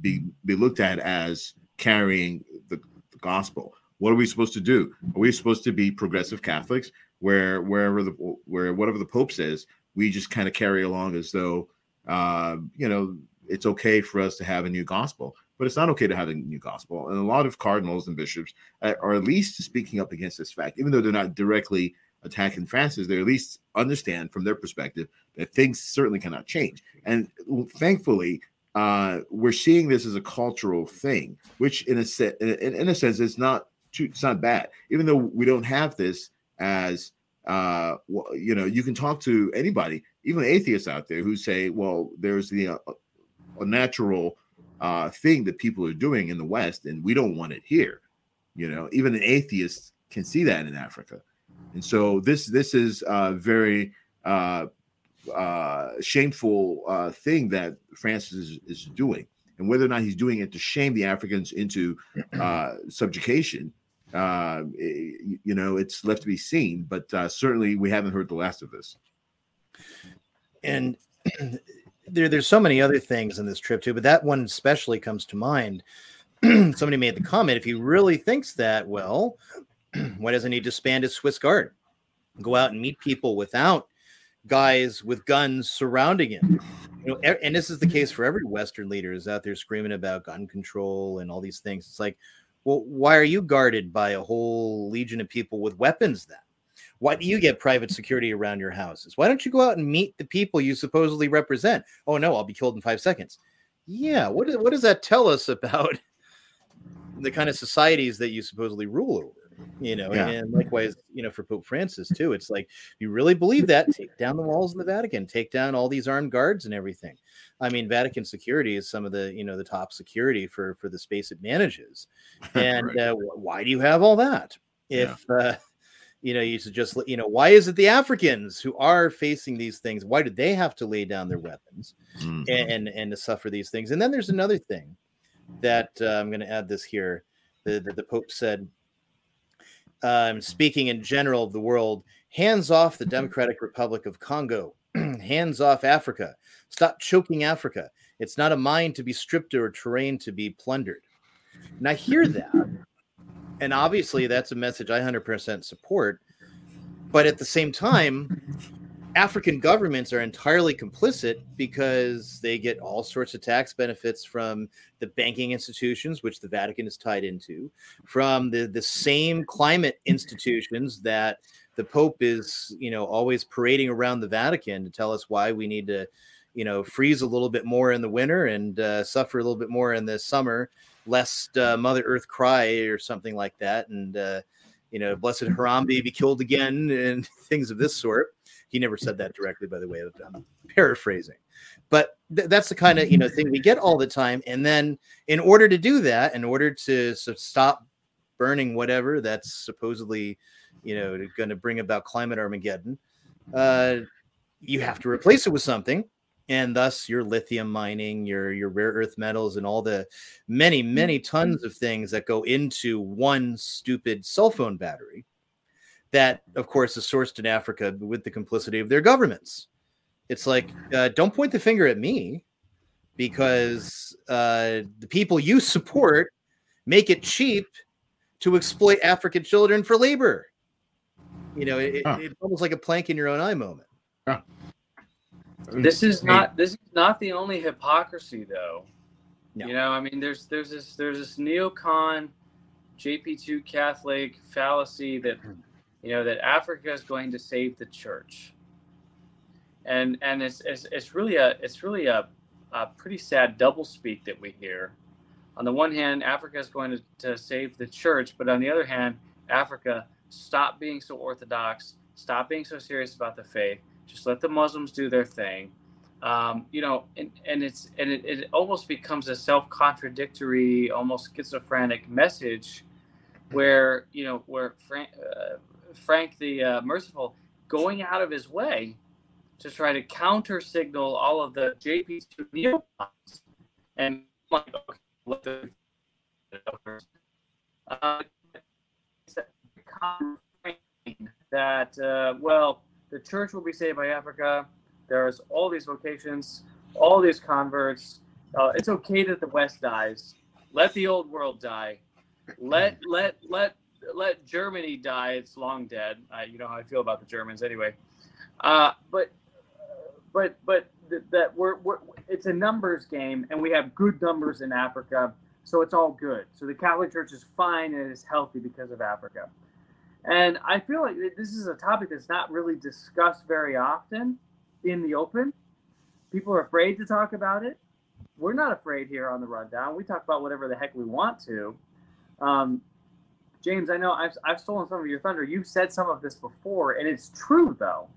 be be looked at as carrying the, the gospel. What are we supposed to do? Are we supposed to be progressive Catholics, where wherever the where whatever the Pope says, we just kind of carry along as though uh, you know it's okay for us to have a new gospel, but it's not okay to have a new gospel. And a lot of cardinals and bishops are at least speaking up against this fact, even though they're not directly attacking Francis. They at least understand from their perspective that things certainly cannot change. And thankfully, uh, we're seeing this as a cultural thing, which in a se- in in a sense is not it's not bad. Even though we don't have this as uh, you know, you can talk to anybody, even atheists out there, who say, "Well, there's the uh, a natural uh, thing that people are doing in the West, and we don't want it here." You know, even an atheist can see that in Africa, and so this this is a very uh, uh, shameful uh, thing that Francis is, is doing, and whether or not he's doing it to shame the Africans into uh, subjugation, uh, you know, it's left to be seen. But uh, certainly, we haven't heard the last of this. and there, there's so many other things in this trip too, but that one especially comes to mind. Somebody made the comment: if he really thinks that, well, why doesn't he disband his Swiss Guard, go out and meet people without guys with guns surrounding him? You know, and this is the case for every Western leader is out there screaming about gun control and all these things. It's like, well, why are you guarded by a whole legion of people with weapons then? Why do you get private security around your houses? Why don't you go out and meet the people you supposedly represent? Oh no, I'll be killed in five seconds. Yeah, what, what does that tell us about the kind of societies that you supposedly rule over? You know, Yeah. and likewise, you know, for Pope Francis too. It's like you really believe that, take down the walls of the Vatican, take down all these armed guards and everything. I mean, Vatican security is some of the you know the top security for for the space it manages. And Right. uh, why do you have all that if uh, you know you should just let- you know why is it the Africans who are facing these things? Why do they have to lay down their weapons Mhm. and and, and to suffer these things? And then there's another thing that uh, I'm going to add this here that the, the Pope said. Um, speaking in general of the world, hands off the Democratic Republic of Congo, hands off Africa, stop choking Africa. It's not a mine to be stripped or terrain to be plundered. And I hear that. And obviously, that's a message I 100% support. But at the same time, African governments are entirely complicit because they get all sorts of tax benefits from the banking institutions, which the Vatican is tied into, from the, the same climate institutions that the Pope is, you know, always parading around the Vatican to tell us why we need to, you know, freeze a little bit more in the winter and uh, suffer a little bit more in the summer, lest uh, Mother Earth cry or something like that. And, uh, you know, blessed Harambe be killed again and things of this sort. He never said that directly, by the way. I'm paraphrasing, but th- that's the kind of you know thing we get all the time. And then, in order to do that, in order to so stop burning whatever that's supposedly, you know, going to bring about climate Armageddon, uh, you have to replace it with something. and thus your lithium mining, your your rare earth metals, and all the many many tons of things that go into one stupid cell phone battery. That, of course, is sourced in Africa with the complicity of their governments. It's like, uh, don't point the finger at me, because uh, the people you support make it cheap to exploit African children for labor. You know, it, Huh. it's almost like a plank in your own eye moment. This is not this is not the only hypocrisy though. You know, I mean there's there's this there's this neocon JP2 Catholic fallacy that you know that Africa is going to save the church. And and it's it's, it's really a it's really a, a pretty sad doublespeak that we hear. On the one hand, Africa is going to, to save the church, but on the other hand, Africa, stop being so orthodox, stop being so serious about the faith. Just let the Muslims do their thing. Um, you know, and, and it's and it, it almost becomes a self-contradictory, almost schizophrenic message, where you know where Frank, uh, Frank the uh, Merciful going out of his way to try to counter signal all of the JP2 neocons, and like, okay, let the uh, that uh, well the church will be saved by africa. There's all these vocations all these converts. Uh, it's okay that the west dies. Let the old world die. Let let let let germany die it's long dead. I, you know how i feel about the germans anyway. Uh, but but but th- that we're, we're it's a numbers game and we have good numbers in africa so it's all good. So the catholic church is fine and is healthy because of africa. And i feel like this is a topic that's not really discussed very often in the open. People are afraid to talk about it. We're not afraid here on the rundown. We talk about whatever the heck we want to. Um, james i know I've, I've stolen some of your thunder you've said some of this before and it's true though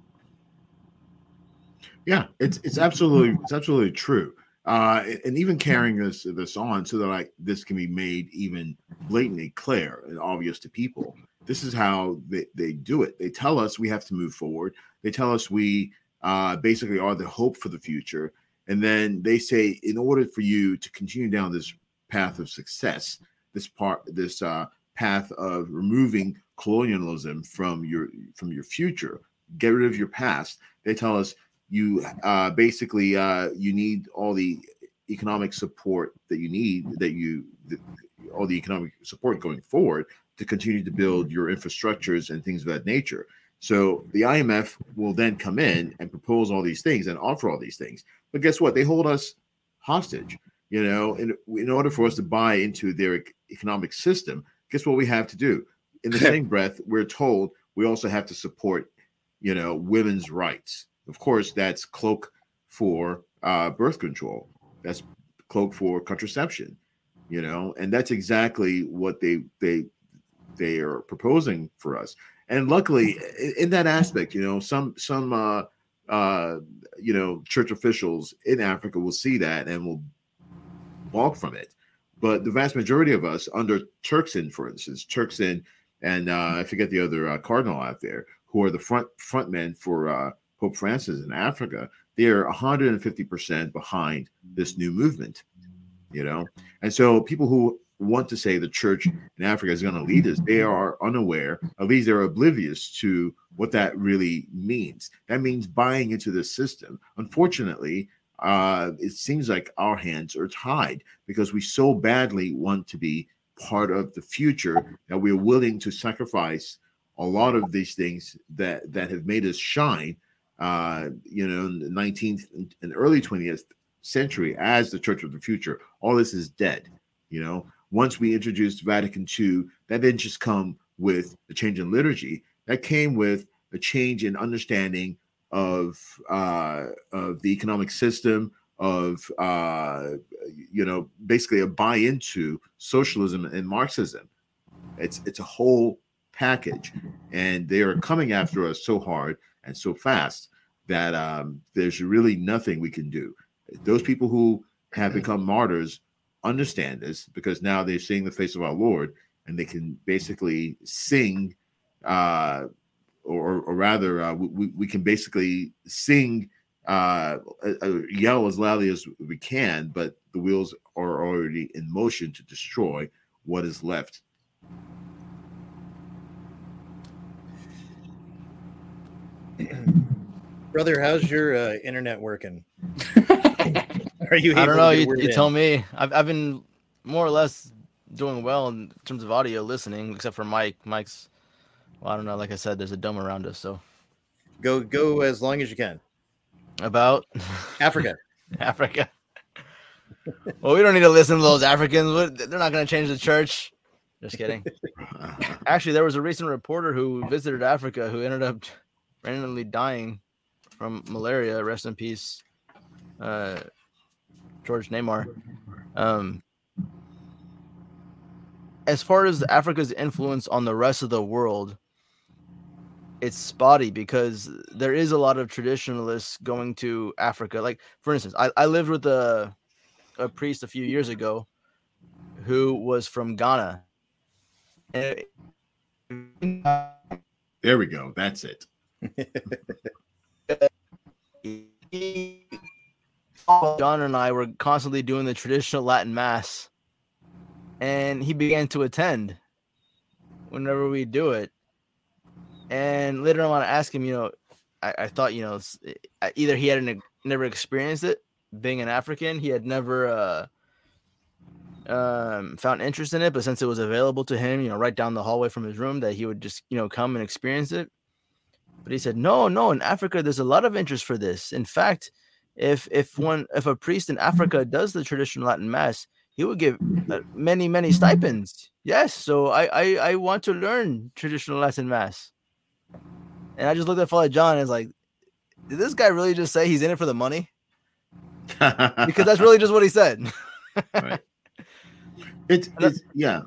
Yeah, it's it's absolutely it's absolutely true. Uh, and even carrying this this on so that like this can be made even blatantly clear and obvious to people. This is how they, they do it. They tell us we have to move forward. They tell us we uh, basically are the hope for the future. And then they say, in order for you to continue down this path of success, this part, this uh, path of removing colonialism from your from your future, get rid of your past. They tell us you uh, basically uh, you need all the economic support that you need that you the, all the economic support going forward to continue to build your infrastructures and things of that nature. So the IMF will then come in and propose all these things and offer all these things. But guess what? They hold us hostage. You know, in, in order for us to buy into their economic system, guess what we have to do? In the same breath, we're told we also have to support, you know, women's rights. Of course, that's cloak for uh, birth control. That's cloak for contraception. You know, and that's exactly what they they they are proposing for us. And luckily, in that aspect, you know, some some uh, uh, you know church officials in Africa will see that and will balk from it. But the vast majority of us, under Turkson, for instance, Turkson and uh, I forget the other uh, cardinal out there, who are the front front men for uh, Pope Francis in Africa, they're 150 percent behind this new movement. You know, and so people who want to say the church in Africa is going to lead us, they are unaware, at least they're oblivious to what that really means. That means buying into the system. Unfortunately, uh, it seems like our hands are tied because we so badly want to be part of the future that we're willing to sacrifice a lot of these things that that have made us shine uh you know in the 19th and early 20th century as the church of the future. All this is dead you know? Once we introduced vatican ii that didn't just come with a change in liturgy. That came with a change in understanding of uh of the economic system of uh you know basically a buy into socialism and marxism. It's it's a whole package and they are coming after us so hard and so fast that um, there's really nothing we can do. Those people who have become martyrs understand this because now they're seeing the face of our lord and they can basically sing uh or, or rather uh, we, we can basically sing uh, uh, yell as loudly as we can, but the wheels are already in motion to destroy what is left. Brother, how's your uh, internet working? Are you? I don't know. You, you tell me. I've, I've been more or less doing well in terms of audio listening, except for Mike. Mike's, well, I don't know. Like I said, there's a dome around us, so Go go as long as you can. about Africa. Africa. well, we don't need to listen to those Africans. They're not going to change the church. Just kidding. Actually, there was a recent reporter who visited Africa who ended up randomly dying from malaria. Rest in peace, uh, George Neumayr. Um, as far as Africa's influence on the rest of the world, it's spotty because there is a lot of traditionalists going to Africa. Like, for instance, I, I lived with a, a priest a few years ago who was from Ghana. There we go. That's it. John and I were constantly doing the traditional Latin mass, and he began to attend whenever we do it. And later on, I asked him, you know, I, I thought, you know, either he hadn't never experienced it being an African, he had never uh, um, found interest in it, but since it was available to him, you know, right down the hallway from his room, that he would just, you know, come and experience it. But he said, no, no, in Africa, there's a lot of interest for this. In fact, if if one if a priest in Africa does the traditional Latin mass, he would give uh, many many stipends. Yes, so I, I I want to learn traditional Latin mass. And I just looked at Father John and was like, did this guy really just say he's in it for the money? because that's really just what he said. It's, it's yeah,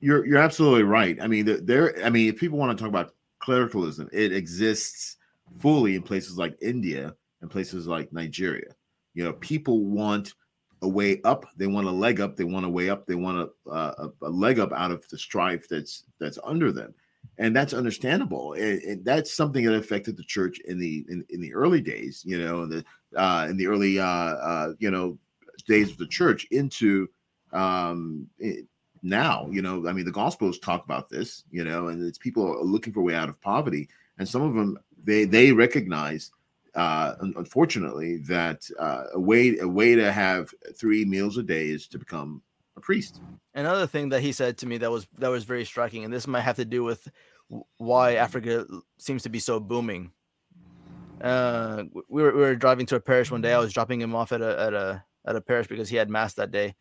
you're you're absolutely right. I mean, there. I mean, if people want to talk about clericalism, it exists fully in places like India and places like Nigeria. You know, people want a way up. They want a leg up. They want a way up. They want a, a, a leg up out of the strife that's that's under them, and that's understandable. And, and that's something that affected the church in the in, in the early days. You know, in the uh, in the early uh, uh, you know days of the church into um it- now you know i mean the gospels talk about this you know and it's people are looking for a way out of poverty and some of them they they recognize uh unfortunately that uh, a way a way to have three meals a day is to become a priest Another thing that he said to me that was that was very striking, and this might have to do with why Africa seems to be so booming. Uh, we were, we were driving to a parish one day. I was dropping him off at a at a at a parish because he had mass that day,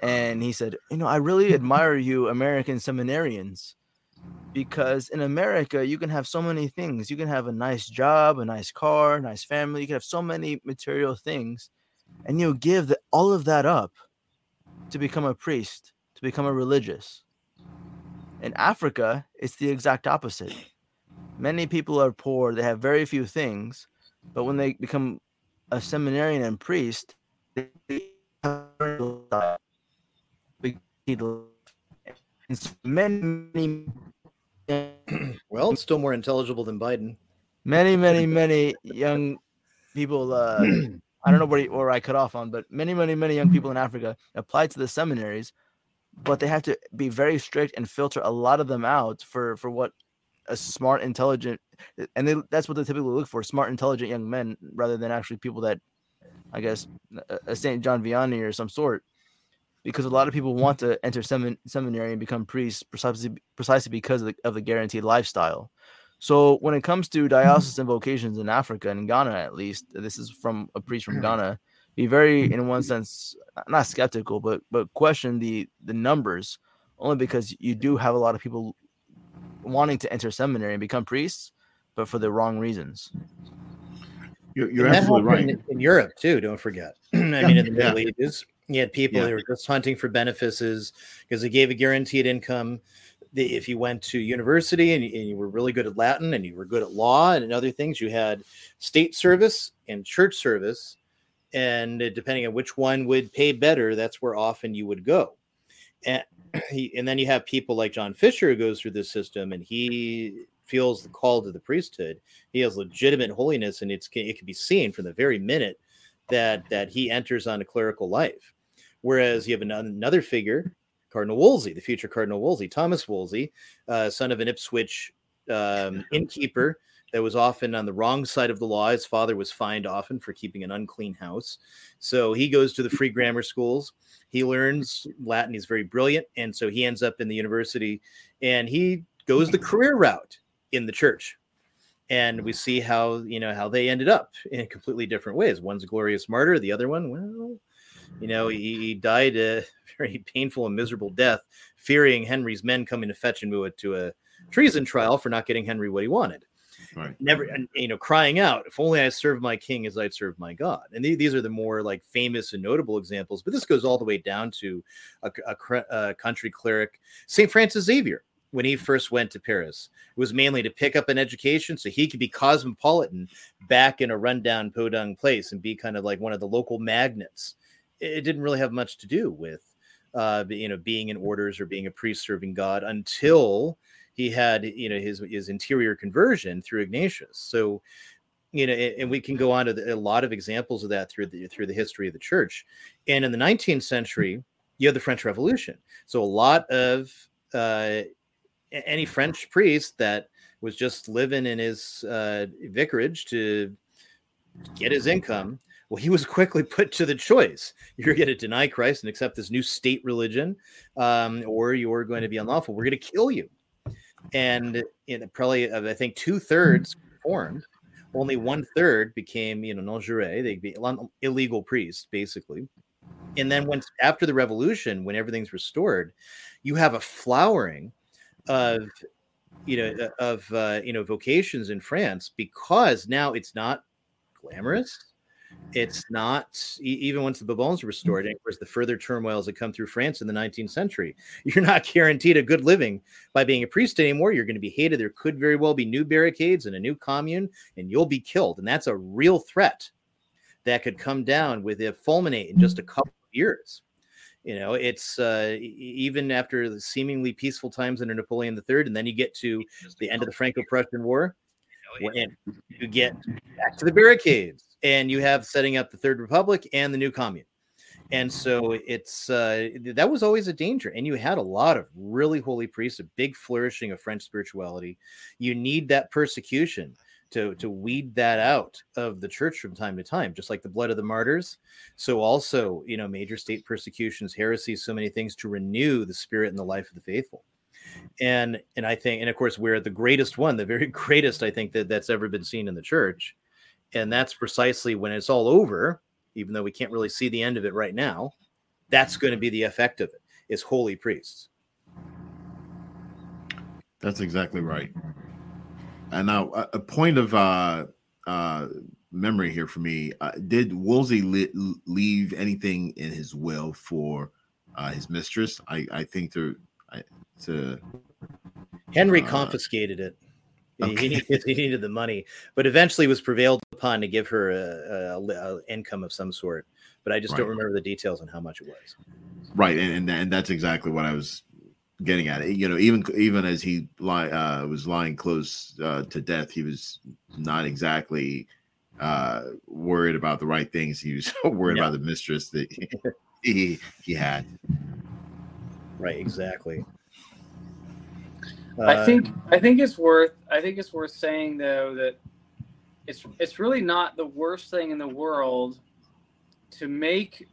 and he said, "You know, I really admire you, American seminarians, because in America you can have so many things. You can have a nice job, a nice car, a nice family. You can have so many material things, and you give the, all of that up." To become a priest, to become a religious. In Africa, it's the exact opposite. Many people are poor, they have very few things, but when they become a seminarian and priest, they many well, it's still more intelligible than Biden. many, many, many young people. Uh, I don't hmm. know where, where I cut off on, but many, many, many young hmm. people in Africa apply to the seminaries, but they have to be very strict and filter a lot of them out for for what a smart, intelligent, and they, that's what they typically look for: smart, intelligent young men, rather than actually people that, I guess, a, Saint John Vianney or some sort. Because a lot of people hmm. want to enter semin- seminary and become priests precisely precisely because of the, of the guaranteed lifestyle. So when it comes to diocesan vocations in Africa and Ghana, at least, this is from a priest from mm-hmm. Ghana. Be very, mm-hmm. in one sense, not skeptical, but but question the the numbers, only because you do have a lot of people wanting to enter seminary and become priests, but for the wrong reasons. you're, And that happened In, in Europe too, don't forget. I mean, in the Yeah. Middle Ages, you had people Yeah. that were just hunting for benefices because they gave a guaranteed income. The, if you went to university and, you- and you were really good at Latin and you were good at law and other things, you had state service and church service. And uh, depending on which one would pay better, that's where often you would go. And, he, and then you have people like John Fisher who goes through this system and he feels the call to the priesthood. He has legitimate holiness, and it's it can be seen from the very minute that that he enters on a clerical life. Whereas you have an, another figure, Cardinal Wolsey, the future Cardinal Wolsey, Thomas Wolsey, uh, son of an Ipswich um, innkeeper that was often on the wrong side of the law. His father was fined often for keeping an unclean house. So he goes to the free grammar schools. He learns Latin. He's very brilliant. And so he ends up in the university and he goes the career route in the church. And we see how, you know, how they ended up in completely different ways. One's a glorious martyr. The other one, well, you know, he, he died a very painful and miserable death, fearing Henry's men coming to fetch him to a treason trial for not getting Henry what he wanted. Right. Never, and, you know, crying out, "If only I served my king as I'd serve my God." And th- these are the more like famous and notable examples. But this goes all the way down to a, a, a country cleric, Saint Francis Xavier, when he first went to Paris. It was mainly to pick up an education so he could be cosmopolitan back in a rundown podunk place and be kind of like one of the local magnets. It didn't really have much to do with, uh, you know, being in orders or being a priest serving God until he had you know his his interior conversion through Ignatius. So you know, and we can go on to the, a lot of examples of that through the through the history of the church. And in the 19th century, you have the French Revolution. So a lot of uh, any French priest that was just living in his uh, vicarage to get his income well, he was quickly put to the choice: you're going to deny Christ and accept this new state religion, um, or you're going to be unlawful. We're going to kill you and in probably I think two thirds formed. Only one third became, you know, non jure. They'd be illegal priests, basically. And then once after the revolution, when everything's restored, you have a flowering of, you know, of uh, you know vocations in France because now it's not glamorous it's not even once the Bourbons were restored, and of course the further turmoils that come through France in the 19th century, you're not guaranteed a good living by being a priest anymore. You're going to be hated. There could very well be new barricades and a new commune, and you'll be killed. And that's a real threat that could come down with it fulminate in just a couple of years. You know, it's uh, even after the seemingly peaceful times under Napoleon III, and then you get to the end of the Franco-Prussian War, and you get back to the barricades and you have setting up the Third Republic and the new commune. And so it's uh, that was always a danger. And you had a lot of really holy priests, a big flourishing of French spirituality. You need that persecution to to weed that out of the church from time to time, just like the blood of the martyrs. So also, you know, major state persecutions, heresies, so many things to renew the spirit and the life of the faithful. And and I think, and of course, we're the greatest one, the very greatest I think that that's ever been seen in the church and that's precisely when it's all over, even though we can't really see the end of it right now, that's going to be the effect of it is holy priests. That's exactly right. And now a, point of uh, uh, memory here for me: uh, Did Wolsey li- leave anything in his will for uh, his mistress? I, I think to, to Henry uh, confiscated it. Okay. He, needed, he needed the money, but eventually was prevailed upon to give her a, a, a income of some sort. But I just right. don't remember the details on how much it was. Right, and, and and that's exactly what I was getting at. You know, even even as he lie, uh, was lying close uh, to death, he was not exactly uh, worried about the right things. He was worried yeah. about the mistress that he he had. Right, exactly. I think I think it's worth I think it's worth saying though that it's it's really not the worst thing in the world to make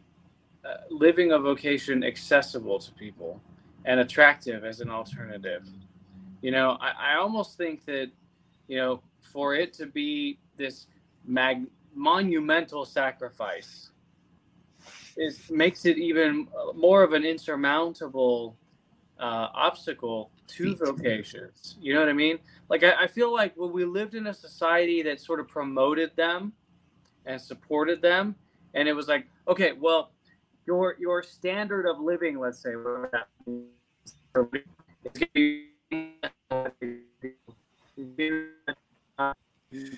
uh, living a vocation accessible to people and attractive as an alternative. You know, I, I almost think that you know for it to be this mag- monumental sacrifice is makes it even more of an insurmountable uh, obstacle to vocations. You know what I mean? Like I, I feel like when we lived in a society that sort of promoted them and supported them, and it was like, okay, well, your your standard of living, let's say, we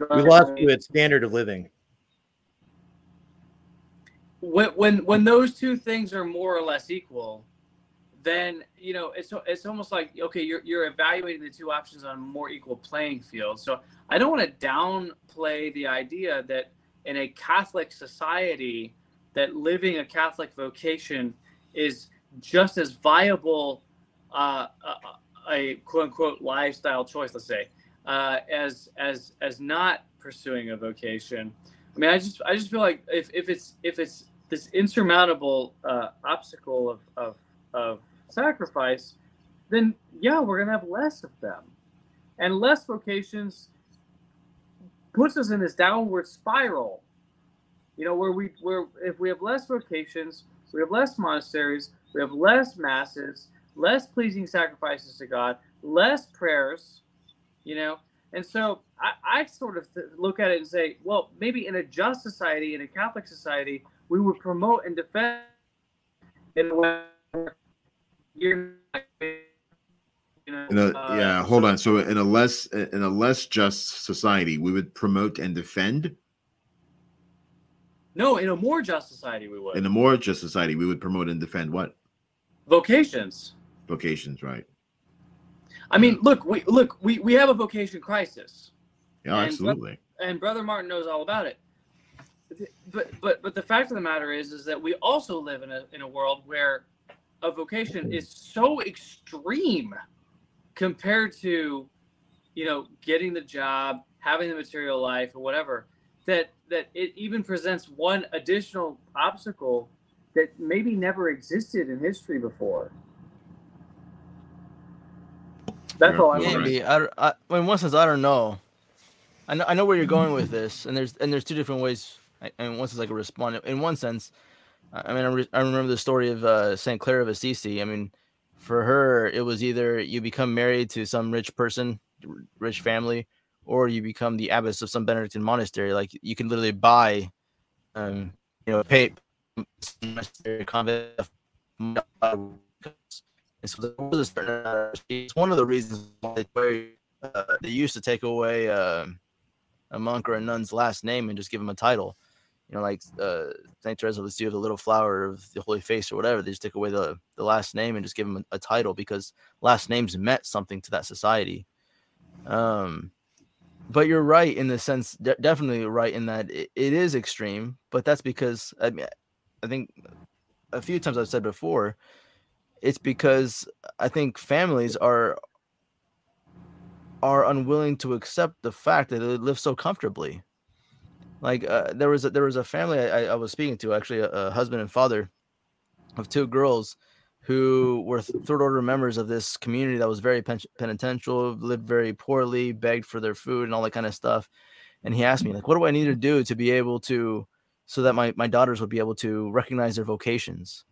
lost you at standard of living. When when when those two things are more or less equal, then you know it's it's almost like okay, you're you're evaluating the two options on a more equal playing field. So I don't want to downplay the idea that in a Catholic society, that living a Catholic vocation is just as viable uh, a, a, quote unquote lifestyle choice, let's say, uh, as as as not pursuing a vocation. I mean, I just I just feel like if, if it's if it's this insurmountable uh, obstacle of, of of sacrifice, then yeah, we're gonna have less of them, and less vocations puts us in this downward spiral. You know, where we where if we have less vocations, we have less monasteries, we have less masses, less pleasing sacrifices to God, less prayers, you know. And so I, I sort of th- look at it and say, well, maybe in a just society, in a Catholic society, we would promote and defend in a way you're you know, In a, uh, yeah, hold on. So in a less in a less just society, we would promote and defend. no, in a more just society, we would In a more just society, we would promote and defend what vocations. vocations, right? I mean, look, we look, we, we have a vocation crisis. Yeah, And absolutely. bro- and brother Martin knows all about it. But but but the fact of the matter is is that we also live in a in a world where a vocation is so extreme compared to you know getting the job, having the material life or whatever that that it even presents one additional obstacle that maybe never existed in history before. That's all I want. Maybe I, don't- I, in one sense, I don't know. I know, I know where you're going with this, and there's and there's two different ways. I- And one sense, I can respond. In one sense, I mean, I, re- I remember the story of uh, Saint Clare of Assisi. I mean, for her, it was either you become married to some rich person, r- rich family, or you become the abbess of some Benedictine monastery. Like you can literally buy, um, you know, pay monastery convent. It's one of the reasons why they, uh, they used to take away uh, a monk or a nun's last name and just give them a title. You know, like uh, Saint Teresa of Lisieux, the little flower of the Holy Face or whatever. They just take away the, the last name and just give them a, a title because last names meant something to that society. Um, but you're right in the sense, de- definitely right in that it, it is extreme. But that's because I mean, I think a few times I've said before, it's because I think families are are unwilling to accept the fact that they live so comfortably. Like uh, there was a, there was a family I, I was speaking to actually a, a husband and father of two girls who were th- third order members of this community that was very pen- penitential, lived very poorly, begged for their food and all that kind of stuff. And he asked me like, what do I need to do to be able to so that my, my daughters would be able to recognize their vocations?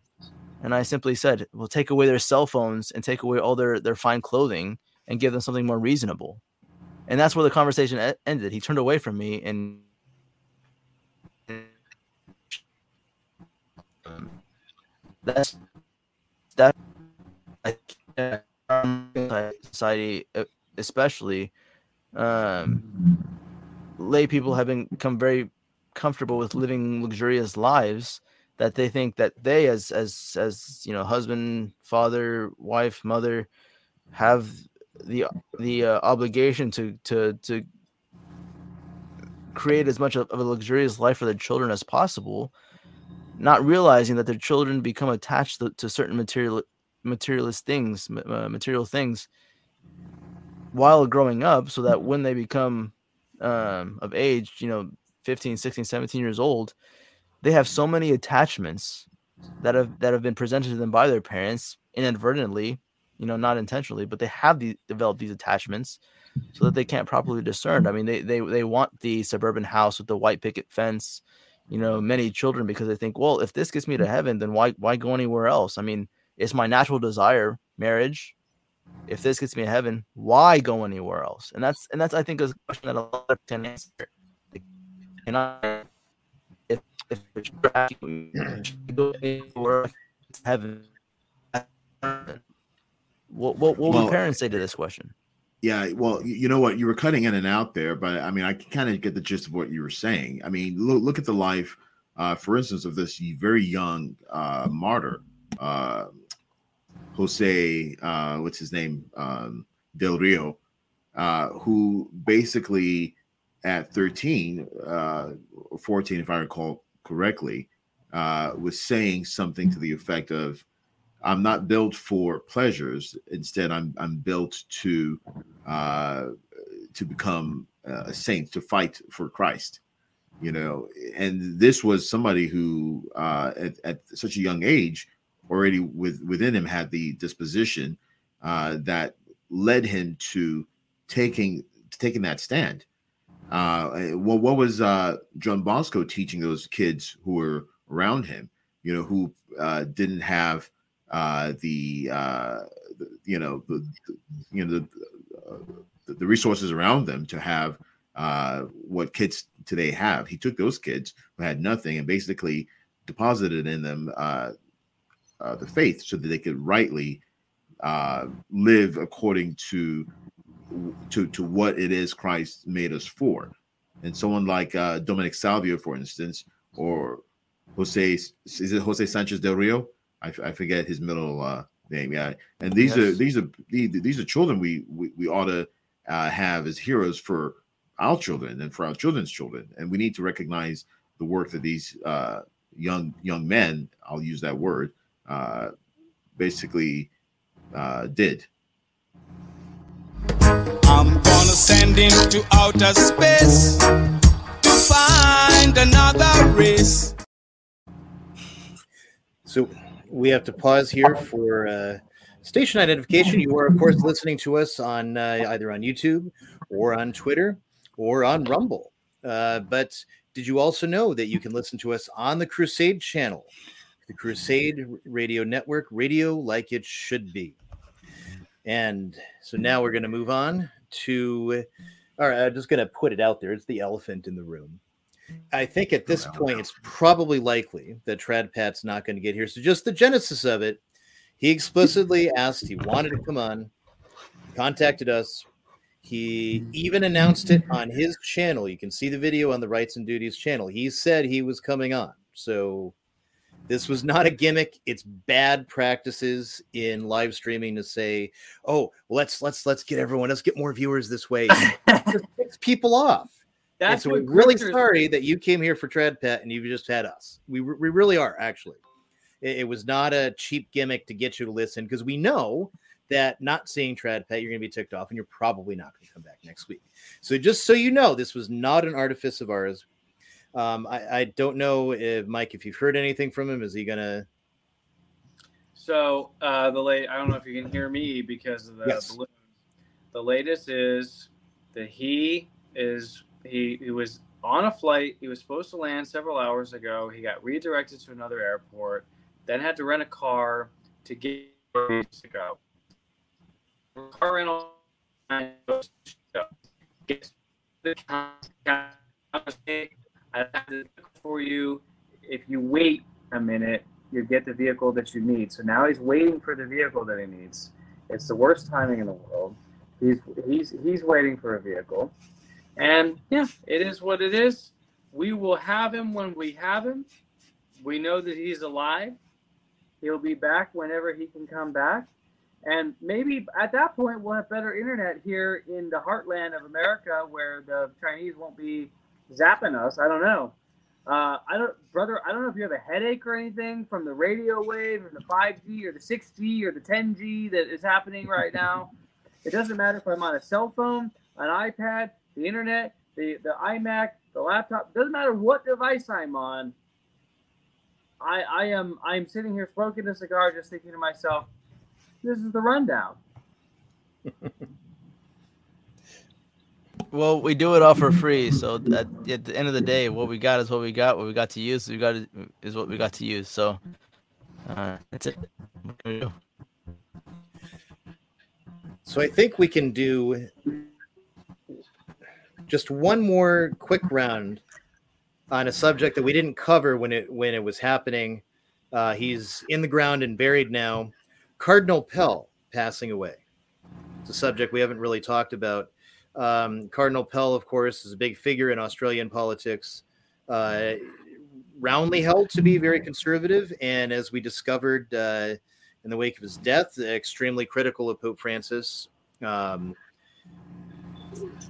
And I simply said, well, take away their cell phones and take away all their, their fine clothing and give them something more reasonable. And that's where the conversation ended. He turned away from me and that's that society, especially um, lay people have become very comfortable with living luxurious lives that they think that they as as as you know husband father wife mother have the the uh, obligation to to to create as much of of a luxurious life for their children as possible not realizing that their children become attached to, to certain material materialist things uh, material things while growing up so that when they become um, of age you know 15 16 17 years old they have so many attachments that have that have been presented to them by their parents inadvertently you know not intentionally but they have the, developed these attachments so that they can't properly discern. I mean they, they they want the suburban house with the white picket fence you know many children because they think well if this gets me to mm. heaven then why why go anywhere else? I mean it's my natural desire marriage. If this gets me to heaven why go anywhere else? And that's and that's i think is a question that a lot of can answer. And i if if it's go anywhere to heaven what what, what Well, would parents say to this question Yeah, well, you know what? You were cutting in and out there, but I mean, I kind of get the gist of what you were saying. I mean, look, look at the life, uh, for instance, of this very young uh, martyr, uh, Jose, uh, what's his name, um, Del Rio, uh, who basically at 13 uh, or 14, if I recall correctly, uh, was saying something to the effect of, "I'm not built for pleasures. Instead, I'm I'm built to uh, to become uh, a saint, to fight for Christ." You know, and this was somebody who, uh, at, at such a young age, already with within him had the disposition uh, that led him to taking taking that stand. Uh, well, what was uh, John Bosco teaching those kids who were around him? You know, who uh, didn't have uh, the, uh, the you know the, you know the, uh, the resources around them to have uh, what kids today have. He took those kids who had nothing and basically deposited in them uh, the faith so that they could rightly uh, live according to to to what it is Christ made us for. And someone like uh, Dominic Savio, for instance, or Jose is it Jose Sanchez del Rio? I, I forget his middle uh, name. Yeah, and these Yes. are these are these, these are children we we, we ought to uh, have as heroes for our children and for our children's children, and we need to recognize the work that these uh, young young men, I'll use that word, uh, basically uh, did. I'm gonna send him to outer space to find another race. So we have to pause here for uh, station identification. You are, of course, listening to us on uh, either on YouTube or on Twitter or on Rumble. Uh, but did you also know that you can listen to us on the Crusade channel, the Crusade Radio Network, radio like it should be? And so now we're going to move on to. All right, I'm just going to put it out there. It's the elephant in the room. I think at this point, it's probably likely that Trad Pat's not going to get here. So, just the genesis of it, he explicitly asked, he wanted to come on, contacted us. He even announced it on his channel. You can see the video on the Rights and Duties channel. He said he was coming on. So, this was not a gimmick. It's bad practices in live streaming to say, "Oh, let's let's let's get everyone, let's get more viewers this way." It just picks people off. And That's so we're what really Grifters- sorry that you came here for Trad Pat and you've just had us. We, we really are actually. It, it was not a cheap gimmick to get you to listen because we know that not seeing Trad Pat, you're going to be ticked off and you're probably not going to come back next week. So just so you know, this was not an artifice of ours. Um, I, I don't know if Mike, if you've heard anything from him, is he going to? So uh, the late, I don't know if you can hear me because of the Yes. balloons. The latest is that he is he he was on a flight. He was supposed to land several hours ago. He got redirected to another airport, then had to rent a car to get to go. Car rental the I have to for you. If you wait a minute, you get the vehicle that you need. So now he's waiting for the vehicle that he needs. It's the worst timing in the world. He's he's he's waiting for a vehicle, and yeah, it is what it is. We will have him when we have him. We know that he's alive. He'll be back whenever he can come back. And maybe at that point we'll have better internet here in the heartland of America where the Chinese won't be zapping us. I don't know. Uh, I don't, brother. I don't know if you have a headache or anything from the radio wave or the 5G or the 6G or the 10G that is happening right now. It doesn't matter if I'm on a cell phone, an iPad, the internet, the, the iMac, the laptop. Doesn't matter what device I'm on. I, I am I'm sitting here smoking a cigar, just thinking to myself, this is the rundown. Well, we do it all for free. So at, at the end of the day, what we got is what we got. What we got to use, we got is what we got to use. So uh, that's it. What can we do? So I think we can do just one more quick round on a subject that we didn't cover when it when it was happening. Uh, he's in the ground and buried now. Cardinal Pell passing away. It's a subject we haven't really talked about. Um, Cardinal Pell, of course, is a big figure in Australian politics, uh, roundly held to be very conservative, and as we discovered, uh, in the wake of his death, extremely critical of Pope Francis. Um,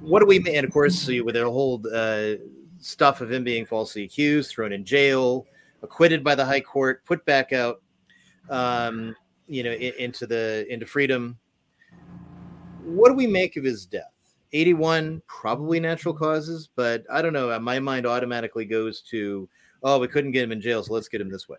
what do we mean? and of course with the whole uh, stuff of him being falsely accused, thrown in jail, acquitted by the High Court, put back out, um, you know, in, into the into freedom. What do we make of his death? 81, probably natural causes, but I don't know. My mind automatically goes to, oh, we couldn't get him in jail, so let's get him this way.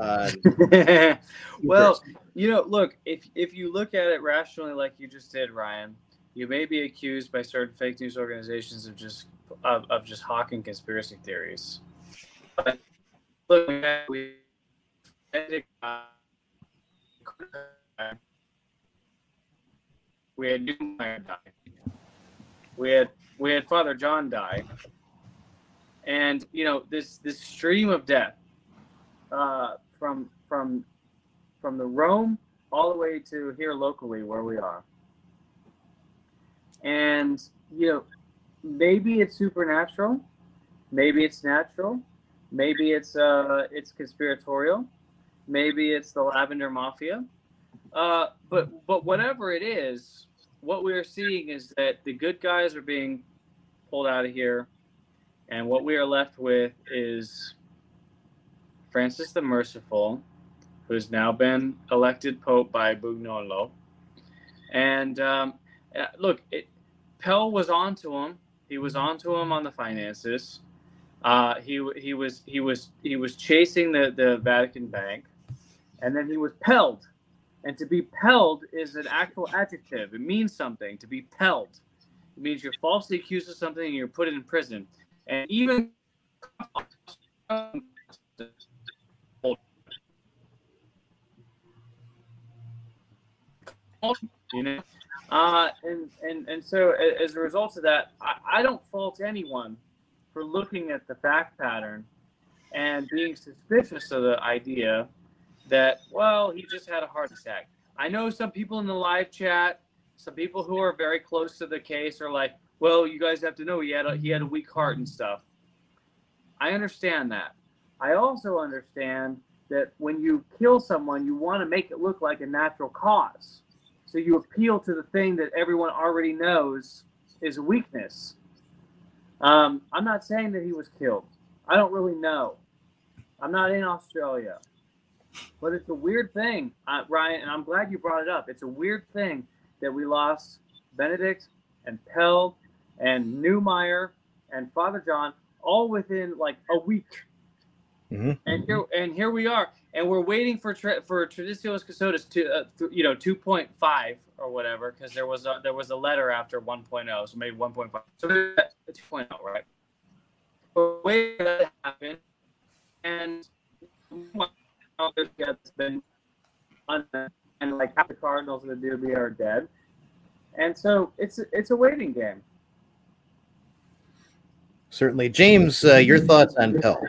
Uh, well, you know, look, if if you look at it rationally, like you just did, Ryan, you may be accused by certain fake news organizations of just of, of just hawking conspiracy theories. But look, we we had Neumayr die. We had we had Father John die, and you know this this stream of death uh, from from from the Rome all the way to here locally where we are. And you know, maybe it's supernatural, maybe it's natural, maybe it's uh it's conspiratorial, maybe it's the Lavender Mafia. Uh, but but whatever it is, what we are seeing is that the good guys are being pulled out of here, and what we are left with is Francis the Merciful, who has now been elected Pope by Bugnolo. And um, uh, look, it, Pell was on to him. He was on to him on the finances. Uh, he he was he was he was chasing the, the Vatican Bank, and then he was pelled and to be pelled is an actual adjective. It means something. To be pelled, it means you're falsely accused of something and you're put in prison. And even you know, uh, and and and so as a result of that, I, I don't fault anyone for looking at the fact pattern and being suspicious of the idea that, well, he just had a heart attack. I know some people in the live chat, some people who are very close to the case are like, well, you guys have to know he had a, he had a weak heart and stuff. I understand that. I also understand that when you kill someone, you want to make it look like a natural cause. So you appeal to the thing that everyone already knows is a weakness. Um, I'm not saying that he was killed. I don't really know. I'm not in Australia. But it's a weird thing, uh, Ryan, and I'm glad you brought it up. It's a weird thing that we lost Benedict and Pell and Neumayr and Father John all within like a week. Mm-hmm. And here and here we are, and we're waiting for tra- for Traditionis Custodes to uh, th- you know 2.5 or whatever because there was a there was a letter after 1.0, so maybe 1.5. So 2.0, right? But wait that to happen, and that's been and like half the Cardinals and the DB are dead, and so it's it's a waiting game. Certainly, James. Uh, your thoughts on Pell?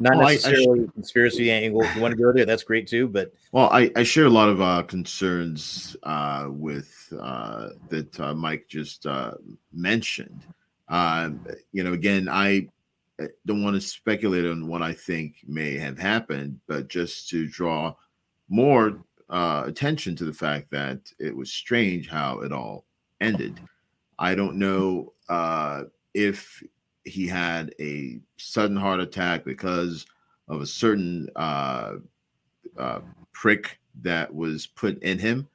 Not Well, I- I necessarily conspiracy angle. If you want to go there, that's great too. But Well, I, I share a lot of uh, concerns uh, with uh, that uh, Mike just uh, mentioned. Um, you know, again, I don't want to speculate on what I think may have happened, but just to draw more uh, attention to the fact that it was strange how it all ended. I don't know uh, if he had a sudden heart attack because of a certain uh, uh, prick that was put in him.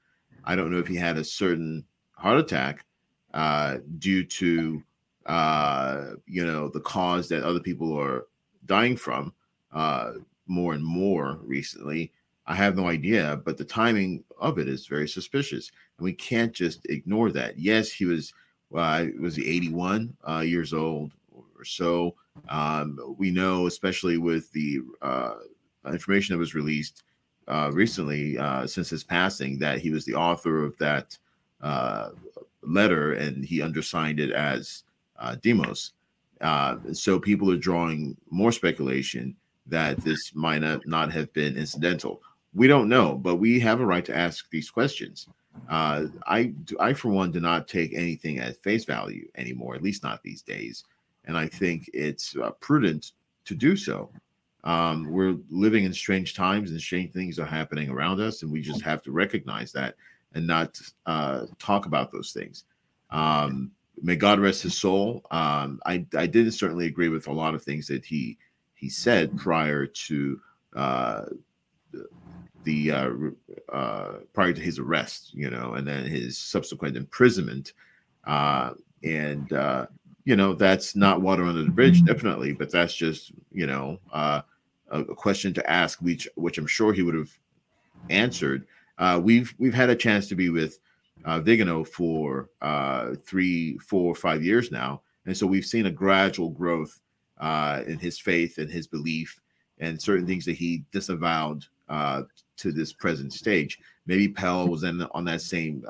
I don't know if he had a certain heart attack uh, due to uh, you know the cause that other people are dying from uh, more and more recently. I have no idea, but the timing of it is very suspicious, and we can't just ignore that. Yes, he was uh, was he 81 uh, years old so. Um, we know, especially with the uh, information that was released uh, recently uh, since his passing, that he was the author of that uh, letter and he undersigned it as uh, Demos. Uh, so people are drawing more speculation that this might not, have been incidental. We don't know, but we have a right to ask these questions. Uh, I, I, for one, do not take anything at face value anymore, at least not these days. And I think it's uh, prudent to do so. Um, we're living in strange times and strange things are happening around us, and we just have to recognize that and not uh, talk about those things. Um, may God rest his soul. Um, I, I didn't certainly agree with a lot of things that he he said prior to uh, the uh, uh, prior to his arrest, you know, and then his subsequent imprisonment. Uh, and uh, you know, that's not water under the bridge, definitely, but that's just you know uh, a, a question to ask, which which I'm sure he would have answered. Uh, we've we've had a chance to be with uh, Vigano for uh, three, four, five years now, and so we've seen a gradual growth uh, in his faith and his belief, and certain things that he disavowed uh, to this present stage. Maybe Pell was in on that same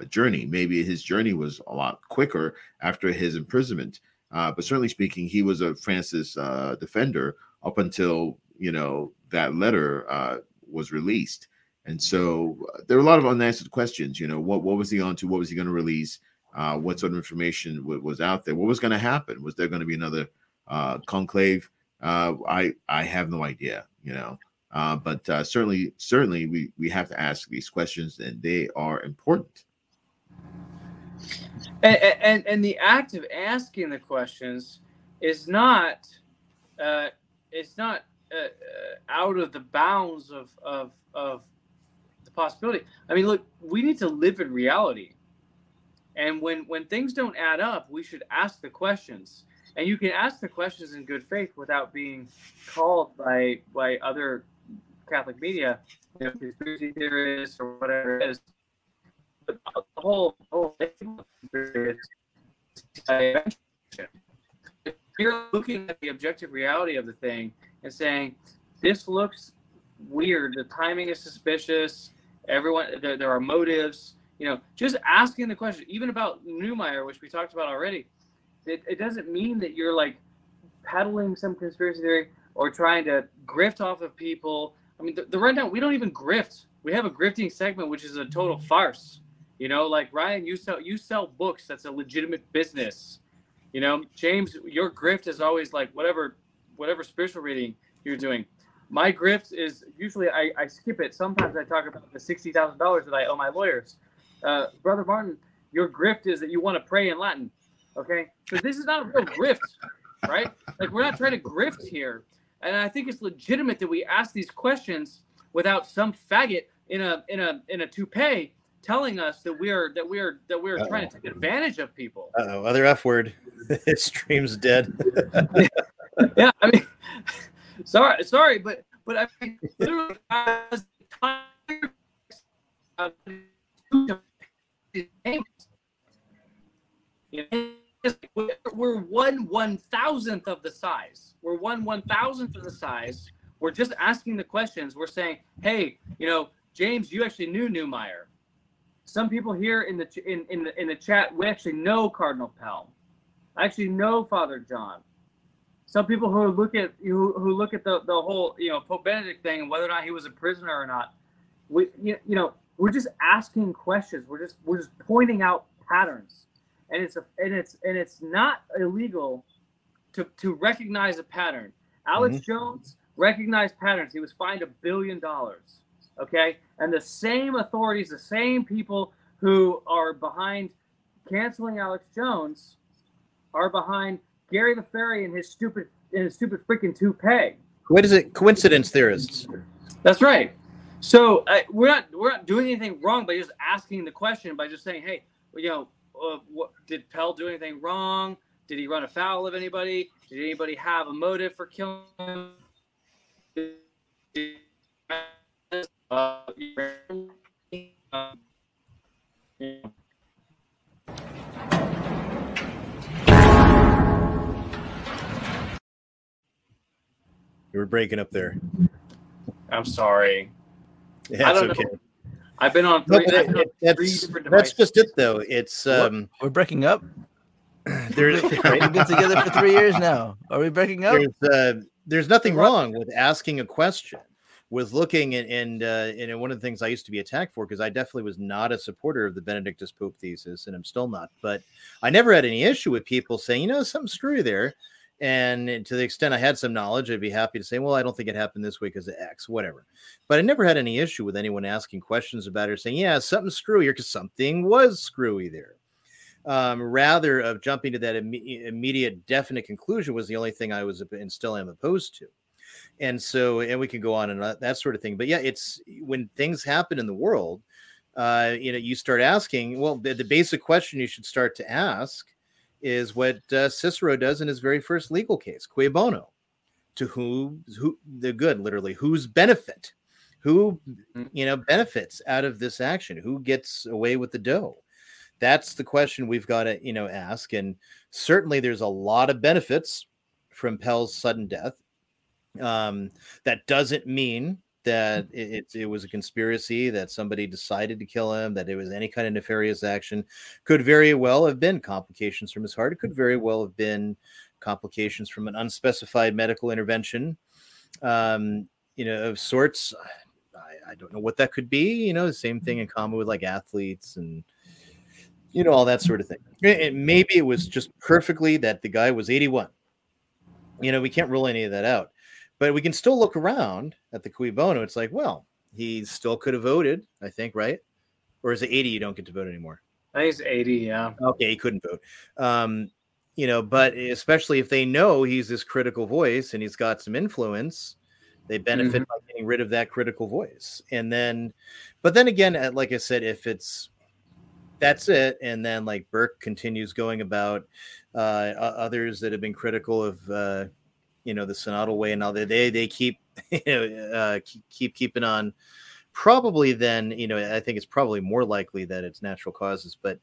uh, journey. Maybe his journey was a lot quicker after his imprisonment. Uh, but certainly speaking, he was a Francis uh, defender up until you know that letter uh, was released. And so uh, there are a lot of unanswered questions. You know, what what was he on to? What was he going to release? Uh, what sort of information w- was out there? What was going to happen? Was there going to be another uh, conclave? I I have no idea. You know, but certainly certainly we we have to ask these questions, and they are important. And, and and the act of asking the questions is not uh, it's not uh, uh, out of the bounds of of of the possibility. I mean, look, we need to live in reality, and when when things don't add up, we should ask the questions. And you can ask the questions in good faith without being called by by other Catholic media, you know, conspiracy theorists or whatever it is. The whole whole thing you're looking at the objective reality of the thing and saying this looks weird, the timing is suspicious, everyone there, there are motives, you know, just asking the question, even about Neumayr, which we talked about already, it, it doesn't mean that you're like peddling some conspiracy theory or trying to grift off of people. I mean, the, the rundown, we don't even grift. We have a grifting segment, which is a total farce. You know, like Ryan, you sell you sell books. That's a legitimate business. You know, James, your grift is always like whatever whatever spiritual reading you're doing. My grift is usually I, I skip it. Sometimes I talk about the sixty thousand dollars that I owe my lawyers. Uh, Brother Martin, your grift is that you want to pray in Latin. Okay, because this is not a real grift, right? Like we're not trying to grift here, and I think it's legitimate that we ask these questions without some faggot in a in a in a toupee telling us that we are that we are that we are Uh-oh. trying to take advantage of people. Uh-oh, other F word. His stream's dead. yeah, I mean, sorry, sorry, but but I mean, literally, we're one one thousandth of the size. We're one one thousandth of the size. We're just asking the questions. We're saying, hey, you know, James, you actually knew Neumayr. Some people here in the in in the in the chat, we actually know Cardinal Pell. I actually know Father John some people who look at who, who look at the, the whole you know Pope Benedict thing and whether or not he was a prisoner or not, we you, you know we're just asking questions. We're just we're just pointing out patterns, and it's a and it's and it's not illegal to to recognize a pattern. Alex Mhm. Jones recognized patterns. He was fined a billion dollars. Okay, and the same authorities, the same people who are behind canceling Alex Jones, are behind Gary the Fairy and his stupid and his stupid freaking toupee. What is it? Coincidence theorists. That's right. So uh, we're not we're not doing anything wrong by just asking the question by just saying, hey, you know, uh, what, did Pell do anything wrong? Did he run afoul of anybody? Did anybody have a motive for killing him? Uh, um, you were breaking up there. I'm sorry. Yeah, I it's don't okay. know. I've been on three, but I've been on it- three that's, different that's just it, though. It's um, We're breaking up. there's We've been together for three years now. Are we breaking up? there's uh, there's nothing wrong with asking a question, with looking and and uh, and one of the things I used to be attacked for because I definitely was not a supporter of the Benedictus Pope thesis, and I'm still not. But I never had any issue with people saying, you know, something screwy there, And to the extent I had some knowledge, I'd be happy to say, well, I don't think it happened this way because of X, whatever. But I never had any issue with anyone asking questions about it or saying, yeah, something's screwy because something was screwy there. Um, rather of jumping to that imme- immediate, definite conclusion was the only thing I was and still am opposed to. And so, and we can go on and that, that sort of thing. But yeah, it's when things happen in the world, uh, you know, you start asking. Well, the, the basic question you should start to ask is what uh, Cicero does in his very first legal case, cui bono, to who, who the good, literally, whose benefit, who you know benefits out of this action, who gets away with the dough. That's the question we've got to you know ask, and certainly there's a lot of benefits from Pell's sudden death. Um, that doesn't mean that it, it, it, was a conspiracy, that somebody decided to kill him, that it was any kind of nefarious action. Could very well have been complications from his heart. It could very well have been complications from an unspecified medical intervention, um, you know, of sorts. I, I, don't know what that could be. You know, the same thing in common with like athletes and you know all that sort of thing. And maybe it was just perfectly that the guy was 81. You know, we can't rule any of that out but we can still look around at the cui bono. It's like, well, he still could have voted, I think, right? Or is it 80 you don't get to vote anymore? I think it's 80, yeah. Okay, he couldn't vote. Um, you know, but especially if they know he's this critical voice and he's got some influence, they benefit mm-hmm. by getting rid of that critical voice. And then, but then again, uh, like I said, if it's that's it, and then like Burke continues going about uh, others that have been critical of uh, you know the Synodal Way and all that they they keep you know uh, keep keeping on. Probably then you know i think it's probably more likely that it's natural causes but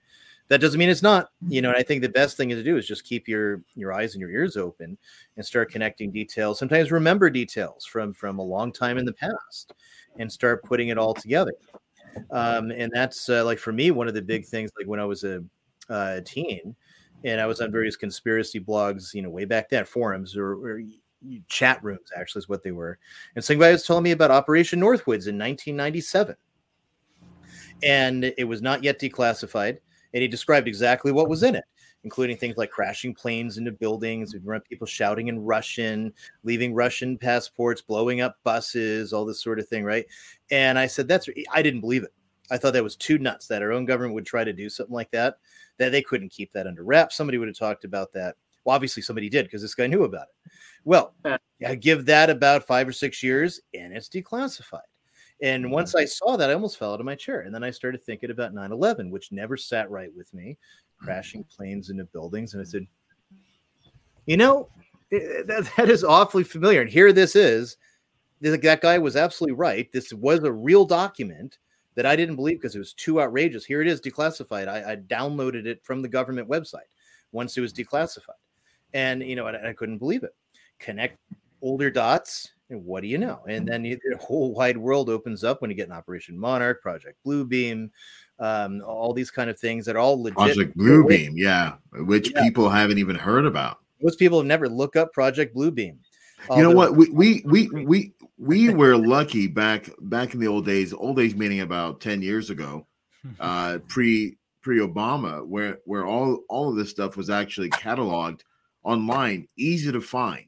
that doesn't mean it's not you know and i think the best thing to do is just keep your your eyes and your ears open and start connecting details sometimes remember details from from a long time in the past and start putting it all together. Um, and that's uh, like for me one of the big things like when i was a teen and I was on various conspiracy blogs, you know, way back then, forums or, or chat rooms, actually, is what they were. And somebody was telling me about Operation Northwoods in 1997. And it was not yet declassified. And he described exactly what was in it, including things like crashing planes into buildings, people shouting in Russian, leaving Russian passports, blowing up buses, all this sort of thing, right? And I said, that's, I didn't believe it. I thought that was too nuts that our own government would try to do something like that that they couldn't keep that under wraps. Somebody would have talked about that. Well, obviously somebody did because this guy knew about it. Well, yeah, give that about five or six years and it's declassified. And mm-hmm. once I saw that, I almost fell out of my chair. And then I started thinking about 9 11, which never sat right with me, crashing mm-hmm. planes into buildings. And I said, you know, that, that is awfully familiar. And here this is. That guy was absolutely right. This was a real document that I didn't believe because it was too outrageous. Here it is declassified. I, I, downloaded it from the government website once it was declassified. And, you know, I, I couldn't believe it. Connect older dots, and what do you know? And then the whole wide world opens up when you get an Operation Monarch, Project Bluebeam, um, all these kind of things that are all legit. Project Bluebeam, yeah, which yeah. people haven't even heard about. Most people have never looked up Project Bluebeam. You know what? We we we we we were lucky back back in the old days. Old days meaning about ten years ago, uh, pre pre Obama, where where all all of this stuff was actually cataloged online, easy to find,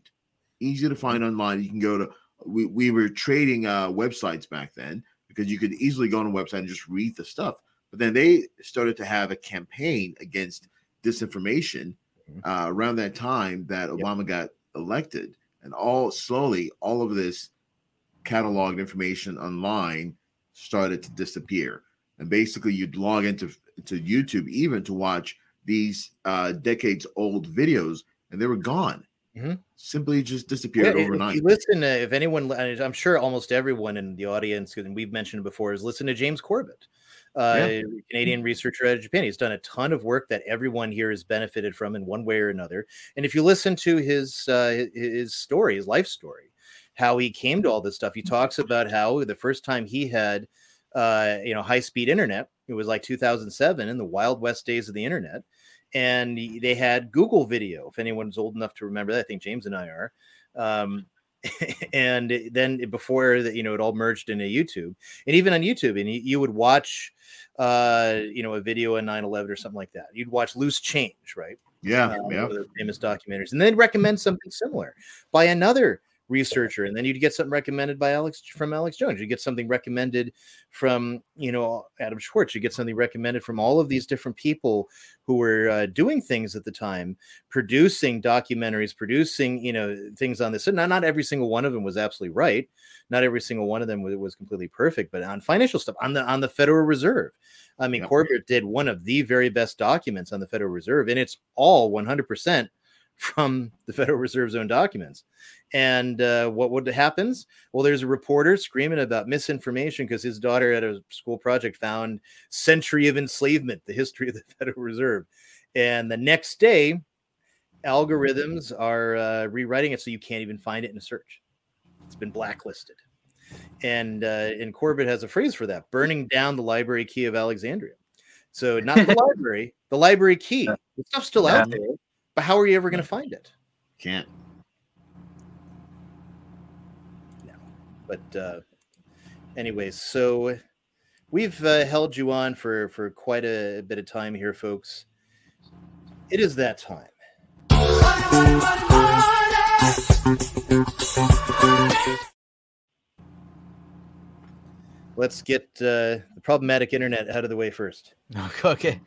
easy to find online. You can go to we we were trading uh, websites back then because you could easily go on a website and just read the stuff. But then they started to have a campaign against disinformation mm-hmm. uh, around that time that Obama yep. got elected and all slowly all of this cataloged information online started to disappear and basically you'd log into to youtube even to watch these uh decades old videos and they were gone mm-hmm. simply just disappeared yeah, overnight if you listen to if anyone i'm sure almost everyone in the audience and we've mentioned before is listen to james corbett uh, yeah. Canadian researcher out of Japan. He's done a ton of work that everyone here has benefited from in one way or another. And if you listen to his uh, his story, his life story, how he came to all this stuff, he talks about how the first time he had uh, you know high speed internet, it was like 2007 in the wild west days of the internet, and they had Google Video. If anyone's old enough to remember that, I think James and I are. Um, and then before that, you know, it all merged into YouTube, and even on YouTube, and you, you would watch, uh, you know, a video on 9/11 or something like that. You'd watch Loose Change, right? Yeah, uh, yeah. one of the famous documentaries, and then recommend something similar by another researcher, and then you'd get something recommended by Alex from Alex Jones. You get something recommended from you know Adam Schwartz. You get something recommended from all of these different people who were uh, doing things at the time, producing documentaries, producing you know things on this. And not not every single one of them was absolutely right. Not every single one of them was, was completely perfect. But on financial stuff, on the on the Federal Reserve, I mean, Corbett did one of the very best documents on the Federal Reserve, and it's all 100% from the Federal Reserve's own documents. And uh, what what happens? Well, there's a reporter screaming about misinformation because his daughter at a school project found Century of Enslavement, the history of the Federal Reserve. And the next day, algorithms are uh, rewriting it so you can't even find it in a search. It's been blacklisted. And uh, and Corbett has a phrase for that: burning down the library key of Alexandria. So not the library, the library key. The stuff's still out there, but how are you ever going to find it? Can't. No. But uh, anyways, so we've uh, held you on for for quite a bit of time here, folks. It is that time. Let's get uh, the problematic internet out of the way first. Okay.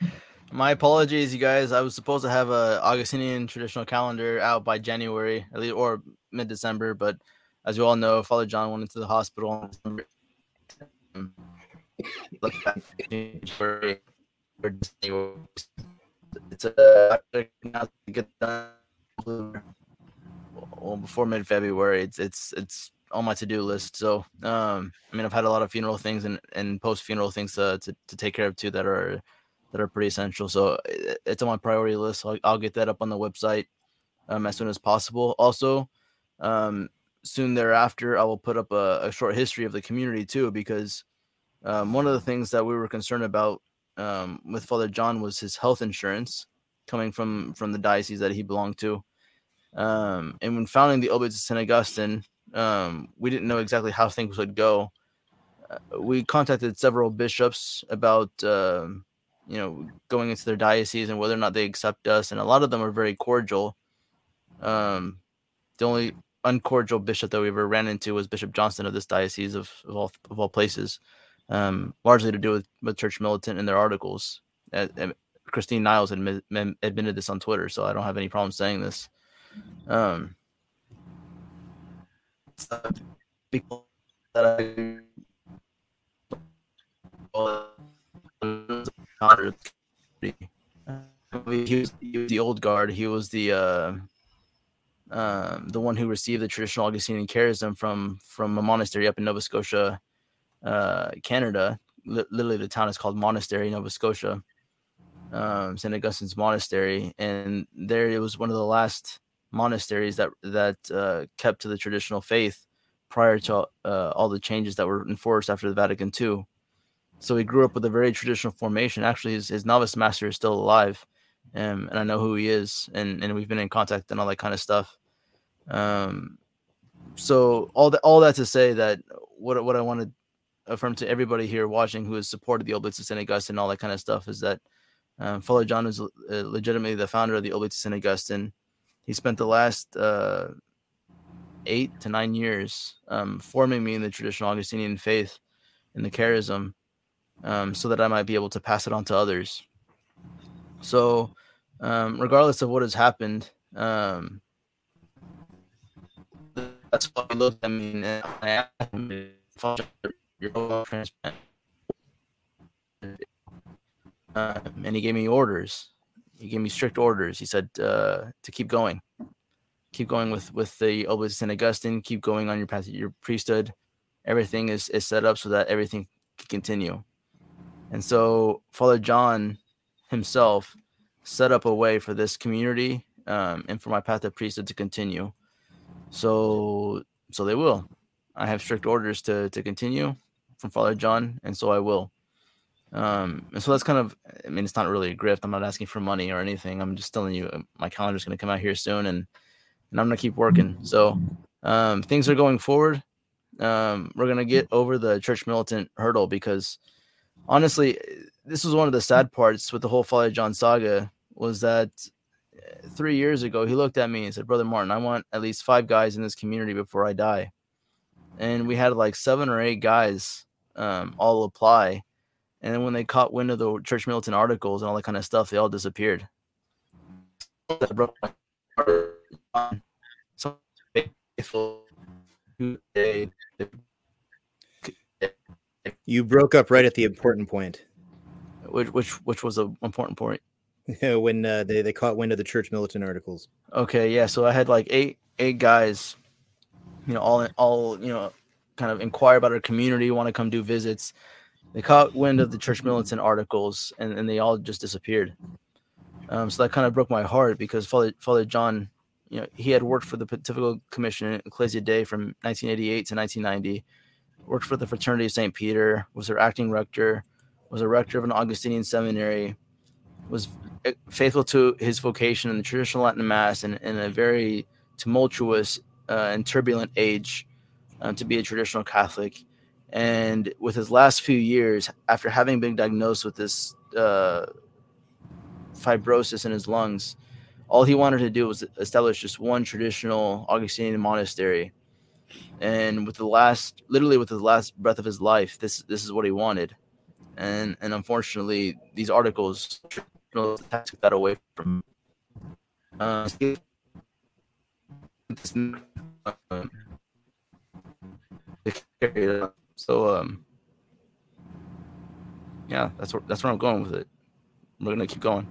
My apologies, you guys. I was supposed to have a Augustinian traditional calendar out by January, at least, or mid December. But as you all know, Father John went into the hospital. It's a done well before mid February. It's it's it's on my to do list. So um, I mean, I've had a lot of funeral things and, and post funeral things uh, to to take care of too that are that are pretty essential. So it's on my priority list. I'll, I'll get that up on the website um, as soon as possible. Also, um, soon thereafter, I will put up a, a short history of the community too, because um, one of the things that we were concerned about um, with Father John was his health insurance coming from from the diocese that he belonged to. Um, and when founding the Oblates of St. Augustine, um, we didn't know exactly how things would go. Uh, we contacted several bishops about, you know, going into their diocese and whether or not they accept us, and a lot of them are very cordial. Um, the only uncordial bishop that we ever ran into was Bishop Johnston of this diocese of, of all of all places, um, largely to do with, with Church Militant and their articles. Christine Niles admit, admitted this on Twitter, so I don't have any problem saying this. Um, people that I he was, he was the old guard. He was the uh, um, the one who received the traditional Augustinian charism from from a monastery up in Nova Scotia, uh, Canada. Li- literally, the town is called Monastery, Nova Scotia, um, St. Augustine's Monastery, and there it was one of the last monasteries that that uh, kept to the traditional faith prior to uh, all the changes that were enforced after the Vatican II. So he grew up with a very traditional formation. Actually, his, his novice master is still alive, um, and I know who he is, and, and we've been in contact and all that kind of stuff. Um, so all that all that to say that what what I want to affirm to everybody here watching who has supported the Oblates of St. Augustine and all that kind of stuff is that um, Father John is uh, legitimately the founder of the Oblates of St. Augustine. He spent the last uh, eight to nine years um, forming me in the traditional Augustinian faith in the charism um, so that I might be able to pass it on to others. So, um, regardless of what has happened, um, that's why I looked at me and I asked him if I your transplant. Um, and he gave me orders. He gave me strict orders. He said uh, to keep going, keep going with with the Oblates of St. Augustine. Keep going on your path, your priesthood. Everything is is set up so that everything can continue. And so Father John himself set up a way for this community um, and for my path of priesthood to continue. So so they will. I have strict orders to to continue from Father John, and so I will. Um, and so that's kind of, I mean, it's not really a grift. I'm not asking for money or anything. I'm just telling you, uh, my calendar's going to come out here soon, and and I'm going to keep working. So um, things are going forward. Um, we're going to get over the church militant hurdle because honestly, this was one of the sad parts with the whole Father John saga was that uh, three years ago, he looked at me and said, "Brother Martin, I want at least five guys in this community before I die." And we had like seven or eight guys um, all apply, and then when they caught wind of the church militant articles and all that kind of stuff, they all disappeared. That broke my heart. So faithful who they- You broke up right at the important point. which which which was an important point. when uh, they, they caught wind of the church militant articles. Okay, yeah. So I had like eight eight guys, you know, all all you know, kind of inquire about our community, want to come do visits. They caught wind of the church militant articles, and, and they all just disappeared. Um, so that kind of broke my heart because Father Father John, you know, he had worked for the Pontifical Commission in Ecclesia Dei from 1988 to 1990. Worked for the Fraternity of St. Peter, was their acting rector, was a rector of an Augustinian seminary, was eh, faithful to his vocation in the traditional Latin Mass and in a very tumultuous uh, and turbulent age uh, to be a traditional Catholic. And with his last few years, after having been diagnosed with this uh, fibrosis in his lungs, all he wanted to do was establish just one traditional Augustinian monastery. And with the last, literally with the last breath of his life, this this is what he wanted. And and unfortunately, these articles took that away from. Uh, so um, yeah, that's where that's where I'm going with it. We're gonna keep going.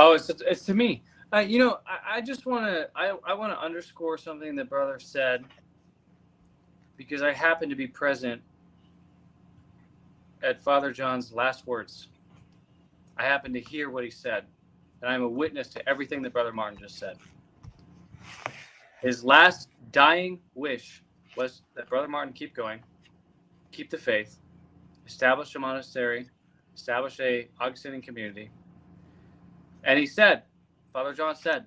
Oh, it's it's to me. Uh, you know, I, I just want to I, I want to underscore something that brother said because I happen to be present at Father John's last words. I happen to hear what he said, and I'm a witness to everything that Brother Martin just said. His last dying wish was that Brother Martin keep going, keep the faith, establish a monastery, establish a Augustinian community. And he said, Father John said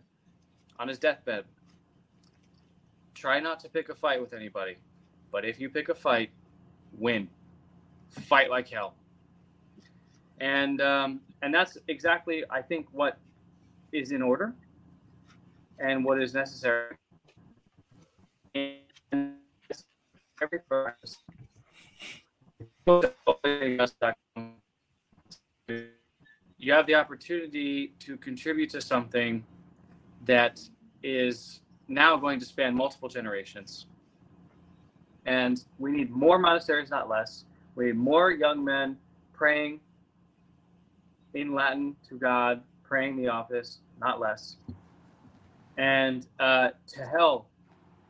on his deathbed, try not to pick a fight with anybody, but if you pick a fight, win. Fight like hell. And um, and that's exactly I think what is in order and what is necessary. And. You have the opportunity to contribute to something that is now going to span multiple generations. And we need more monasteries, not less. We need more young men praying in Latin to God, praying the office, not less. And uh, to hell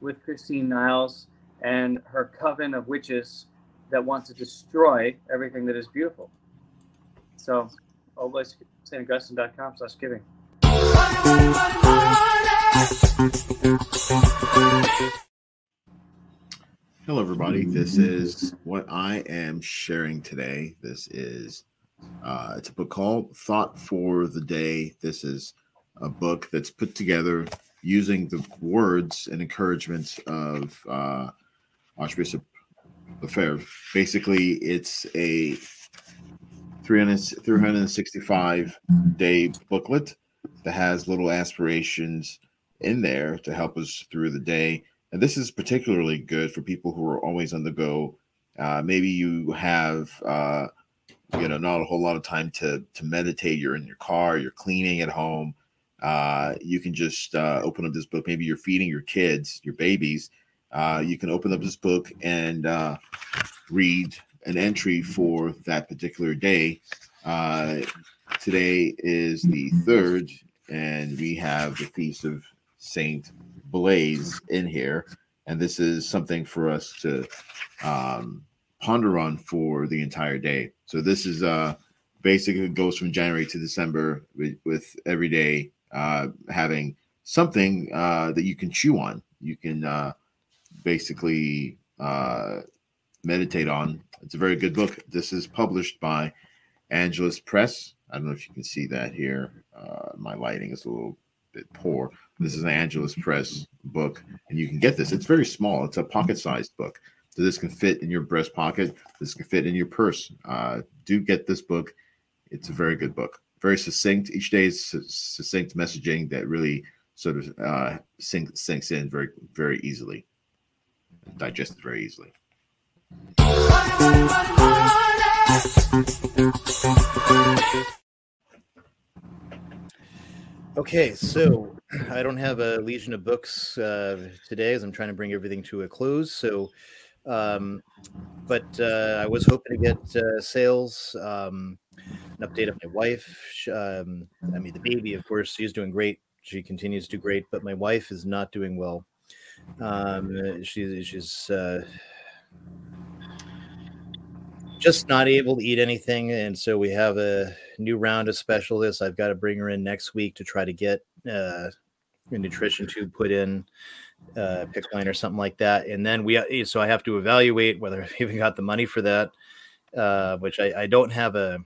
with Christine Niles and her coven of witches that want to destroy everything that is beautiful. So, Oblast staugustine.com slash giving. Hello, everybody. This is what I am sharing today. This is uh, it's a book called Thought for the Day. This is a book that's put together using the words and encouragements of uh, Archbishop Lefebvre. Basically, it's a 300, 365 day booklet that has little aspirations in there to help us through the day. And this is particularly good for people who are always on the go. Uh, maybe you have, uh, you know, not a whole lot of time to to meditate. You're in your car, you're cleaning at home. Uh, you can just uh, open up this book. Maybe you're feeding your kids, your babies. Uh, you can open up this book and uh, read an entry for that particular day. Uh, today is the third, and we have the feast of Saint Blaise in here, and this is something for us to um, ponder on for the entire day. So this is uh, basically goes from January to December with, with every day uh, having something uh, that you can chew on. You can uh, basically uh, meditate on. It's a very good book. This is published by Angelus Press. I don't know if you can see that here. Uh, my lighting is a little bit poor. This is an Angelus Press book, and you can get this. It's very small. It's a pocket-sized book. So this can fit in your breast pocket. This can fit in your purse. Uh, do get this book. It's a very good book. Very succinct. Each day is succinct messaging that really sort of uh, sink, sinks in very, very easily, digested very easily. Okay, so I don't have a legion of books uh, today as I'm trying to bring everything to a close. So, um, but uh, I was hoping to get uh, sales, um, an update of my wife. Um, I mean, the baby, of course, she's doing great. She continues to do great, but my wife is not doing well. Um, she's she's uh, just not able to eat anything and so we have a new round of specialists. I've got to bring her in next week to try to get uh, a nutrition tube put in uh pick line or something like that and then we uh, so i have to evaluate whether i've even got the money for that uh which i, I don't have a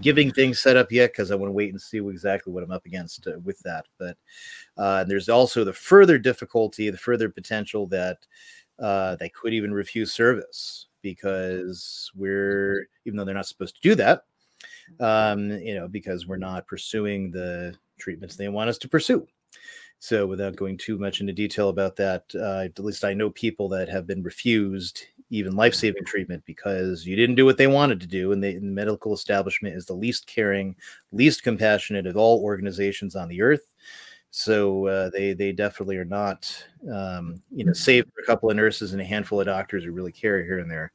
giving things set up yet because i want to wait and see exactly what i'm up against uh, with that but uh there's also the further difficulty the further potential that uh they could even refuse service because we're even though they're not supposed to do that um you know because we're not pursuing the treatments they want us to pursue. So without going too much into detail about that uh, at least i know people that have been refused even life-saving treatment because you didn't do what they wanted to do and, they, and the medical establishment is the least caring least compassionate of all organizations on the earth so uh, they they definitely are not, um, you know, save for a couple of nurses and a handful of doctors who really care here and there.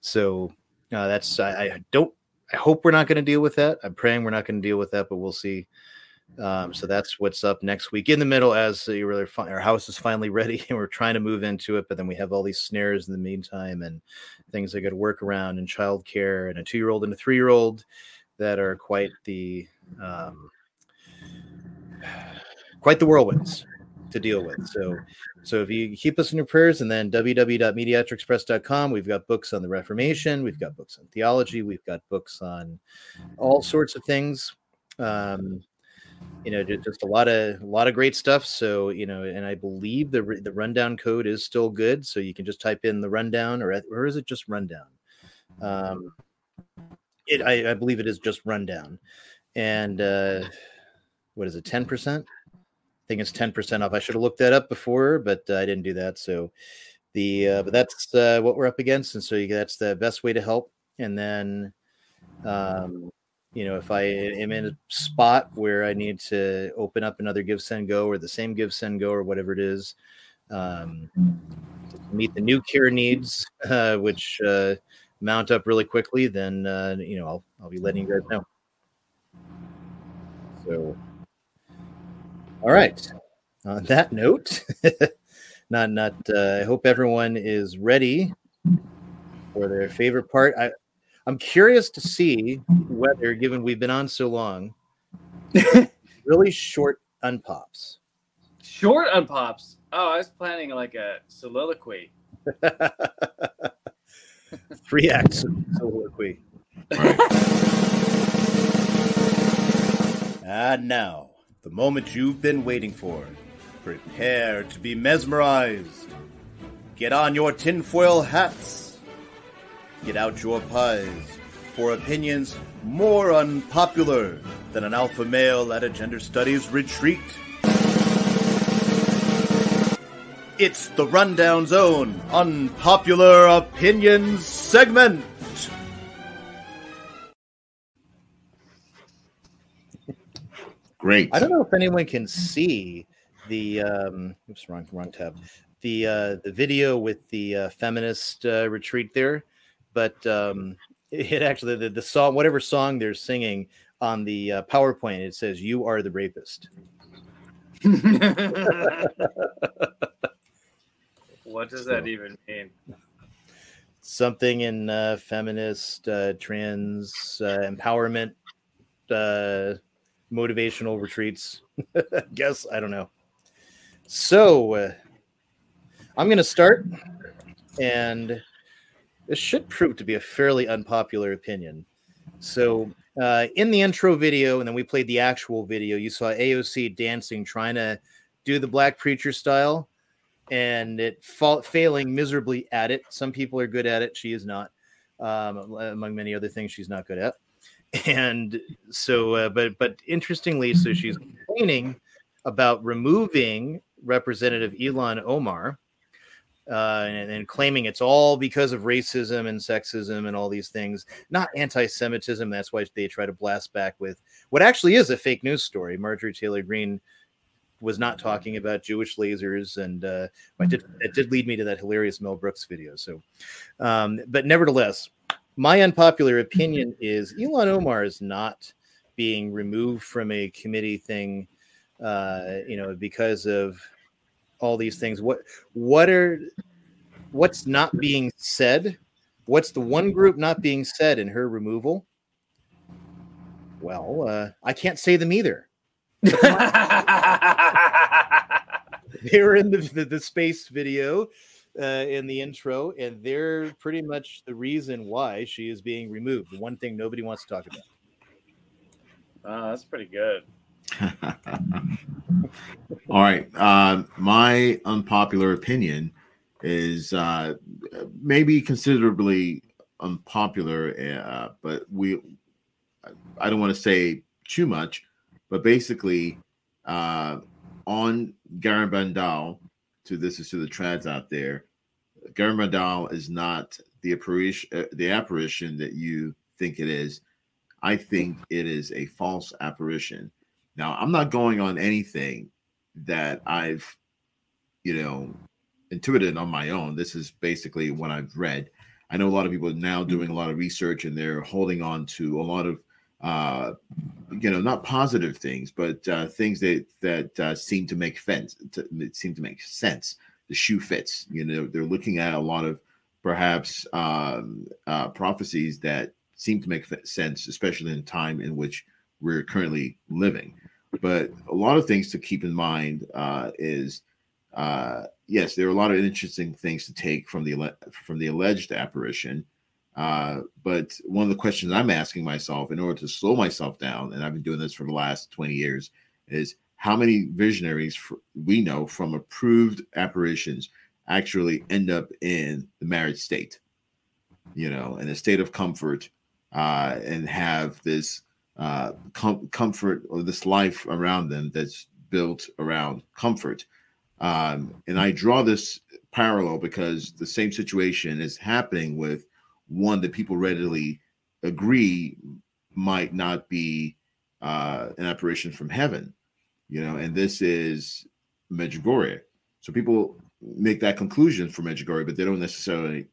So uh, that's I, I don't I hope we're not going to deal with that. I'm praying we're not going to deal with that, but we'll see. Um, so that's what's up next week in the middle as you really fi- our house is finally ready and we're trying to move into it, but then we have all these snares in the meantime and things I got to work around and childcare and a two year old and a three year old that are quite the um, quite the whirlwinds to deal with. So, so if you keep us in your prayers, and then www.mediatrixpress.com, we've got books on the Reformation, we've got books on theology, we've got books on all sorts of things. Um, you know, just a lot of a lot of great stuff. So, you know, and I believe the the rundown code is still good. So you can just type in the rundown, or or is it just rundown? Um, it I, I believe it is just rundown, and uh, what is it, ten percent? I think it's 10% off. I should have looked that up before, but uh, I didn't do that. So the uh, but that's uh, what we're up against, and so that's the best way to help. And then, um, you know, if I am in a spot where I need to open up another Give Send Go or the same Give Send Go or whatever it is, um, meet the new care needs, uh, which uh, mount up really quickly, then uh, you know I'll I'll be letting you guys know. So. All right. On that note, not not. Uh, I hope everyone is ready for their favorite part. I, I'm curious to see whether, given we've been on so long, really short unpops. Short unpops. Oh, I was planning like a soliloquy. Three acts of soliloquy. And now, the moment you've been waiting for. Prepare to be mesmerized. Get on your tinfoil hats. Get out your pies for opinions more unpopular than an alpha male at a gender studies retreat. It's the Rundown Zone Unpopular Opinions segment. Great. I don't know if anyone can see the um oops wrong wrong tab the uh the video with the uh, feminist uh, retreat there but um it actually the, the song whatever song they're singing on the uh, powerpoint it says you are the rapist What does that even mean? something in uh, feminist uh, trans uh, empowerment uh, motivational retreats guess i don't know so uh, i'm going to start and this should prove to be a fairly unpopular opinion so uh, in the intro video and then we played the actual video you saw aoc dancing trying to do the black preacher style and it fa- failing miserably at it. Some people are good at it. She is not. Um, among many other things, she's not good at. And so, uh, but but interestingly, so she's complaining about removing Representative Ilhan Omar uh, and, and claiming it's all because of racism and sexism and all these things, not anti-Semitism. That's why they try to blast back with what actually is a fake news story. Marjorie Taylor Greene was not talking about Jewish lasers, and uh, it did it did lead me to that hilarious Mel Brooks video. So, um, but nevertheless, my unpopular opinion is Ilhan Omar is not being removed from a committee thing, uh, you know, because of all these things. What what are what's not being said? What's the one group not being said in her removal? Well, uh, I can't say them either. they were in the, the, the space video uh, in the intro, and they're pretty much the reason why she is being removed. The one thing nobody wants to talk about. Uh, that's pretty good. All right. Uh, my unpopular opinion is uh, maybe considerably unpopular, uh, but we I don't want to say too much, but basically uh, on Garabandal, to this is to the trads out there, Garabandal is not the apparition, uh, the apparition that you think it is. I think it is a false apparition. Now, I'm not going on anything that I've, you know, intuited on my own. This is basically what I've read. I know a lot of people are now doing a lot of research and they're holding on to a lot of, uh, you know, not positive things, but uh, things that that uh, seem to make sense. To, seem to make sense. The shoe fits. You know, they're looking at a lot of perhaps um, uh, prophecies that seem to make sense, especially in time in which we're currently living. But a lot of things to keep in mind uh, is uh, yes, there are a lot of interesting things to take from the from the alleged apparition. Uh, but one of the questions I'm asking myself in order to slow myself down, and I've been doing this for the last 20 years, is how many visionaries we know from approved apparitions actually end up in the married state, you know, in a state of comfort, uh, and have this uh, com- comfort or this life around them that's built around comfort. Um, and I draw this parallel because the same situation is happening with one that people readily agree might not be uh, an apparition from heaven, you know, and this is Medjugorje. So people make that conclusion for Medjugorje, but they don't necessarily,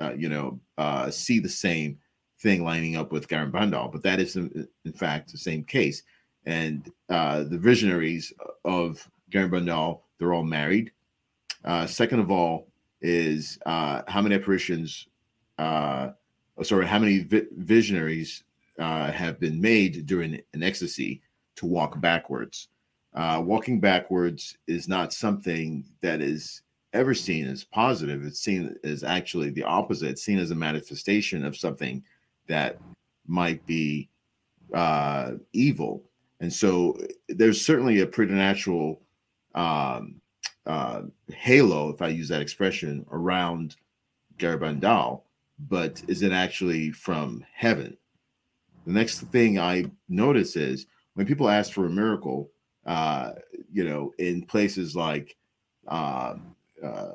uh, you know, uh, see the same thing lining up with Garabandal, but that is in, in fact the same case. And uh, the visionaries of Garabandal, they're all married. Uh, second of all, is uh, how many apparitions, uh, sorry, how many vi- visionaries uh, have been made during an ecstasy to walk backwards. Uh, walking backwards is not something that is ever seen as positive. It's seen as actually the opposite. It's seen as a manifestation of something that might be uh, evil. And so there's certainly a preternatural um, uh, halo, if I use that expression, around Garabandal, but is it actually from heaven? The next thing I notice is when people ask for a miracle, uh, you know, in places like uh, uh,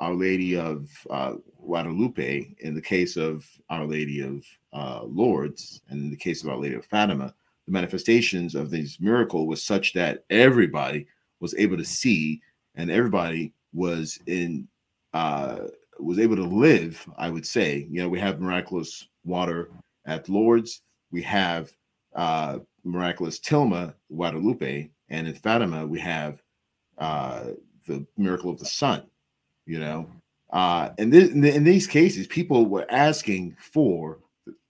Our Lady of uh, Guadalupe, in the case of Our Lady of uh, Lourdes, and in the case of Our Lady of Fatima, the manifestations of this miracle was such that everybody was able to see and everybody was in uh, was able to live. I would say, you know, we have miraculous water at Lourdes, we have uh, miraculous Tilma Guadalupe, and in Fatima we have uh, the miracle of the sun. You know, uh, and in these cases, people were asking for,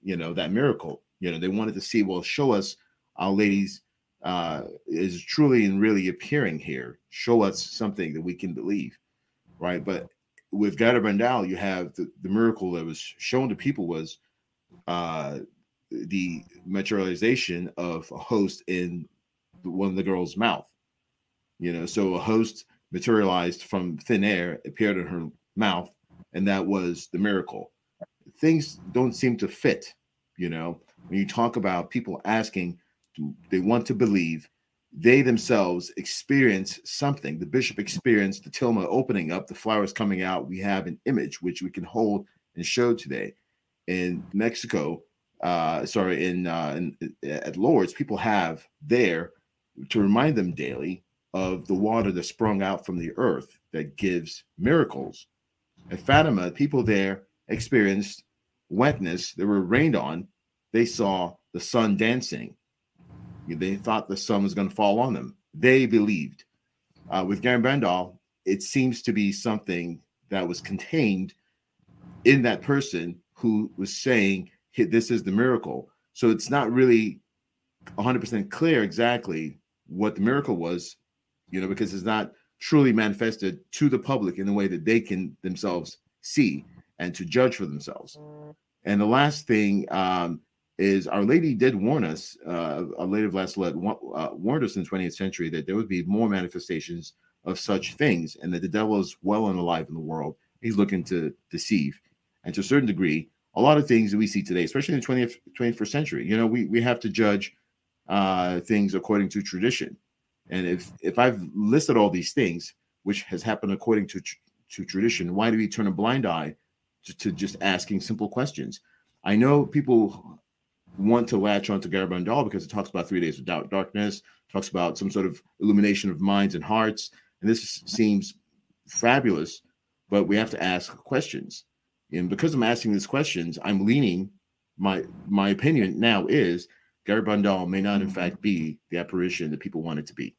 you know, that miracle. You know, they wanted to see, well, show us Our Lady's uh, is truly and really appearing here. Show us something that we can believe, right? But with Garabandal, you have the, the miracle that was shown to people was uh, the materialization of a host in one of the girl's mouth. You know, so a host materialized from thin air, appeared in her mouth, and that was the miracle. Things don't seem to fit, you know. When you talk about people asking, they want to believe, they themselves experience something. The bishop experienced the tilma opening up, the flowers coming out. We have an image which we can hold and show today. In Mexico, uh, sorry, in, uh, in at Lourdes, people have there to remind them daily of the water that sprung out from the earth that gives miracles. At Fatima, people there experienced wetness. They were rained on. They saw the sun dancing. They thought the sun was going to fall on them. They believed. Uh, with Garabandal, it seems to be something that was contained in that person who was saying, hey, This is the miracle. So it's not really 100% clear exactly what the miracle was, you know, because it's not truly manifested to the public in the way that they can themselves see and to judge for themselves. And the last thing um, is Our Lady did warn us, uh, Our Lady of Last uh, warned us in the 20th century that there would be more manifestations of such things and that the devil is well and alive in the world. He's looking to deceive. And to a certain degree, a lot of things that we see today, especially in the 20th, 21st century, you know, we, we have to judge uh, things according to tradition. And if if I've listed all these things, which has happened according to to tradition, why do we turn a blind eye to, to just asking simple questions? I know people want to latch onto Garabandal because it talks about three days of doubt, darkness, talks about some sort of illumination of minds and hearts, and this seems fabulous. But we have to ask questions, and because I'm asking these questions, I'm leaning. My my opinion now is Garabandal may not, in fact, be the apparition that people want it to be.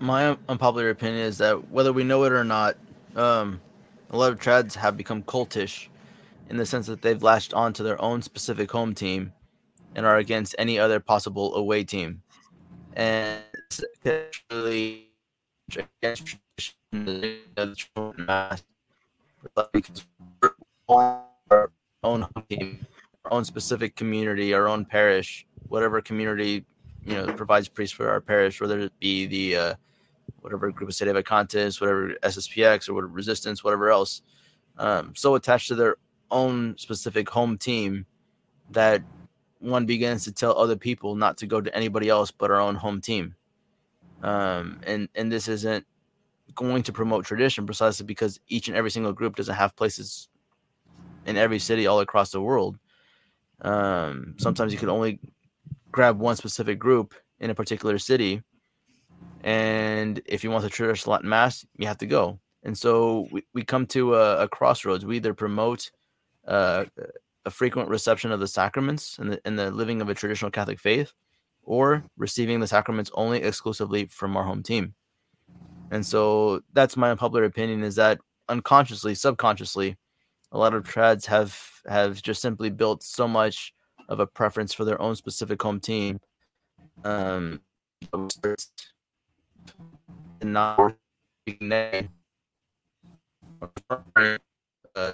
My unpopular opinion is that whether we know it or not, um, a lot of trads have become cultish in the sense that they've latched on to their own specific home team and are against any other possible away team. And it's uh, uh, really against uh, because our own team, our own specific community, our own parish, whatever community you know provides priests for our parish, whether it be the uh, whatever group of Sede Vacantes, whatever SSPX or whatever resistance, whatever else, um, so attached to their own specific home team that one begins to tell other people not to go to anybody else but our own home team. Um, and and this isn't going to promote tradition precisely because each and every single group doesn't have places in every city all across the world. Um, sometimes you can only grab one specific group in a particular city, and if you want the traditional Latin Mass, you have to go. And so we, we come to a, a crossroads. We either promote uh, a frequent reception of the sacraments and the, and the living of a traditional Catholic faith, or receiving the sacraments only exclusively from our home team. And so that's my unpopular opinion is that unconsciously, subconsciously, a lot of trads have have just simply built so much of a preference for their own specific home team. Um, and not uh,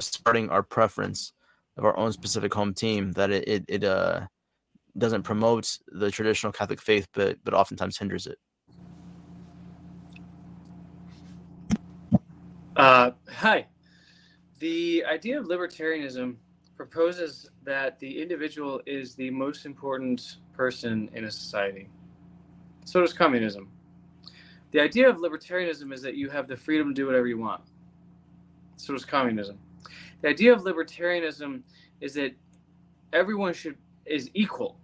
starting our preference of our own specific home team that it it, it uh doesn't promote the traditional Catholic faith, but but oftentimes hinders it. Uh, hi. The idea of libertarianism proposes that the individual is the most important person in a society. So does communism. The idea of libertarianism is that you have the freedom to do whatever you want. So does communism. The idea of libertarianism is that everyone should is equal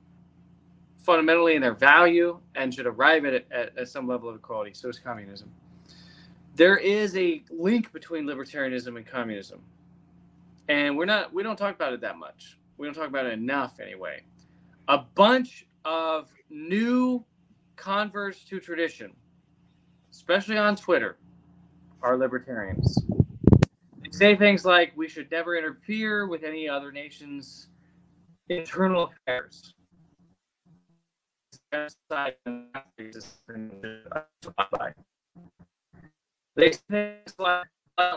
fundamentally in their value and should arrive at, at, at some level of equality. So is communism there is a link between libertarianism and communism and we're not we don't talk about it that much we don't talk about it enough anyway a bunch of new converts to tradition especially on twitter are libertarians they say things like we should never interfere with any other nation's internal affairs they say like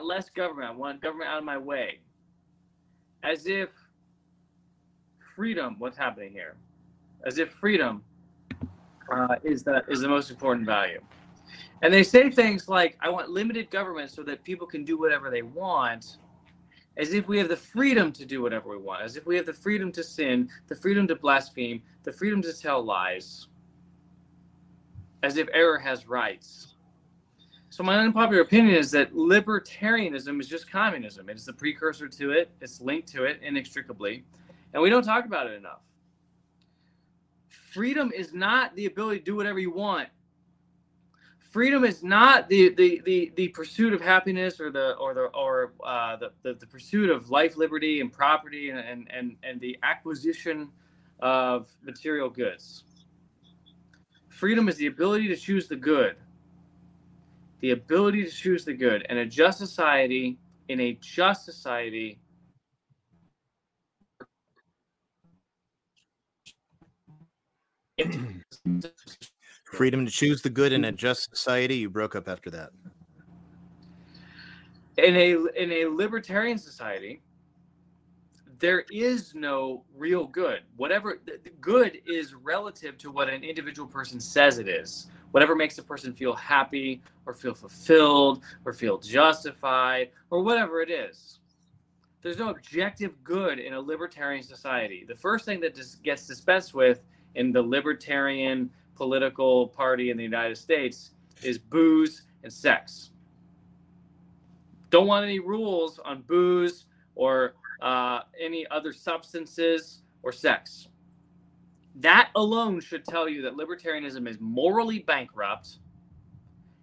less government. I want government out of my way. As if freedom, what's happening here? as if freedom uh, is the is the most important value. And they say things like, "I want limited government so that people can do whatever they want." As if we have the freedom to do whatever we want, as if we have the freedom to sin, the freedom to blaspheme, the freedom to tell lies, as if error has rights. So my unpopular opinion is that libertarianism is just communism. It is the precursor to it. It's linked to it inextricably, and we don't talk about it enough. Freedom is not the ability to do whatever you want. Freedom is not the the the, the pursuit of happiness or the or the or uh, the, the the pursuit of life, liberty, and property, and and and, and the acquisition of material goods. Freedom is the ability to choose the good the ability to choose the good. And a just society, in a just society, Freedom to choose the good in mm. a just society. You broke up after that. in a in a libertarian society, there is no real good. Whatever good is relative to what an individual person says it is. Whatever makes a person feel happy or feel fulfilled or feel justified or whatever it is. There's no objective good in a libertarian society. The first thing that dis- gets dispensed with in the libertarian political party in the United States is booze and sex. Don't want any rules on booze or uh, any other substances or sex. That alone should tell you that libertarianism is morally bankrupt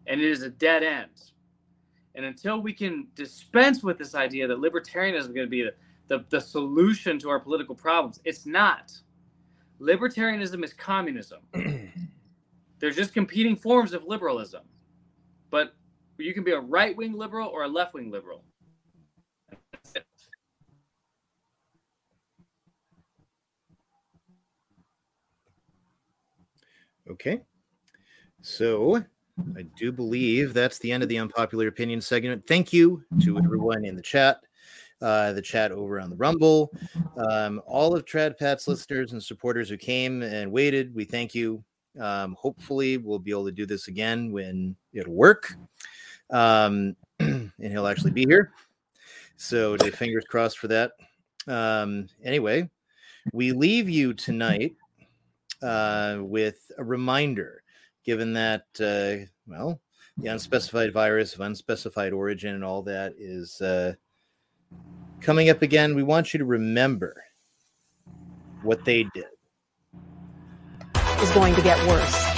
and it is a dead end. And until we can dispense with this idea that libertarianism is going to be the, the, the solution to our political problems, it's not. Libertarianism is communism. There's just competing forms of liberalism. But you can be a right wing liberal or a left wing liberal. Okay. So I do believe that's the end of the unpopular opinion segment. Thank you to everyone in the chat, uh, the chat over on the Rumble, um, all of Trad Pat's listeners and supporters who came and waited. We thank you. Um, hopefully, we'll be able to do this again when it'll work, um, and he'll actually be here. So, fingers crossed for that. Um, anyway, we leave you tonight uh, with a reminder, given that, uh, well, the unspecified virus of unspecified origin and all that is uh, coming up again. We want you to remember what they did. is going to get worse.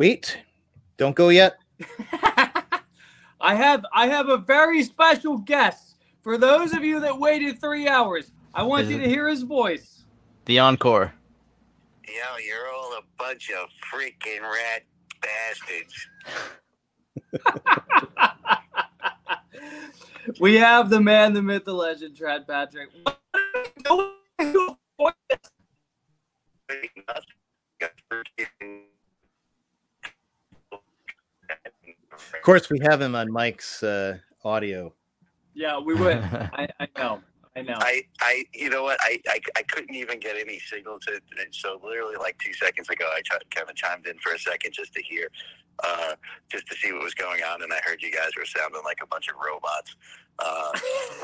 Wait, don't go yet. I have I have a very special guest. For those of you that waited three hours, I want Is you to hear his voice. The encore. Yo, you're all a bunch of freaking rat bastards. We have the man, the myth, the legend, Trad Patrick. Of course, we have him on Mike's uh, audio. Yeah, we would. I, I know. I I know. I, I, you know what? I, I, I couldn't even get any signal to. So literally, like two seconds ago, I ch- kind of chimed in for a second just to hear, uh, just to see what was going on, and I heard you guys were sounding like a bunch of robots, uh,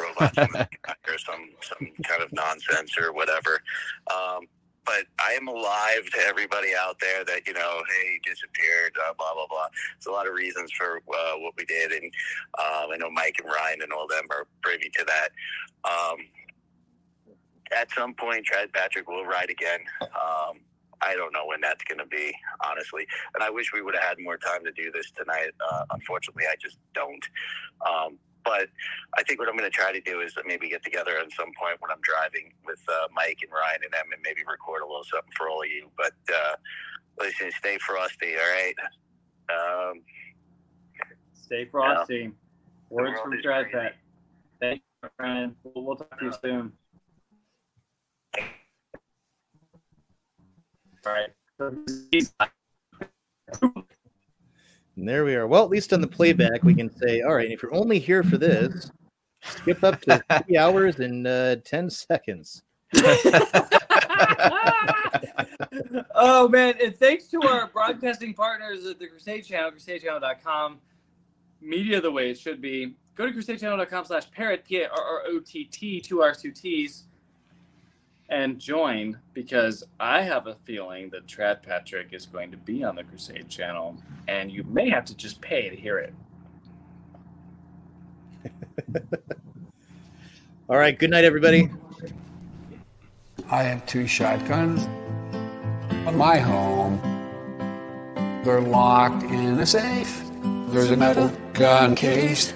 robots, or some some kind of nonsense or whatever. Um, but I am alive to everybody out there that you know, hey, disappeared, uh, blah blah blah. There's a lot of reasons for uh, what we did, and um, I know Mike and Ryan and all them are privy to that. Um, at some point, Trad Patrick will ride again. Um, I don't know when that's going to be, honestly. And I wish we would have had more time to do this tonight. Uh, unfortunately, I just don't. Um, but I think what I'm going to try to do is maybe get together at some point when I'm driving with uh, Mike and Ryan and them and maybe record a little something for all of you. But uh, listen, stay frosty, all right? Um, Stay frosty. Words from Trad Pat. Thank you, friend. We'll, we'll talk to you soon. All right. And there we are. Well, at least on the playback, we can say, all right, if you're only here for this, skip up to three hours and uh, 10 seconds. oh man, and thanks to our broadcasting partners at the Crusade Channel, crusadechannel.com, media the way it should be. Go to crusadechannel.com slash parrott, P-A-R-R-O-T-T, two R's, two T's, and join because I have a feeling that Trad Patrick is going to be on the Crusade Channel, and you may have to just pay to hear it. All right. Good night, everybody. I have two shotguns in my home. They're locked in a safe. There's a metal gun case.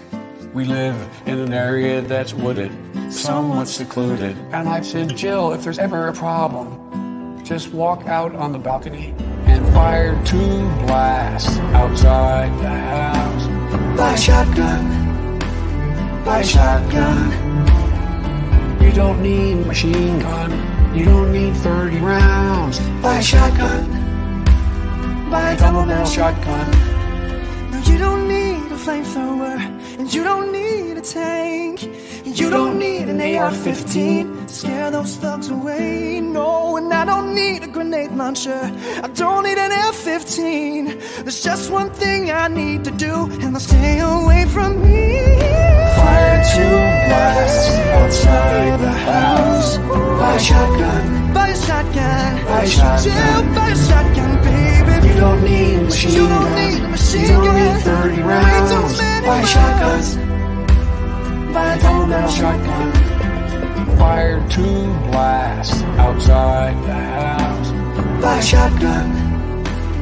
We live in an area that's wooded, somewhat secluded. And I've said, Jill, if there's ever a problem, just walk out on the balcony and fire two blasts outside the house. Buy a shotgun. Buy a shotgun. You don't need machine gun. You don't need 30 rounds. Buy a shotgun. Buy a double barrel shotgun. You don't need a tank. You don't need an AR-15 to scare those thugs away. No, and I don't need a grenade launcher. I don't need an F-15. There's just one thing I need to do, and they'll stay away from me. Fire two blasts outside the house. Buy a shotgun. Buy a shotgun. Buy a shotgun. Yeah, buy a shotgun, baby. You don't need a machine You don't need a machine you don't need 30 Way too rounds. Many Buy a shotgun. Buy a double barrel shotgun. Fire two blasts outside the house. Buy a shotgun.